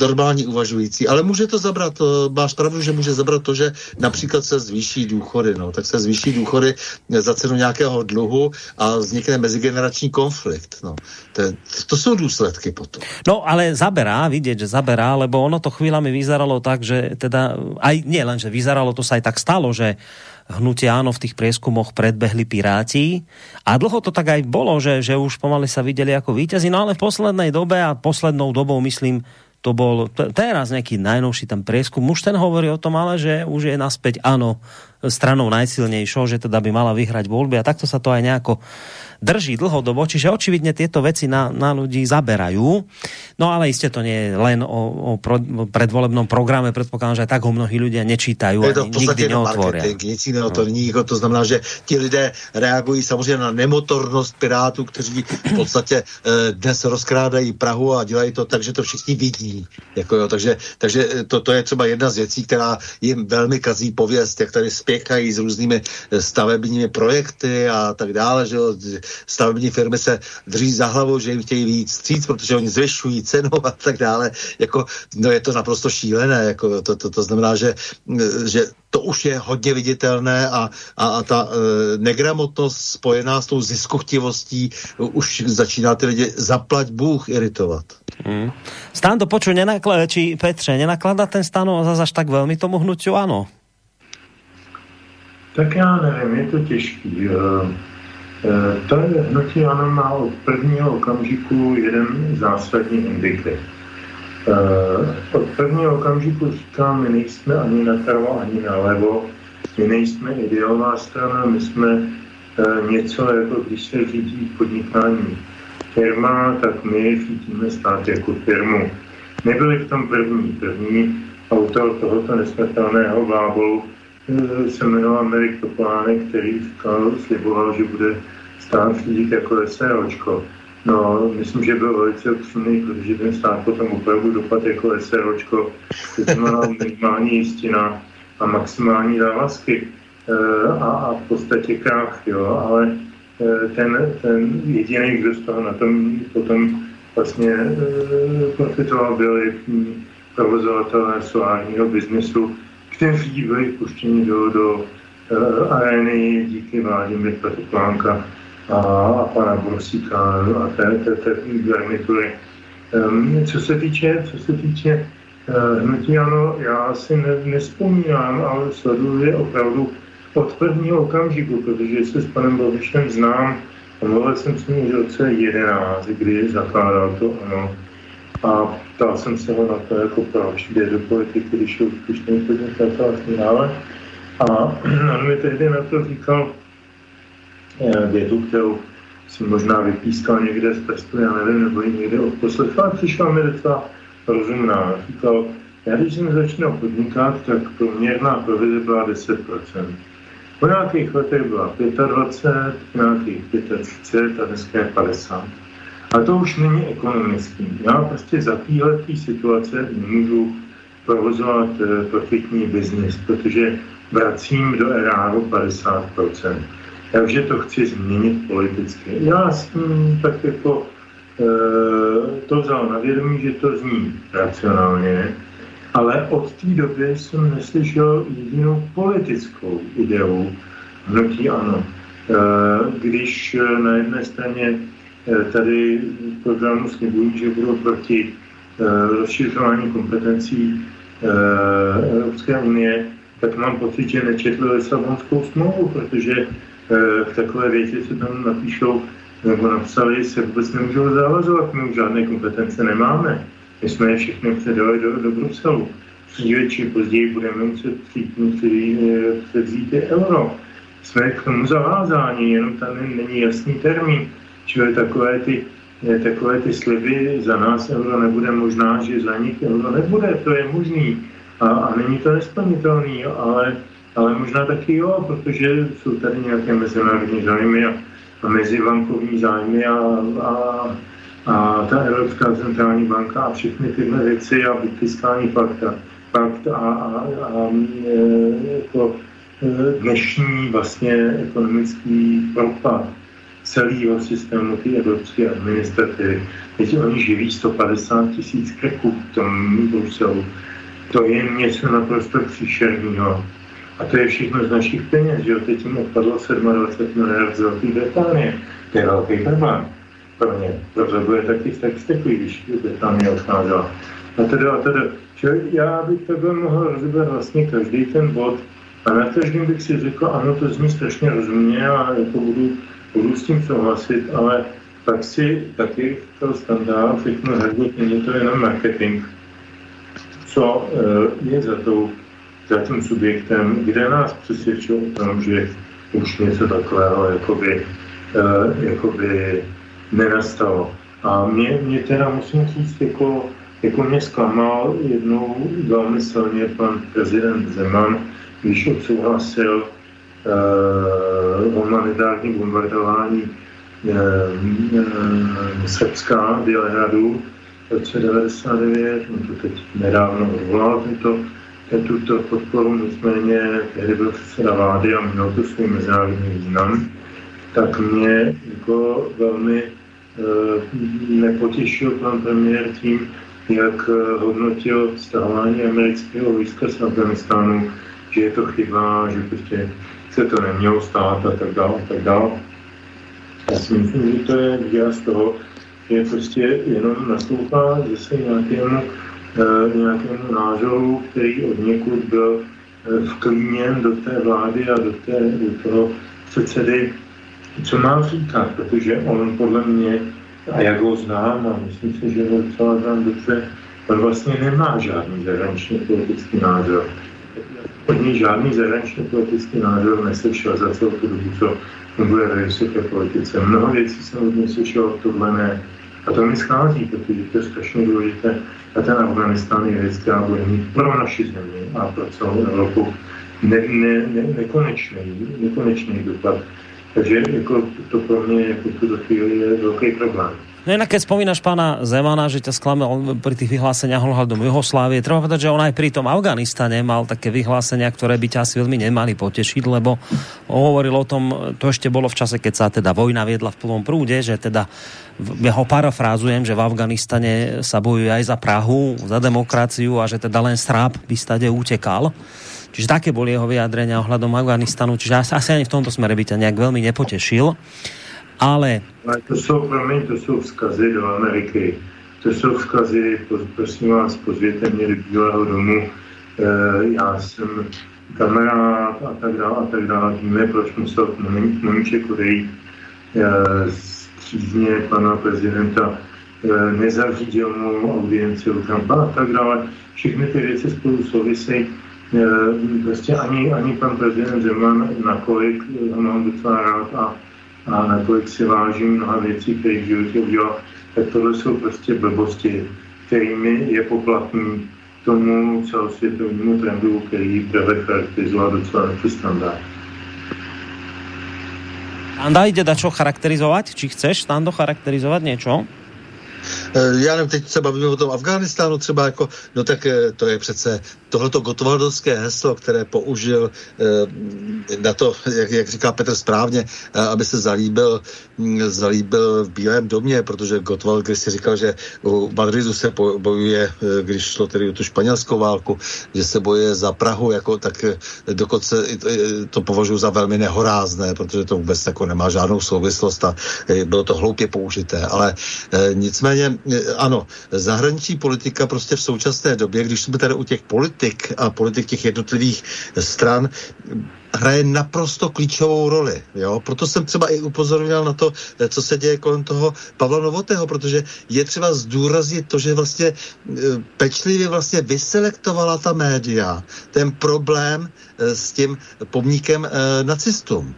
normální uvažující. Ale může to zabrat, to máš pravdu, že může zabrat to, že například se zvýší důchody, no, tak se zvýší důchody za cenu nějakého dluhu a vznikne mezigenerační konflikt. No. To, to jsou důsledky potom. No, ale zaberá, vidět, že zaberá, lebo ono to chvíľami vyzeralo tak, že teda, aj nie len, že vyzeralo, to sa aj tak stalo, že hnutie áno v tých prieskumoch predbehli Piráti. A dlho to tak aj bolo, že, že už pomaly sa videli ako víťazi, no ale v poslednej dobe a poslednou dobou myslím, to bol teraz nejaký najnovší tam prieskum, už ten hovorí o tom ale, že už je naspäť áno stranou najsilnejšou, že teda by mala vyhrať voľby. A takto sa to aj nejako drží dlhodobo, čiže očividne tieto veci na, na ľudí zaberajú. No ale iste to nie je len o, o, pro, o predvolebnom programe, predpokladám, že aj tak ho mnohí ľudia nečítajú ani nikdy neotvoria. Nic jiného to není, to znamená, že ti lidé reagují samozřejmě na nemotornost Pirátů, kteří v podstatě eh, dnes rozkrádají Prahu a dělají to tak, že to všichni vidí. Jako jo, takže takže to, to je třeba jedna z věcí, která jim velmi kazí pověst, jak tady spěchají s různými stavebními projekty a tak dále, že stavební firmy se drží za hlavou, že jim chtějí víc stříc, protože oni zvyšují cenu a tak dále. Jako, no je to naprosto šílené, jako to, to, to znamená, že, že to už je hodně viditelné a, a, a ta e, negramotnost spojená s tou ziskochtivostí už začíná ty lidi zaplať Bůh iritovat. Hmm. Stando, počuj, nenakl- či Petře, nenakládá ten stano zase tak velmi tomu hnutiu, ano? Tak já nevím, je to těžký. Eh, eh, to hnutí ano má od prvního okamžiku jeden zásadní indikit. Eh, od prvního okamžiku říkám, my nejsme ani na napravo, ani nalevo, my nejsme ideová strana, my jsme něco jako když se řídí podnikání firma, tak my řídíme stát jako firmu. Nebyli v tom první. První autor tohoto nesmrtelného blábolu Eh, se jmenoval Amerik Topolánek, který říkal, sliboval, že bude stát řídit jako SROčko. No, myslím, že byl velice upřímný, protože ten stát potom opravdu dopad jako SROčko, to znamená minimální jistina a maximální závazky e, a, a v podstatě krach, jo, ale e, ten, ten jediný, kdo z toho na tom potom vlastně e, profitoval, byli provozovatelé solárního biznesu, kteří byli puštěni do, do uh, arény díky vládě Mirka Toplánka a, a pana Brosíka a té, té, té garnitury. Um, co se týče, co se týče uh, hnutí ano, já si ne, nespomínám, ale sleduji opravdu od prvního okamžiku, protože se s panem Babišem znám mluvil jsem s ním v roce 11, kdy zakládal to ano a ptal jsem se ho na to, jako proč jde do politiky, když je úspěšný podnikatel a dále. A on mi tehdy na to říkal eh, vědu, kterou si možná vypískal někde z prstu, já nevím, nebo ji někde odposlechl, ale přišla mi docela rozumná. Říkal, já když jsem začínal podnikat, tak průměrná provize byla 10%. Po nějakých letech byla 25, po nějakých 35 a dneska je 50. A to už není ekonomický. Já prostě za téhle situace nemůžu provozovat eh, profitní biznis, protože vracím do eráru 50%. Takže to chci změnit politicky. Já jsem tak jako e, to vzal na vědomí, že to zní racionálně, ale od té doby jsem neslyšel jedinou politickou ideu hnutí ano. E, když na jedné straně tady programu slibují, že budou proti eh, rozšiřování kompetencí eh, Evropské unie, tak mám pocit, že nečetli Lisabonskou smlouvu, protože v takové věci se tam napíšou nebo napsali, se vůbec nemůžou zavazovat, my už žádné kompetence nemáme. My jsme je všechny předali do, do Bruselu. Dříve či později budeme muset převzít euro. Jsme k tomu zavázáni, jenom tam není jasný termín. Čili takové ty, takové ty sliby za nás euro nebude možná, že za nich euro nebude, to je možný. A, a není to nesplnitelný, ale, ale možná taky jo, protože jsou tady nějaké mezinárodní zájmy a, a mezibankovní zájmy a, a, a ta Evropská centrální banka a všechny tyhle věci a fiskální fakta, fakt a, a, a jako dnešní vlastně ekonomický propad celého systému té evropské administrativy. Teď oni živí 150 tisíc krků v tom Bruselu. To je něco naprosto příšerného. A to je všechno z našich peněz, že jo? Teď jim odpadlo 27 miliard z Velké Británie. To je velký problém pro ně. Proto bude taky tak steklý, když Británie odcházela. A teda, a teda, že já bych takhle mohl rozebrat vlastně každý ten bod a na každém bych si řekl, ano, to zní strašně rozumně a jako budu budu s tím souhlasit, ale pak si taky to standard všechno hrdit, není to jenom marketing. Co eh, je za, tou, za tím subjektem, kde nás přesvědčil o tom, že už něco takového jakoby, uh, jakoby nenastalo. A mě, mě teda musím říct, jako, jako mě zklamal jednou velmi silně pan prezident Zeman, když odsouhlasil Eh, humanitární bombardování eh, eh, Srbska, Bělehradu v roce 99, on to teď nedávno odvolal tento tuto podporu, nicméně tehdy byl předseda vlády a měl to svůj mezinárodní význam, tak mě jako velmi e, nepotěšil pan premiér tím, jak hodnotil stahování amerického vojska z Afganistánu, že je to chyba, že prostě se to nemělo stát a tak dále a tak dále. Já si myslím, že to je výraz toho, že prostě jenom naslouchá zase nějakému, e, nějakému názoru, který od někud byl e, vklíněn do té vlády a do, té, do toho předsedy, co má říkat, protože on podle mě, a jak ho znám, a myslím si, že ho docela znám dobře, on vlastně nemá žádný zahraniční politický názor. Od něj žádný zahraniční politický názor neslyšel za celou tu dobu, co funguje ve vysoké politice. Mnoho věcí jsem od něj slyšel, tohle ne. A to mi schází, protože to je strašně důležité. A ten Afganistán je věc, která bude mít pro naši zemi a pro celou Evropu ne, ne, ne, nekonečný, nekonečný dopad. Takže jako to pro mě jako tuto chvíli je velký problém. No inak keď spomínaš pána Zemana, že ťa sklamal pri tých vyhláseniach ohľadom Juhoslávie, treba povedať, že on aj pri tom Afganistane mal také vyhlásenia, ktoré by ťa asi veľmi nemali potešiť, lebo hovoril o tom, to ešte bolo v čase, keď sa teda vojna viedla v plnom prúde, že teda ja ho parafrázujem, že v Afganistane sa bojuje aj za Prahu, za demokraciu a že teda len stráp by stade utekal. Čiže také boli jeho vyjadrenia ohľadom Afganistanu, čiže asi ani v tomto smere by ťa nejak veľmi nepotešil. Ale... Ale to jsou, promiň, to jsou vzkazy do Ameriky. To jsou vzkazy, prosím vás, pozvěte mě do Bílého domu. E, já jsem kamarád a tak dále a tak dále. Víme, proč musel Moniček odejít e, z přízně pana prezidenta e, nezařídil mu audienci u Trumpa a tak dále. Všechny ty věci spolu souvisejí. E, prostě ani, ani pan prezident Zeman, nakolik ho mám docela rád a a nakolik si vážím mnoha věcí, které v životě udělal, tak tohle jsou prostě blbosti, kterými je poplatný tomu celosvětovému trendu, který právě charakterizoval docela standard. Anda, ide da čo charakterizovať? Či chceš, Stando, charakterizovať niečo? Eh, já nevím, teď se bavíme o tom Afghánistánu třeba jako, no tak eh, to je přece tohleto gotvaldovské heslo, které použil eh, na to, jak, jak říká Petr správně, aby se zalíbil, hm, zalíbil v Bílém domě, protože Gotwald když si říkal, že u Madridu se bojuje, když šlo tedy o tu španělskou válku, že se bojuje za Prahu, jako, tak dokonce to považuji za velmi nehorázné, protože to vůbec jako nemá žádnou souvislost a bylo to hloupě použité, ale nicméně eh, ano, zahraniční politika prostě v současné době, když jsme tady u těch politik a politik těch jednotlivých stran, hraje naprosto klíčovou roli. Jo? Proto jsem třeba i upozorňoval na to, eh, co se děje kolem toho Pavla Novotého, protože je třeba zdůraznit to, že vlastně eh, pečlivě vlastně vyselektovala ta média ten problém s tím pomníkem nacistům.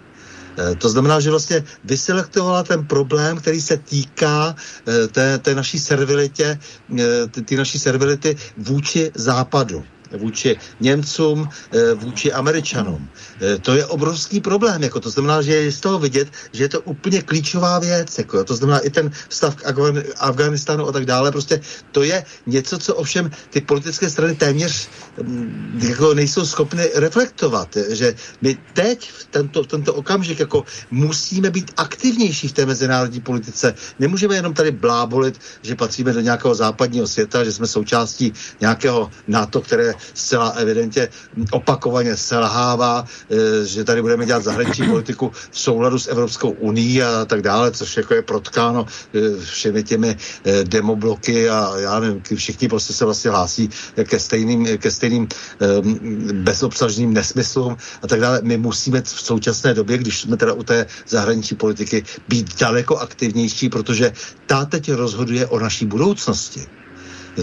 Eh, to znamená, že vlastně vyselektovala ten problém, který se týká eh, té, té naší servilitě, eh, ty naší servility vůči západu vůči Němcům, eh, vůči Američanům. Eh, to je obrovský problém, jako to znamená, že je z toho vidět, že je to úplně klíčová věc, jako to znamená i ten stav k Afganistánu a tak dále, prostě to je něco, co ovšem ty politické strany téměř mm, jako nejsou schopny reflektovat, že my teď v tento, v tento okamžik jako musíme být aktivnější v té mezinárodní politice. Nemůžeme jenom tady blábolit, že patříme do nějakého západního světa, že jsme součástí nějakého NATO, které zcela evidentně opakovaně selhává, že tady budeme dělat zahraniční politiku v souladu s Evropskou uní a tak dále, což jako je protkáno eh, všemi těmi eh, demobloky a já nevím, všichni prostě se vlastně hlásí ke stejným, ke stejným bezobsažným nesmyslům a tak dále. My musíme v současné době, když jsme teda u té zahraniční politiky, být daleko aktivnější, protože ta teď rozhoduje o naší budoucnosti.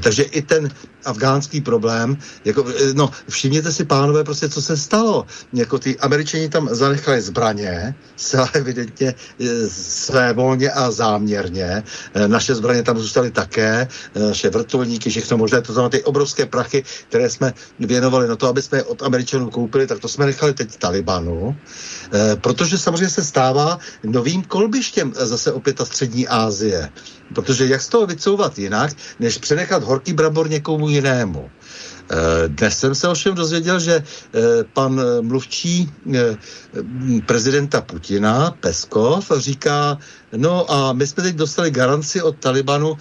Takže i ten afgánský problém, jako, eh, no, všimněte si, pánové, prostě, co se stalo. Jako ty američani tam zanechali zbraně, zcela evidentně eh, své volně a záměrně. Eh, naše zbraně tam zůstaly také, naše vrtulníky, všechno možné, to znamená ty obrovské prachy, které jsme věnovali na to, aby jsme od Američanů koupili, tak to jsme nechali teď Talibanu, protože samozřejmě se stává novým kolbištěm zase opět ta střední Asie. Protože jak z toho vycouvat jinak, než přenechat horký brambor někomu jinému. Eh, dnes jsem se ovšem dozvěděl, že eh, pan mluvčí eh, prezidenta Putina, Peskov, říká, no a my jsme teď dostali garanci od Talibanu,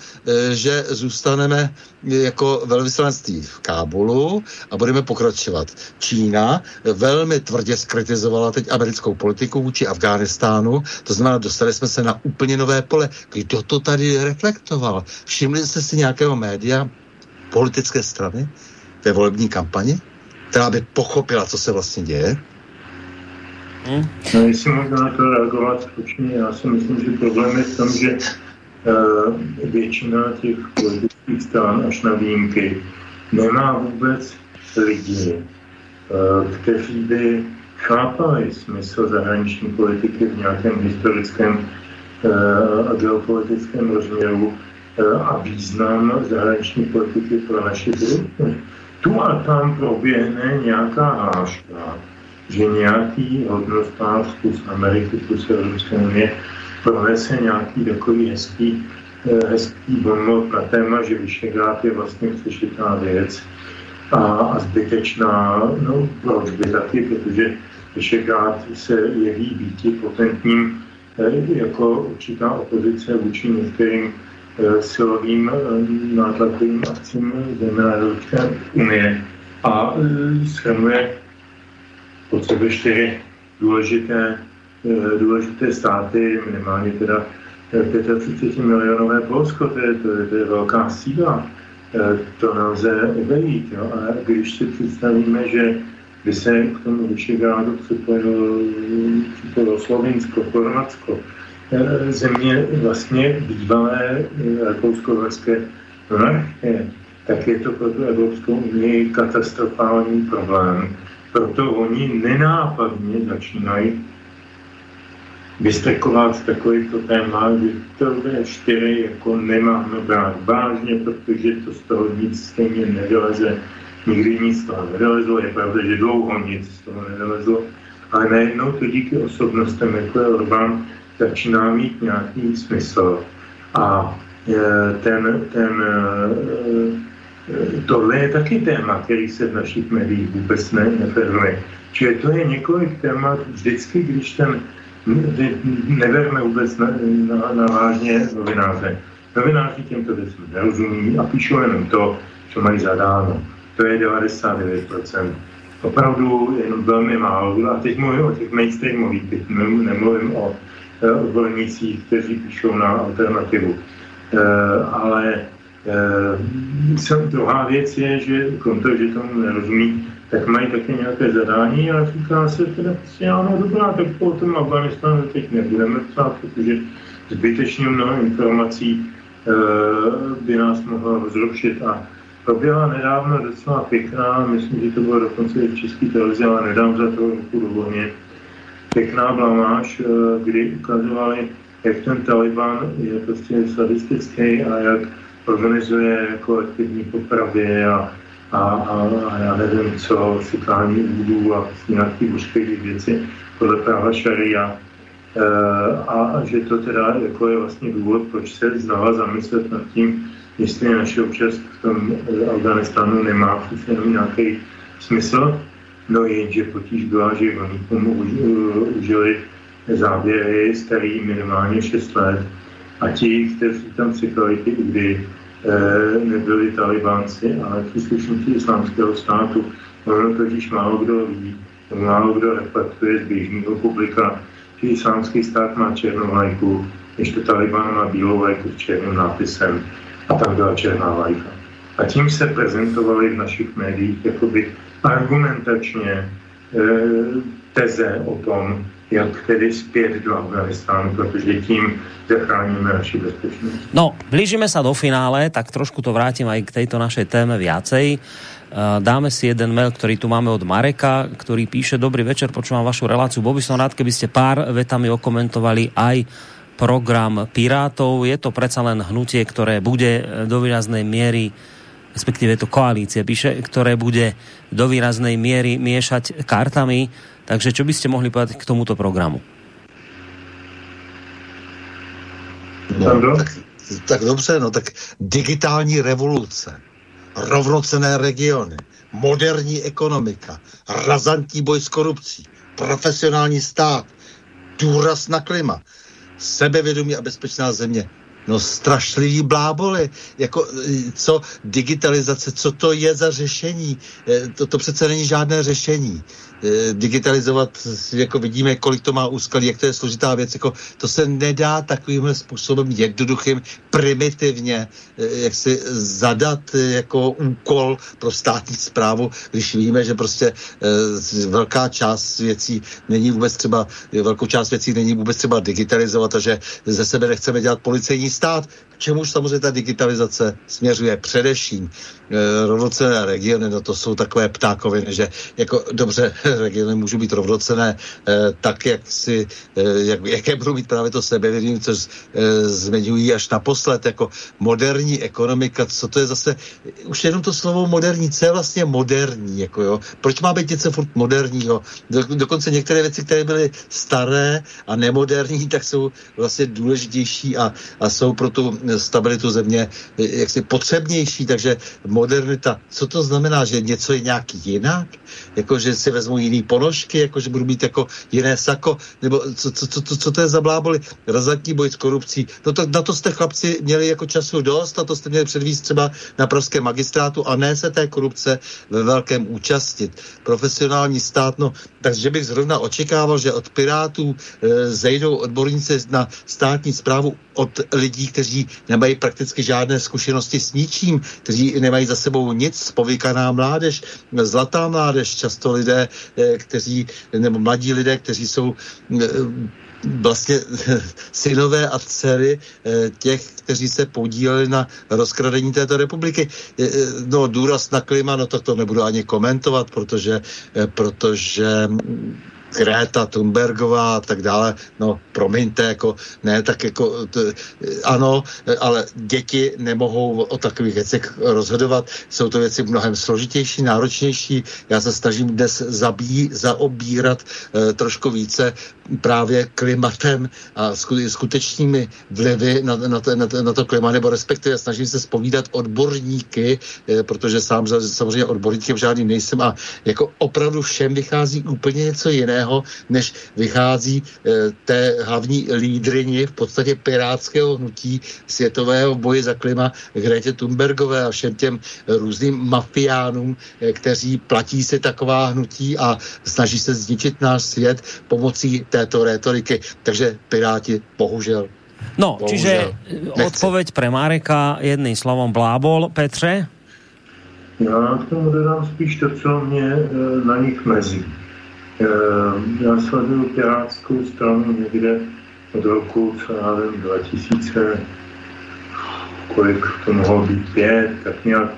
že zůstaneme jako velvyslanectví v Kábulu a budeme pokračovat. Čína velmi tvrdě skritizovala teď americkou politiku vůči Afghánistánu, to znamená, dostali jsme se na úplně nové pole. Kdo to tady reflektoval? Všimli jste si nějakého média, politické strany, té volební kampani, která by pochopila, co se vlastně děje? Hmm. No, jestli možná na to reagovat skutečně, já si myslím, že problém je v tom, že uh, většina těch politických stran, až na výjimky, nemá vůbec lidi, uh, kteří by chápali smysl zahraniční politiky v nějakém historickém uh, a geopolitickém rozměru a význam zahraniční politiky pro naši budoucnost tu a tam proběhne nějaká háška, že nějaký hodnostář z Ameriky plus Evropské unie pronese nějaký takový hezký, eh, hezký bonmot na téma, že Vyšegrád je vlastně přešitá věc a, a zbytečná. No proč by taky, protože Vyšegrád se jeví býti potentním eh, jako určitá opozice vůči některým silovým eh, nátlakovým akcím zejména Evropské unie a eh, schrnuje pod sebe čtyři důležité, důležité státy, minimálně teda 35 milionové Polsko, to je, to je, to je velká síla, to nelze obejít. Jo. A když si představíme, že by se k tomu Vyšegrádu připojilo, Slovinsko, Chorvatsko, Eh, země vlastně bývalé eh, rakousko-horské monarchie, tak je to pro tu Evropskou unii katastrofální problém. Proto oni nenápadně začínají vystrekovat takovýto téma, že to čtyři jako nemáme brát vážně, protože to z toho nic stejně nevyleze. Nikdy nic z toho nevylezlo, je pravda, že dlouho nic z toho nevylezlo, ale najednou to díky osobnostem, jako je Orbán, začíná mít nějaký smysl. A e, ten, ten, e, tohle je taky téma, který se v našich médiích vůbec ne, neferuje. Čili to je několik témat vždycky, když ten neberme vůbec na, na, na vážně novináře. Novináři těmto věcem nerozumí a píšou jenom to, co mají zadáno. To je 99%. Opravdu jenom velmi málo. A teď mluvím o těch mainstreamových, teď nemluvím o odbornících, kteří píšou na alternativu. Eh, ale eh, druhá věc je, že krom toho, že tomu nerozumí, tak mají také nějaké zadání a říká se teda prostě, ano, dobrá, tak po tom Afganistánu teď nebudeme psát, protože zbytečně mnoho informací by nás mohlo rozrušit a proběhla nedávno docela pěkná, myslím, že to bylo dokonce i v české televizi, ale nedám za to ruku dovolně, pěkná blamáž, eh, kdy ukazovali, jak ten Taliban je prostě sadistický a jak organizuje jako aktivní popravy a, a, a, a já nevím co, sykání údů a nějaký božské věci podle práva šaria. E, a, že to teda jako je vlastně důvod, proč se znala zamyslet nad tím, jestli naše účast v tom eh, Afganistánu nemá přece nějaký smysl. No jenže potíž byla, že oni tomu užili záběry starý minimálně 6 let a ti, kteří tam cykali ty kdy e, nebyli talibánci, ale příslušníci islámského státu. Ono totiž málo kdo ví, málo kdo reflektuje z běžného publika, že islámský stát má černou lajku, než to Taliban má bílou lajku s černým nápisem a tam byla černá lajka. A tím se prezentovali v našich médiích jakoby argumentačně e, teze o tom, jak tedy zpět do Afganistánu, protože tím zachráníme naši bezpečnost. No, blížíme sa do finále, tak trošku to vrátim aj k tejto našej téme viacej. E, dáme si jeden mail, ktorý tu máme od Mareka, ktorý píše, dobrý večer, počúvam vašu reláciu. Bol by som rád, keby ste pár vetami okomentovali aj program Pirátov. Je to predsa len hnutie, ktoré bude do výraznej miery respektíve to koalície, píše, ktoré bude do výraznej miery miešať kartami. Takže čo by ste mohli povedať k tomuto programu? No, tak, tak dobře, no tak digitální revoluce. rovnocené regiony, moderní ekonomika, razantní boj s korupcí, profesionální stát, důraz na klima, sebevědomí a bezpečná země. No strašlivý bláboli, jako co digitalizace, co to je za řešení? Eh, to, to přece není žádné řešení. Eh, digitalizovat, jako vidíme, kolik to má úskalí, jak to je složitá věc, jako to se nedá takovým způsobem jednoduchým, primitivně, eh, jak si zadat eh, jako úkol pro státní zprávu, když víme, že prostě velká část věcí není vůbec třeba, velkou část věcí není vůbec třeba digitalizovat a že ze sebe nechceme dělat policejní stát, k čemuž samozřejmě ta digitalizace směřuje především e, rovnocené regiony, no to jsou takové ptákoviny, že jako dobře regiony můžou být rovnocené e, tak, jak si, e, jak, jaké budou mít právě to sebevědomí, co e, zmiňují až naposled, jako moderní ekonomika, co to je zase, už jenom to slovo moderní, co je vlastně moderní, jako jo, proč má být něco furt moderního, Do, dokonce některé věci, které byly staré a nemoderní, tak jsou vlastně důležitější a, a jsou pro tu stabilitu země jaksi potřebnější, takže modernita, co to znamená, že něco je nějak jinak? Jako, že si vezmu jiný ponožky, jako, že budu mít jako jiné sako, nebo co, co, co, co, to je za bláboli? Razantní boj s korupcí. No to, na to jste chlapci měli jako času dost, a to jste měli předvíst třeba na pražském magistrátu a ne se té korupce ve velkém účastnit. Profesionální stát, no, takže bych zrovna očekával, že od Pirátů e, zejdou odborníci na státní zprávu od lidí, kteří nemají prakticky žádné zkušenosti s ničím, kteří nemají za sebou nic, povykaná mládež, zlatá mládež, často lidé, eh, kteří, nebo mladí lidé, kteří jsou eh, vlastně synové a dcery eh, těch, kteří se podíleli na rozkradení této republiky. No, důraz na klima, no to, to nebudu ani komentovat, protože, protože Greta Thunbergová a tak dále, no promiňte, jako ne, tak jako to, ano, ale děti nemohou o takových věcech rozhodovat. Jsou to věci mnohem složitější, náročnější. Já se snažím dnes zabí, zaobírat e, trošku více právě klimatem a skutečnými vlivy na, na, to, na, to, na to klima, nebo respektive snažím se spovídat odborníky, e, protože sám samozřejmě odborníkem žádný nejsem a jako opravdu všem vychází úplně něco jiného než vychází e, té hlavní lídrini v podstatě pirátského hnutí světového boje za klima Grete Thunbergové a všem těm různým mafiánům, e, kteří platí si taková hnutí a snaží se zničit náš svět pomocí této rétoriky. Takže Piráti bohužel No, Bohužel. čiže Nechci. odpověď pre Mareka jedným slovom blábol. Petře? Já k tomu dodám spíš to, co mě e, na nich mezí. Eh, já sleduju Pirátskou stranu někde od roku, co já vím, 2000, kolik to mohlo být, pět, tak nějak,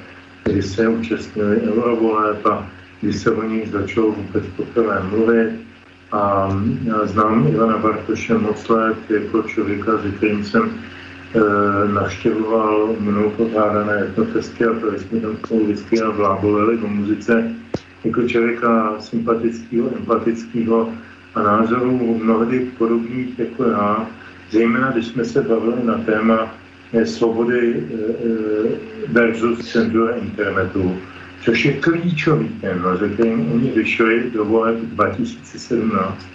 kdy se účastnili eurovoleb a kdy se o nich začalo vůbec poprvé mluvit. A já znám Ivana Bartoše moc let jako člověka, se kterým jsem e, navštěvoval mnou pořádané etnofesty a to jsme tam vždycky a vlábolili o muzice. Jako člověka sympatického, empatického a názorů mnohdy podobných jako já, zejména když jsme se bavili na téma eh, svobody eh, versus cenzura internetu, což je klíčový téma, ze kterým oni vyšli do voleb 2017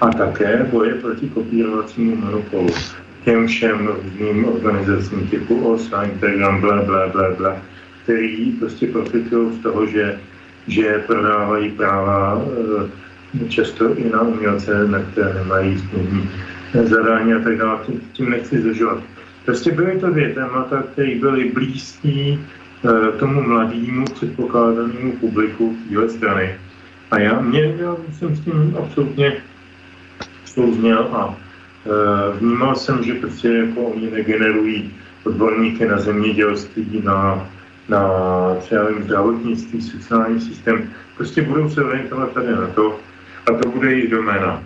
a také boje proti kopírovacímu monopolu. Těm všem různým organizacím typu OSA, Instagram, bla, bla, bla, bla, který prostě profitují z toho, že že prodávají práva eh, často i na umělce, na které nemají smluvní zadání a tak dále. Tím nechci zdržovat. Prostě byly to dvě témata, které byly blízký tomu mladému předpokládanému publiku téhle strany. A já, mě, já jsem s tím absolutně souzněl a e, vnímal jsem, že prostě jako oni negenerují odborníky na zemědělství, na na třeba zdravotnictví, sociální systém, prostě budou se orientovat tady na to a to bude jejich doména.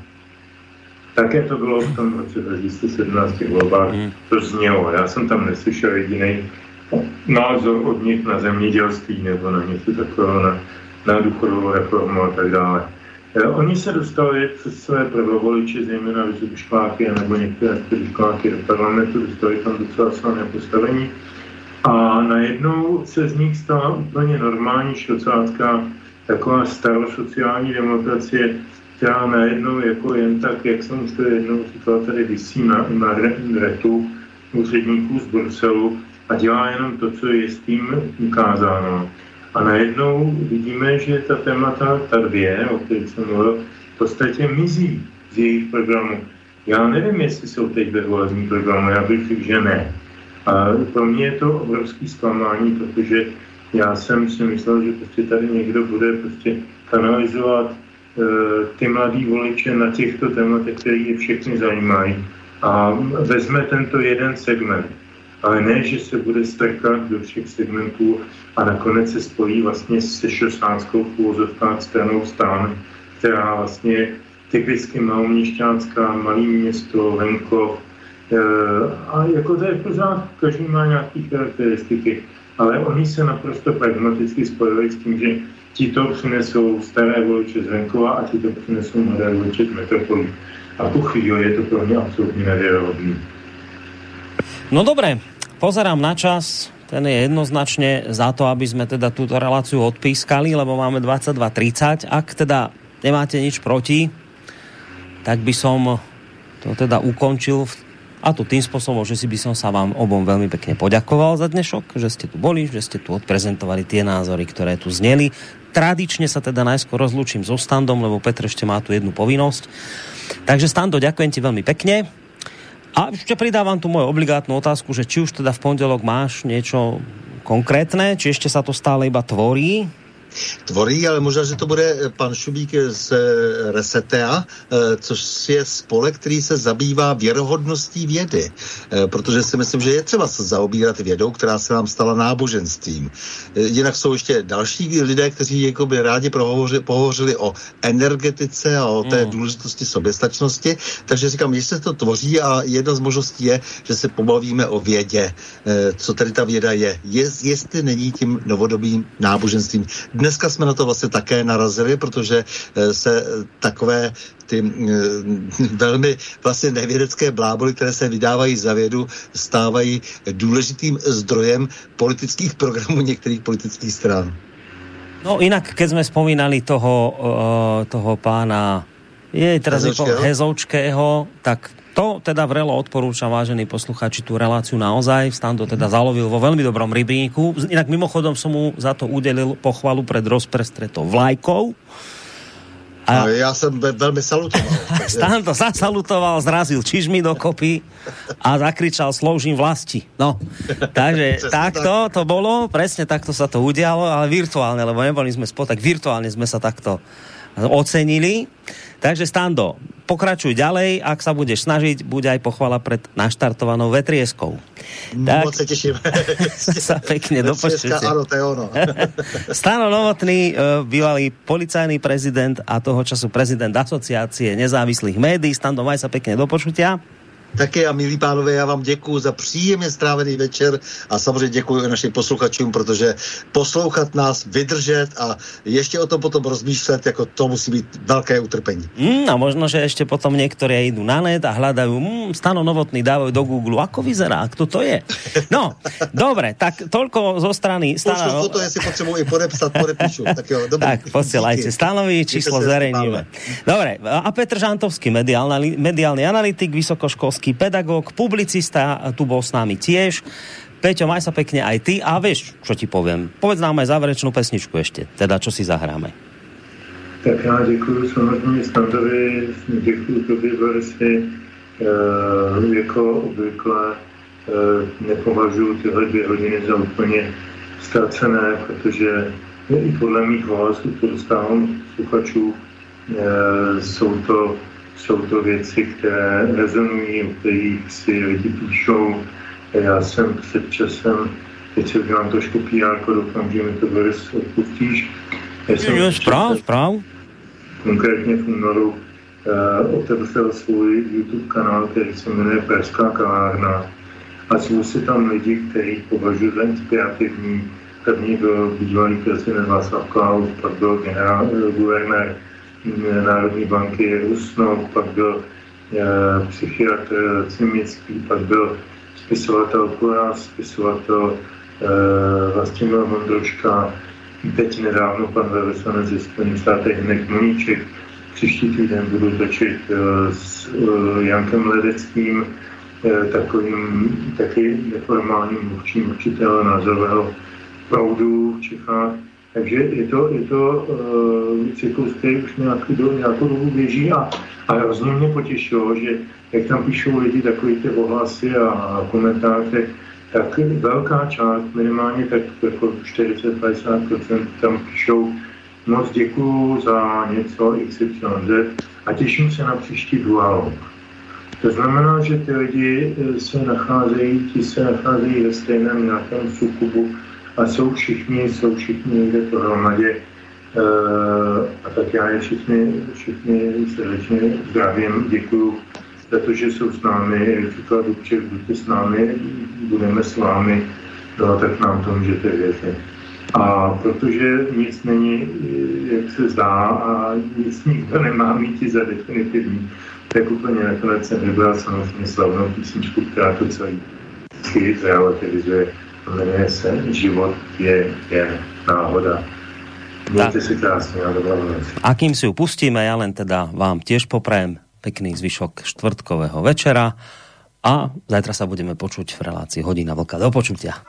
Také to bylo v tom roce 2017 volbách, mm. to znělo. Já jsem tam neslyšel jediný názor od nich na zemědělství nebo na něco takového, na, na důchodovou reformu a tak dále. E, oni se dostali přes své prvovoliče, zejména vysokoškoláky nebo některé školáky do parlamentu, dostali tam docela silné postavení A najednou se z nich stala úplně normální šocácká taková starosociální demokracie, která najednou jako jen tak, jak jsem už to jednou říkal, tady vysí na, na retu úředníků z Bruselu a dělá jenom to, co je s tím ukázáno. A najednou vidíme, že ta témata, ta dvě, o kterých jsem mluvil, v podstatě mizí z jejich programu. Já nevím, jestli jsou teď ve volebním programu, já bych řekl, že ne. A pro mě je to obrovský zklamání, protože já jsem si myslel, že prostě tady někdo bude prostě kanalizovat uh, ty mladý voliče na těchto tématech, které je všechny zajímají a vezme tento jeden segment. Ale ne, že se bude strkat do všech segmentů a nakonec se spojí vlastně se šosánskou filozofská stranou stán, která vlastně typicky maloměšťánská, malý město, venkov, e, a jako to je pořád, každý má nějaké charakteristiky, ale oni se naprosto pragmaticky spojili s tím, že ti to přinesou staré voliče z venkova a ti to přinesou mladé voliče z metropolí. A po chvíli je to pro mě absolutně nevěrohodný. No dobré, pozerám na čas, ten je jednoznačne za to, aby sme teda túto reláciu odpískali, lebo máme 22.30. Ak teda nemáte nič proti, tak by som to teda ukončil a to tým spôsobom, že si by som sa vám obom veľmi pekne poďakoval za dnešok, že ste tu boli, že ste tu odprezentovali tie názory, ktoré tu zneli. Tradične sa teda najskôr rozlúčim so Standom, lebo Petr ešte má tu jednu povinnosť. Takže Stando, ďakujem ti veľmi pekne. A ešte pridávam tu moju obligátnu otázku, že či už teda v pondelok máš niečo konkrétne, či ešte sa to stále iba tvorí, tvoří, ale možná, že to bude pan Šubík z Resetea, eh, což je spolek, který se zabývá věrohodností vědy, eh, protože si myslím, že je třeba se zaobírat vědou, která se nám stala náboženstvím. Eh, jinak jsou ještě další lidé, kteří jakoby rádi pohovořili, pohovořili o energetice a o té hmm. důležitosti soběstačnosti, takže říkám, jestli to tvoří a jedna z možností je, že se pobavíme o vědě, co tedy ta věda je, je jestli není tím novodobým náboženstvím dneska jsme na to vlastně také narazili, protože eh, se eh, takové ty eh, velmi vlastně nevědecké bláboly, které se vydávají za vědu, stávají důležitým zdrojem politických programů některých politických stran. No jinak, keď jsme spomínali toho, toho pána je teraz Hezoučkého. Hezoučkého, tak to teda vrelo odporúčam, vážení posluchači, tú reláciu naozaj. Stan to teda zalovil vo veľmi dobrom rybníku. Inak mimochodom som mu za to udelil pochvalu pred rozprestretou vlajkou. A já jsem ve, velmi salutoval. Stan to zasalutoval, zrazil čižmy do kopy a zakričal sloužím vlasti. No, takže takto to bolo, presne takto sa to udialo, ale virtuálne, lebo neboli sme spolu, tak virtuálne sme sa takto ocenili. Takže Stando, pokračuj ďalej, ak sa budeš snažiť, bude aj pochvala pred naštartovanou vetrieskou. Tak, Moc sa teším. sa pekne dopočujte. To je ono. Stano Novotný, e, bývalý policajný prezident a toho času prezident asociácie nezávislých médií. Stando, maj sa pekne do Také a milí pánové, já vám děkuji za příjemně strávený večer a samozřejmě děkuji našim posluchačům, protože poslouchat nás, vydržet a ještě o tom potom rozmýšlet, jako to musí být velké utrpení. Mm, a možno, že ještě potom některé jdou na net a hledají, mm, stano novotný, dávají do Google, ako vyzerá, kdo to je. No, dobré, tak tolko zo strany Stano... Pošlu foto, jestli potřebuji i podepsat, podepíšu. Tak jo, dobrý. Tak, posielajte. Stanový číslo zverejníme. Dobre, a Petr Žantovský, mediálny, mediálny analytik, vysokoškolský školský pedagóg, publicista, tu bol s nami tiež. Peťo, maj sa pekne aj ty a vieš, čo ti poviem. Povedz nám aj záverečnú pesničku ešte, teda čo si zahráme. Tak já děkuji samozřejmě Standovi, děkuji tobě, Borisy. E, jako obvykle e, nepovažuji tyhle dvě hodiny za úplně ztracené, protože i podle mých hlasů, co dostávám sluchačů, e, jsou to jsou to věci, které rezonují, o kterých si lidi píšou. Já jsem před časem, teď se udělám trošku PR, doufám, že mi to Boris odpustíš. Já jsem jo, správ, správ. Konkrétně v únoru uh, otevřel svůj YouTube kanál, který se jmenuje Perská kavárna a zvu si tam lidi, kteří považuji za inspirativní. První byl bývalý prezident Václav Klaus, pak byl generál, uh, guvernér Národní banky Rusnok, pak byl e, psychiatr Cimický, pak byl spisovatel Kuras, spisovatel Vlastimil Vondroška, teď nedávno pan velvyslanec ze Spojených státech Hinek Moníček, příští týden budu točit s Jankem Ledeckým, takovým taky neformálním mluvčím určitého názorového proudu v Čechách. Takže je to, je to uh, cyklus, který už nějakou, nějakou dobu běží a, a hrozně mě potěšilo, že jak tam píšou lidi takový ty ohlasy a, a komentáře, tak velká část, minimálně tak jako 40-50% tam píšou moc děkuju za něco XYZ a těším se na příští dualog. To znamená, že ty lidi eh, se nacházejí, ti se nacházejí ve stejném nějakém sukubu a jsou všichni, jsou všichni někde pohromadě. Uh, a tak já je všichni, všichni srdečně zdravím, děkuju za to, že jsou s námi, jak říkal Dubček, buďte s námi, budeme s vámi, no, tak nám to můžete věřit. A protože nic není, jak se zdá, a nic nikdo nemá mít za definitivní, tak úplně nakonec jsem vybral samozřejmě slavnou písničku, která to celý relativizuje jmenuje se Život je jen náhoda. Mějte si krásně a dobrá noc. A kým si ju pustíme, ja len teda vám tiež poprajem pekný zvyšok štvrtkového večera a zajtra sa budeme počuť v relácii Hodina Vlka. Do počutia.